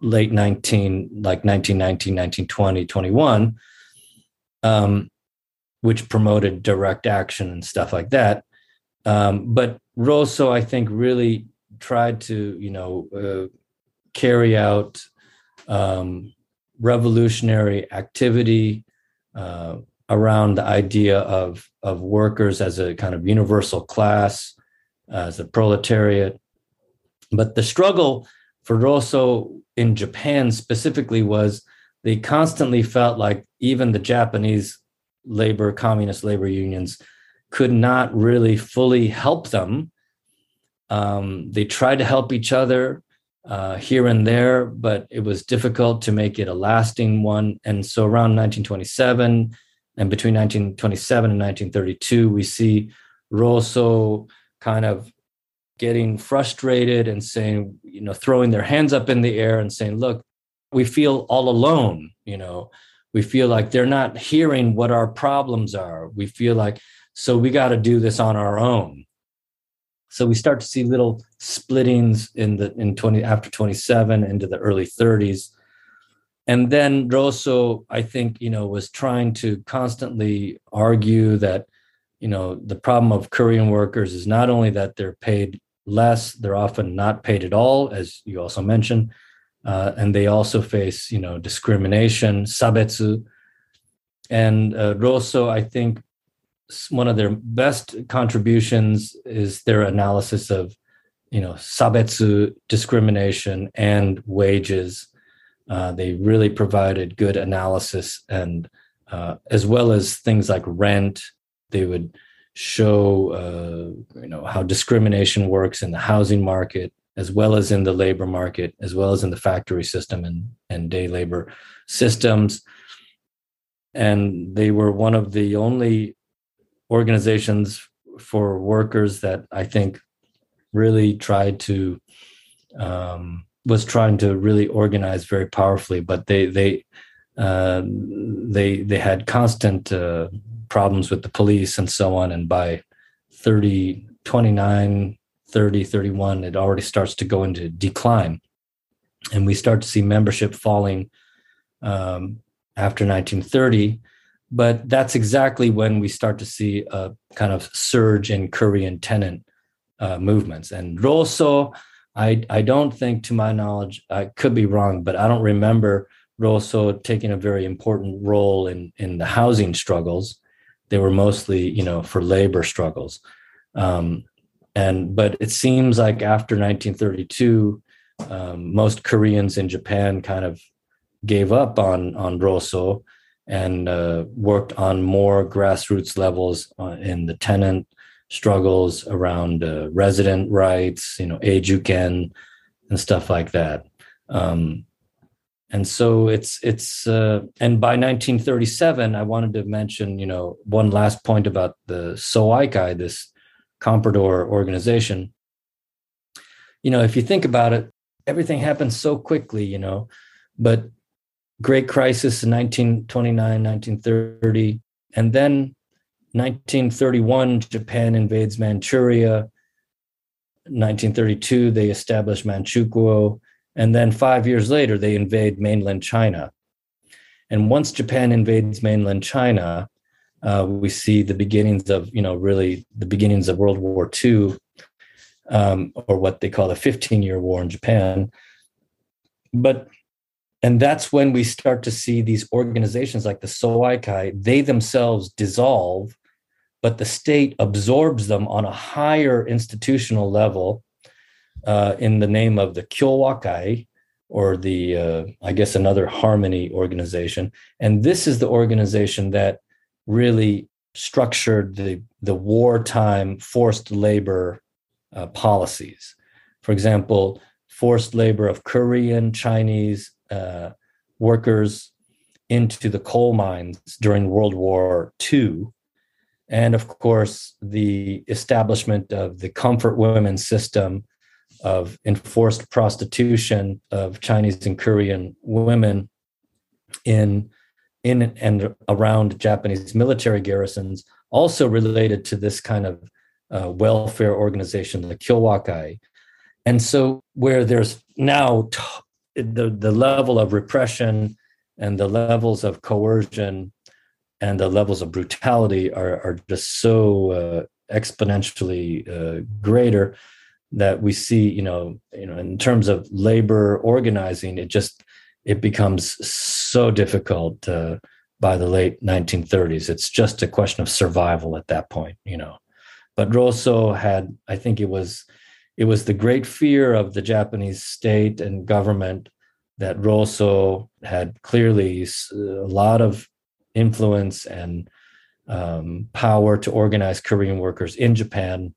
late 19 like 1919 1920 21 um, which promoted direct action and stuff like that. Um, but roso i think really tried to you know uh, carry out um, revolutionary activity uh, around the idea of of workers as a kind of universal class as a proletariat. But the struggle for Roso in Japan specifically was they constantly felt like even the Japanese labor, communist labor unions could not really fully help them. Um, they tried to help each other uh, here and there, but it was difficult to make it a lasting one. And so around 1927 and between 1927 and 1932, we see Roso kind of getting frustrated and saying, you know, throwing their hands up in the air and saying, look, we feel all alone, you know, we feel like they're not hearing what our problems are. We feel like, so we got to do this on our own. So we start to see little splittings in the in 20 after 27 into the early 30s. And then Roso, I think, you know, was trying to constantly argue that, you know, the problem of Korean workers is not only that they're paid less. They're often not paid at all, as you also mentioned. Uh, and they also face, you know, discrimination, sabetsu. And uh, Roso, I think one of their best contributions is their analysis of, you know, sabetsu, discrimination, and wages. Uh, they really provided good analysis and uh, as well as things like rent. They would show uh, you know how discrimination works in the housing market as well as in the labor market as well as in the factory system and, and day labor systems and they were one of the only organizations for workers that i think really tried to um, was trying to really organize very powerfully but they they uh, they they had constant uh, problems with the police and so on. And by 30, 29, 30, 31, it already starts to go into decline. And we start to see membership falling um, after 1930. But that's exactly when we start to see a kind of surge in Korean tenant uh, movements. And Roso, I, I don't think, to my knowledge, I could be wrong, but I don't remember Roso taking a very important role in, in the housing struggles they were mostly you know for labor struggles um, and but it seems like after 1932 um, most koreans in japan kind of gave up on on roso and uh, worked on more grassroots levels uh, in the tenant struggles around uh, resident rights you know kyojuken and stuff like that. Um, and so it's it's uh, and by 1937 i wanted to mention you know one last point about the soaikai this comprador organization you know if you think about it everything happens so quickly you know but great crisis in 1929 1930 and then 1931 japan invades manchuria 1932 they established manchukuo and then five years later, they invade mainland China. And once Japan invades mainland China, uh, we see the beginnings of, you know, really the beginnings of World War II, um, or what they call the 15 year war in Japan. But, and that's when we start to see these organizations like the Soaikai, they themselves dissolve, but the state absorbs them on a higher institutional level uh, in the name of the Kyowakai, or the uh, I guess another harmony organization. And this is the organization that really structured the the wartime forced labor uh, policies. For example, forced labor of Korean, Chinese uh, workers into the coal mines during World War II. And of course, the establishment of the comfort women system of enforced prostitution of Chinese and Korean women in in and around Japanese military garrisons, also related to this kind of uh, welfare organization, the Kyowakai. And so, where there's now t- the the level of repression and the levels of coercion and the levels of brutality are are just so uh, exponentially uh, greater that we see you know you know in terms of labor organizing it just it becomes so difficult uh, by the late 1930s it's just a question of survival at that point you know but roso had i think it was it was the great fear of the Japanese state and government that Roso had clearly a lot of influence and um, power to organize Korean workers in Japan.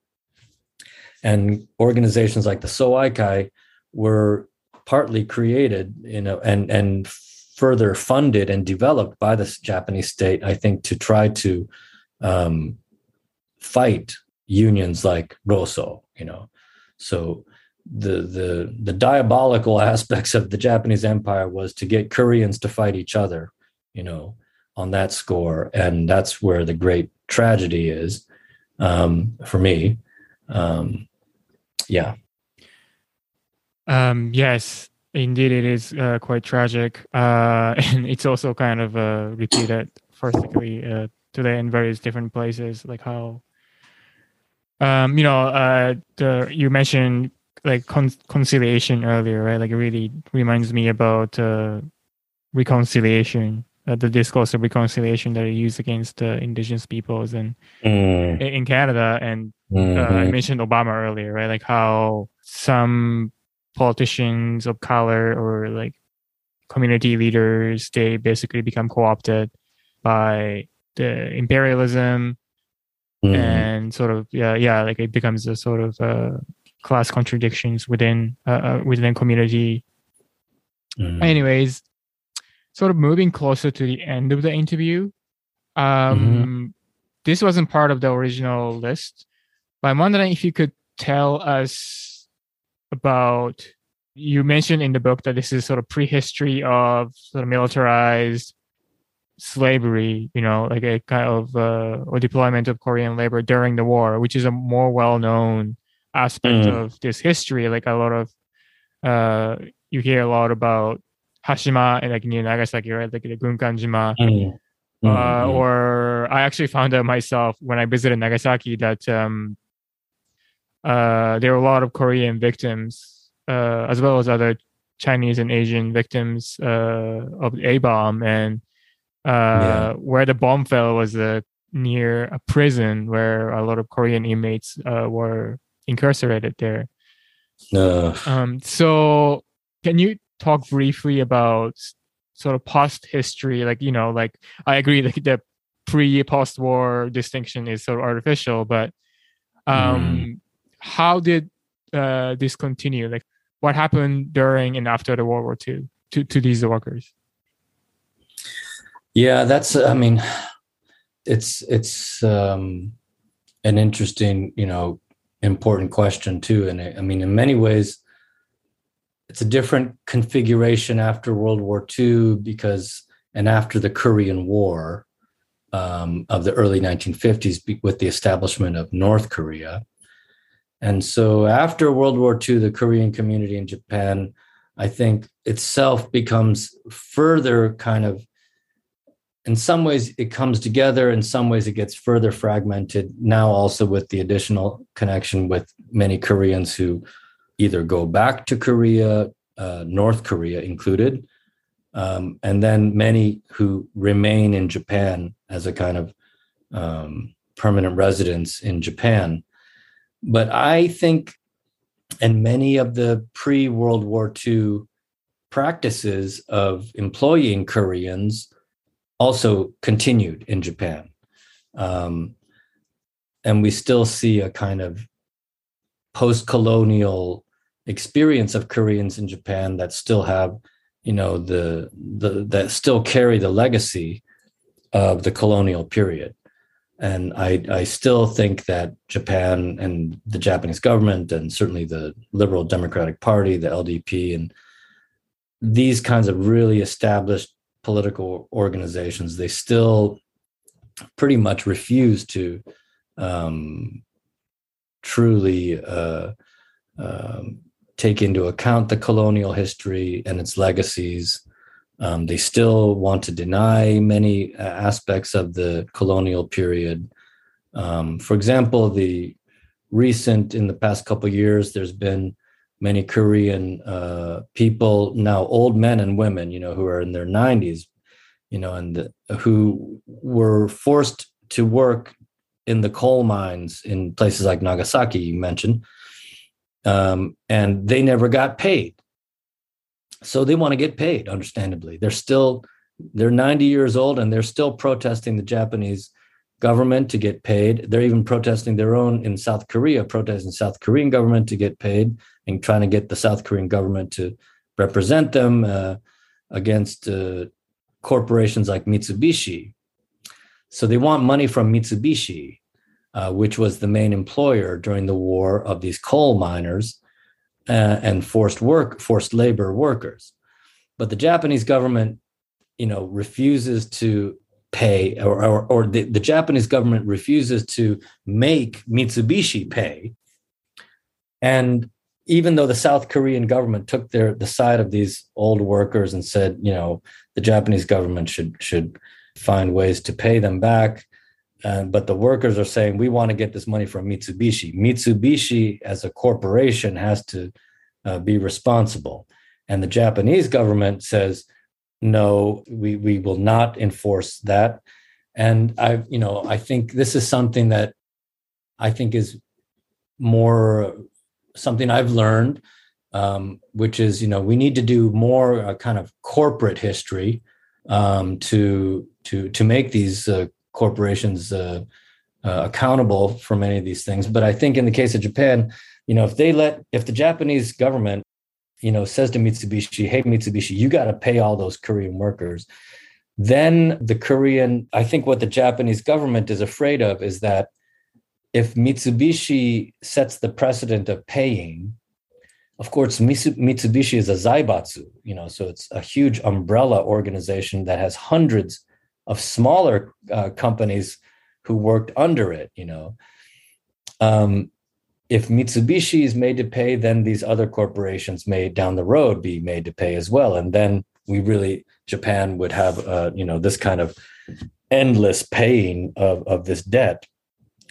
And organizations like the Soaikai were partly created, you know, and and further funded and developed by the Japanese state, I think, to try to um, fight unions like Roso, you know. So the the the diabolical aspects of the Japanese empire was to get Koreans to fight each other, you know, on that score, and that's where the great tragedy is um, for me. Um, yeah. Um, yes, indeed, it is uh, quite tragic, uh, and it's also kind of uh, repeated particularly uh, today in various different places, like how. Um, you know, uh, the you mentioned like con- conciliation earlier, right? Like it really reminds me about uh, reconciliation uh, the discourse of reconciliation that are used against uh, indigenous peoples and mm. in Canada. And mm-hmm. uh, I mentioned Obama earlier, right? Like how some politicians of color or like community leaders they basically become co-opted by the imperialism mm. and sort of yeah yeah like it becomes a sort of uh, class contradictions within uh, uh within community. Mm. Anyways, sort of moving closer to the end of the interview. Um, mm-hmm. This wasn't part of the original list, but I'm wondering if you could tell us about. You mentioned in the book that this is sort of prehistory of sort of militarized slavery, you know, like a kind of uh, or deployment of Korean labor during the war, which is a more well-known aspect mm. of this history. Like a lot of uh, you hear a lot about Hashima and like near Nagasaki, right? Like the Gunkanjima. Mm. Uh, mm-hmm. or I actually found out myself when I visited Nagasaki that um, uh, there were a lot of Korean victims, uh, as well as other Chinese and Asian victims uh, of the A bomb, and uh, yeah. where the bomb fell was uh, near a prison where a lot of Korean inmates were incarcerated there. Um, so, can you talk briefly about sort of past history like you know like i agree like the pre post war distinction is sort of artificial but um mm. How did uh this continue? Like what happened during and after the world war ii to to these workers? Yeah that's i mean it's it's um an interesting you know important question too. And i mean in many ways it's a different configuration after World War II because, and after the Korean War um, of the early 1950s with the establishment of North Korea. And so after World War II, the Korean community in Japan, I think itself becomes further kind of, in some ways, it comes together. In some ways, it gets further fragmented. Now, also with the additional connection with many Koreans who either go back to Korea, uh, North Korea included, um, and then many who remain in Japan as a kind of um, permanent residence in Japan. But I think, and many of the pre World War II practices of employing Koreans also continued in Japan. Um, and we still see a kind of post colonial experience of Koreans in Japan that still have, you know, the the that still carry the legacy of the colonial period. And I, I still think that Japan and the Japanese government, and certainly the Liberal Democratic Party, the LDP, and these kinds of really established political organizations, they still pretty much refuse to um, truly uh, um, take into account the colonial history and its legacies. Um, they still want to deny many uh, aspects of the colonial period. Um, for example, the recent, in the past couple years, there's been many Korean uh, people, now old men and women, you know, who are in their 90s, you know, and the, who were forced to work in the coal mines in places like Nagasaki, you mentioned, um, and they never got paid. So they want to get paid. Understandably, they're still they're 90 years old and they're still protesting the Japanese government to get paid. They're even protesting their own in South Korea, protesting South Korean government to get paid and trying to get the South Korean government to represent them uh, against uh, corporations like Mitsubishi. So they want money from Mitsubishi, uh, which was the main employer during the war of these coal miners uh, and forced work, forced labor workers. But the Japanese government, you know, refuses to pay, or, or, or the, the Japanese government refuses to make Mitsubishi pay. And even though the South Korean government took their the side of these old workers and said, you know, the Japanese government should should find ways to pay them back, uh, but the workers are saying we want to get this money from Mitsubishi. Mitsubishi, as a corporation, has to uh, be responsible, and the Japanese government says, no, we we will not enforce that. And I, you know, I think this is something that I think is more something I've learned, um, which is you know we need to do more uh, kind of corporate history um, to to to make these uh, corporations uh, uh, accountable for many of these things. But I think in the case of Japan, you know, if they let if the Japanese government you know says to Mitsubishi, "Hey Mitsubishi, you got to pay all those Korean workers." Then the Korean, I think what the Japanese government is afraid of is that if Mitsubishi sets the precedent of paying, of course, Mitsubishi is a zaibatsu, you know, so it's a huge umbrella organization that has hundreds of smaller uh, companies who worked under it, you know. Um, if Mitsubishi is made to pay, then these other corporations may down the road be made to pay as well, and then we really Japan would have, uh, you know, this kind of endless paying of of this debt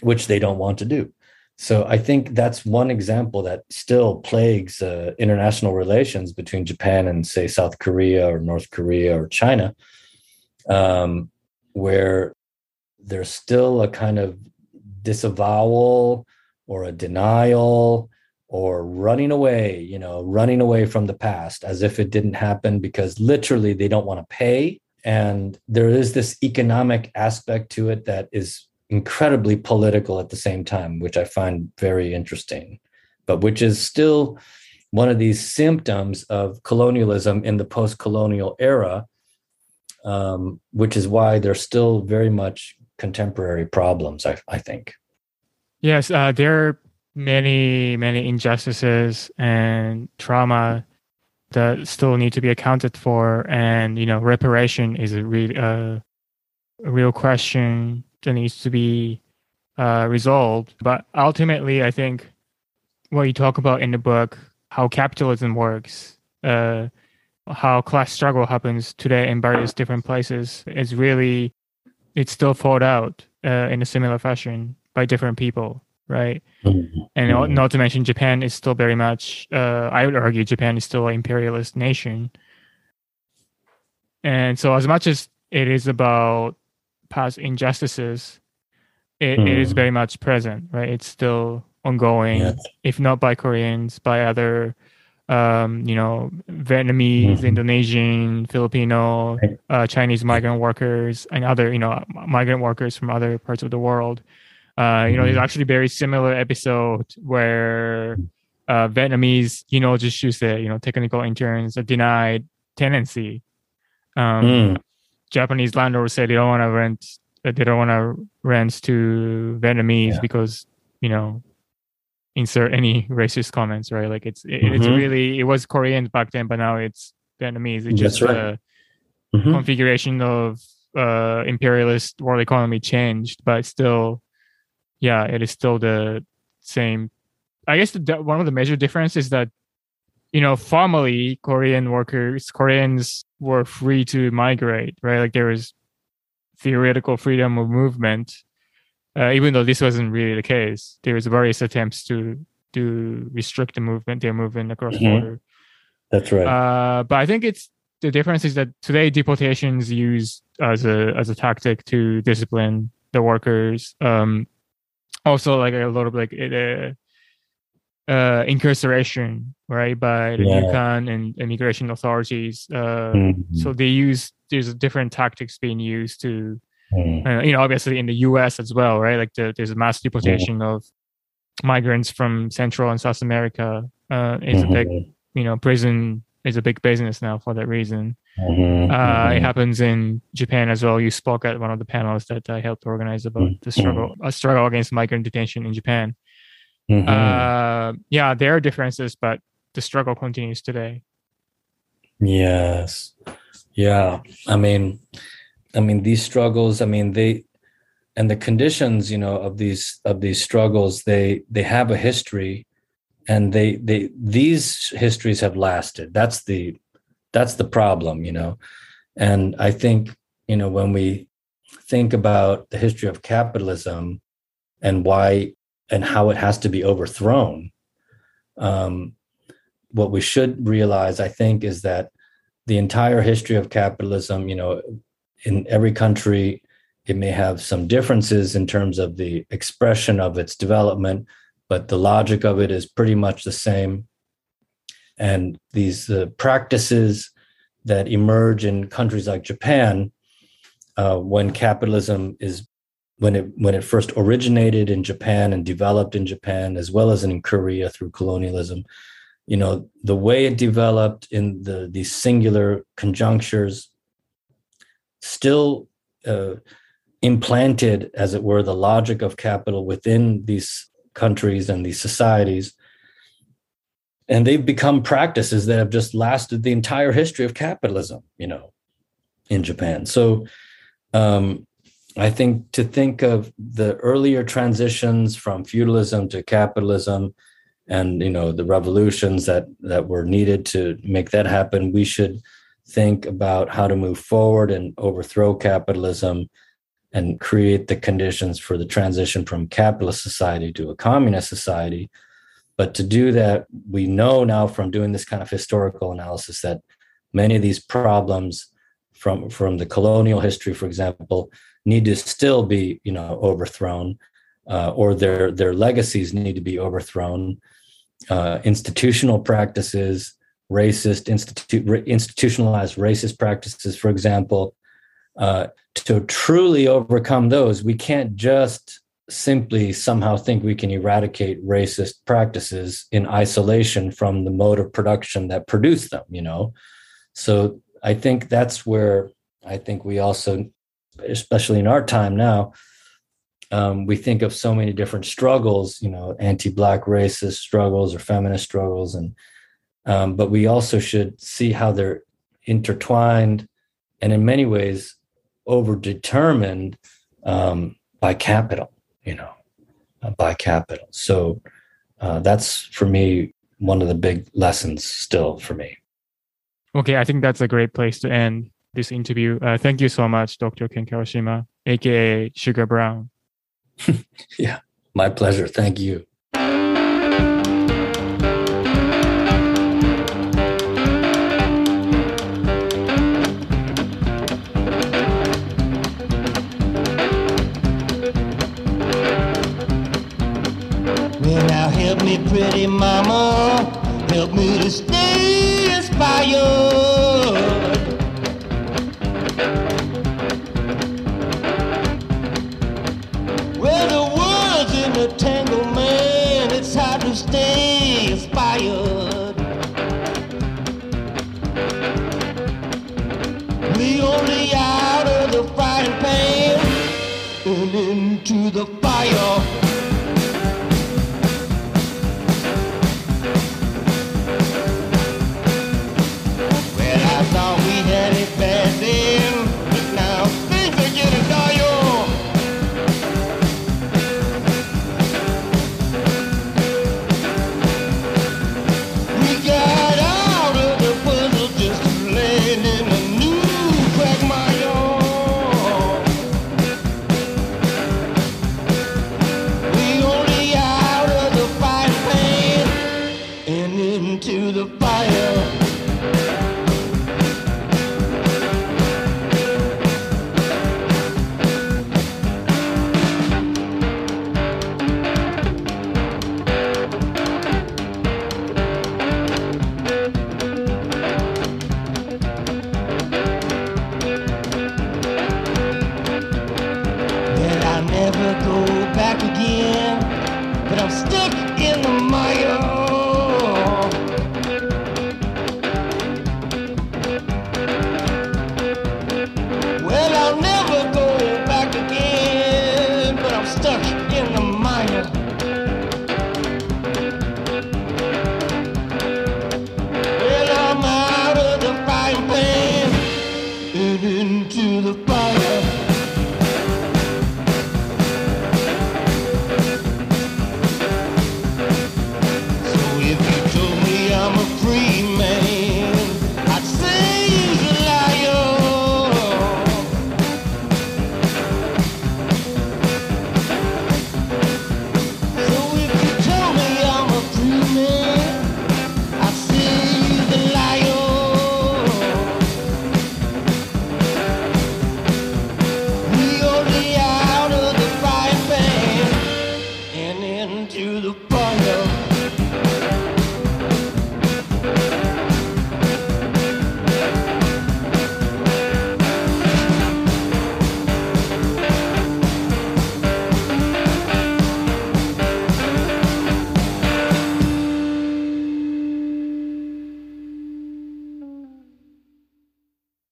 which they don't want to do. So I think that's one example that still plagues uh, international relations between Japan and, say, South Korea or North Korea or China, um, where there's still a kind of disavowal or a denial or running away, you know, running away from the past as if it didn't happen because literally they don't want to pay. And there is this economic aspect to it that is incredibly political at the same time, which I find very interesting, but which is still one of these symptoms of colonialism in the post colonial era, um, which is why they're still very much contemporary problems, I, I think. Yes, uh, there are many, many injustices and trauma that still need to be accounted for. And, you know, reparation is a, re- uh, a real question that needs to be uh, resolved. But ultimately, I think what you talk about in the book, how capitalism works, uh, how class struggle happens today in various different places, is really it's still fought out uh, in a similar fashion by different people, right? Mm-hmm. And not to mention, Japan is still very much. Uh, I would argue Japan is still an imperialist nation, and so as much as it is about past injustices, it, mm. it is hmm. very much present, right? It's still ongoing, yes. if not by Koreans, by other, um, you know, Vietnamese, mm-hmm. Indonesian, Filipino, uh, Chinese migrant workers, and other, you know, migrant workers from other parts of the world. Uh, you know, there's hmm. actually very similar episode where uh, Vietnamese, you know, just use the, you know, technical interns are denied tenancy. Um, mm. Japanese landlords say they don't want to rent they don't want to rent to Vietnamese yeah. because you know insert any racist comments right like it's it, mm-hmm. it's really it was Korean back then but now it's Vietnamese it's just right. the mm-hmm. configuration of uh imperialist world economy changed but still yeah it is still the same I guess the, one of the major differences is that you know, formally Korean workers, Koreans were free to migrate, right? Like there was theoretical freedom of movement, uh, even though this wasn't really the case. There was various attempts to to restrict the movement, their movement across mm-hmm. border. That's right. Uh, but I think it's the difference is that today deportations used as a as a tactic to discipline the workers. Um, also, like a lot of like uh, uh, incarceration, right, by the Yeah. Nyukan and immigration authorities. Uh, Mhm. So they use there's different tactics being used to, Mhm. uh, you know, obviously in the U.S. as well, right? Like the, there's a mass deportation of migrants from Central and South America. Uh, it's a big, Mhm. you know, prison is a big business now for that reason. Mhm. Uh, it Mhm. happens in Japan as well. You spoke at one of the panels that I helped organize about the struggle, a struggle against migrant detention in Japan. Uh, yeah, there are differences, but the struggle continues today. Yes. Yeah. I mean, I mean these struggles, I mean they and the conditions, you know, of these of these struggles, they they have a history and they they these histories have lasted. That's the that's the problem, you know. And I think, you know, when we think about the history of capitalism and why and how it has to be overthrown, um, what we should realize, I think, is that the entire history of capitalism, you know, in every country, it may have some differences in terms of the expression of its development, but the logic of it is pretty much the same. And these uh, practices that emerge in countries like Japan, uh, when capitalism is when it when it first originated in Japan and developed in Japan, as well as in Korea through colonialism, you know the way it developed in the these singular conjunctures still uh, implanted as it were the logic of capital within these countries and these societies. And they've become practices that have just lasted the entire history of capitalism you know in japan. So um, i think to think of the earlier transitions from feudalism to capitalism and you know the revolutions that that were needed to make that happen we should think about how to move forward and overthrow capitalism and create the conditions for the transition from capitalist society to a communist society. But to do that we know now from doing this kind of historical analysis that many of these problems from from the colonial history for example need to still be you know overthrown uh, or their their legacies need to be overthrown. Uh, institutional practices, racist institute institutionalized racist practices, for example. Uh, to truly overcome those, we can't just simply somehow think we can eradicate racist practices in isolation from the mode of production that produced them. You know, so I think that's where I think we also, especially in our time now, um, we think of so many different struggles, you know, anti-black racist struggles or feminist struggles, and um, but we also should see how they're intertwined, and in many ways, overdetermined um, by capital, you know, uh, by capital. So uh, that's for me one of the big lessons still for me. Okay, I think that's a great place to end this interview. Uh, thank you so much, Dr. Ken Kawashima, aka Sugar Brown. yeah, my pleasure. Thank you. Pretty mama, help me to stay inspired. Well, the world's in a tangle, man, it's hard to stay inspired. Me only out of the frying pan and into the fire.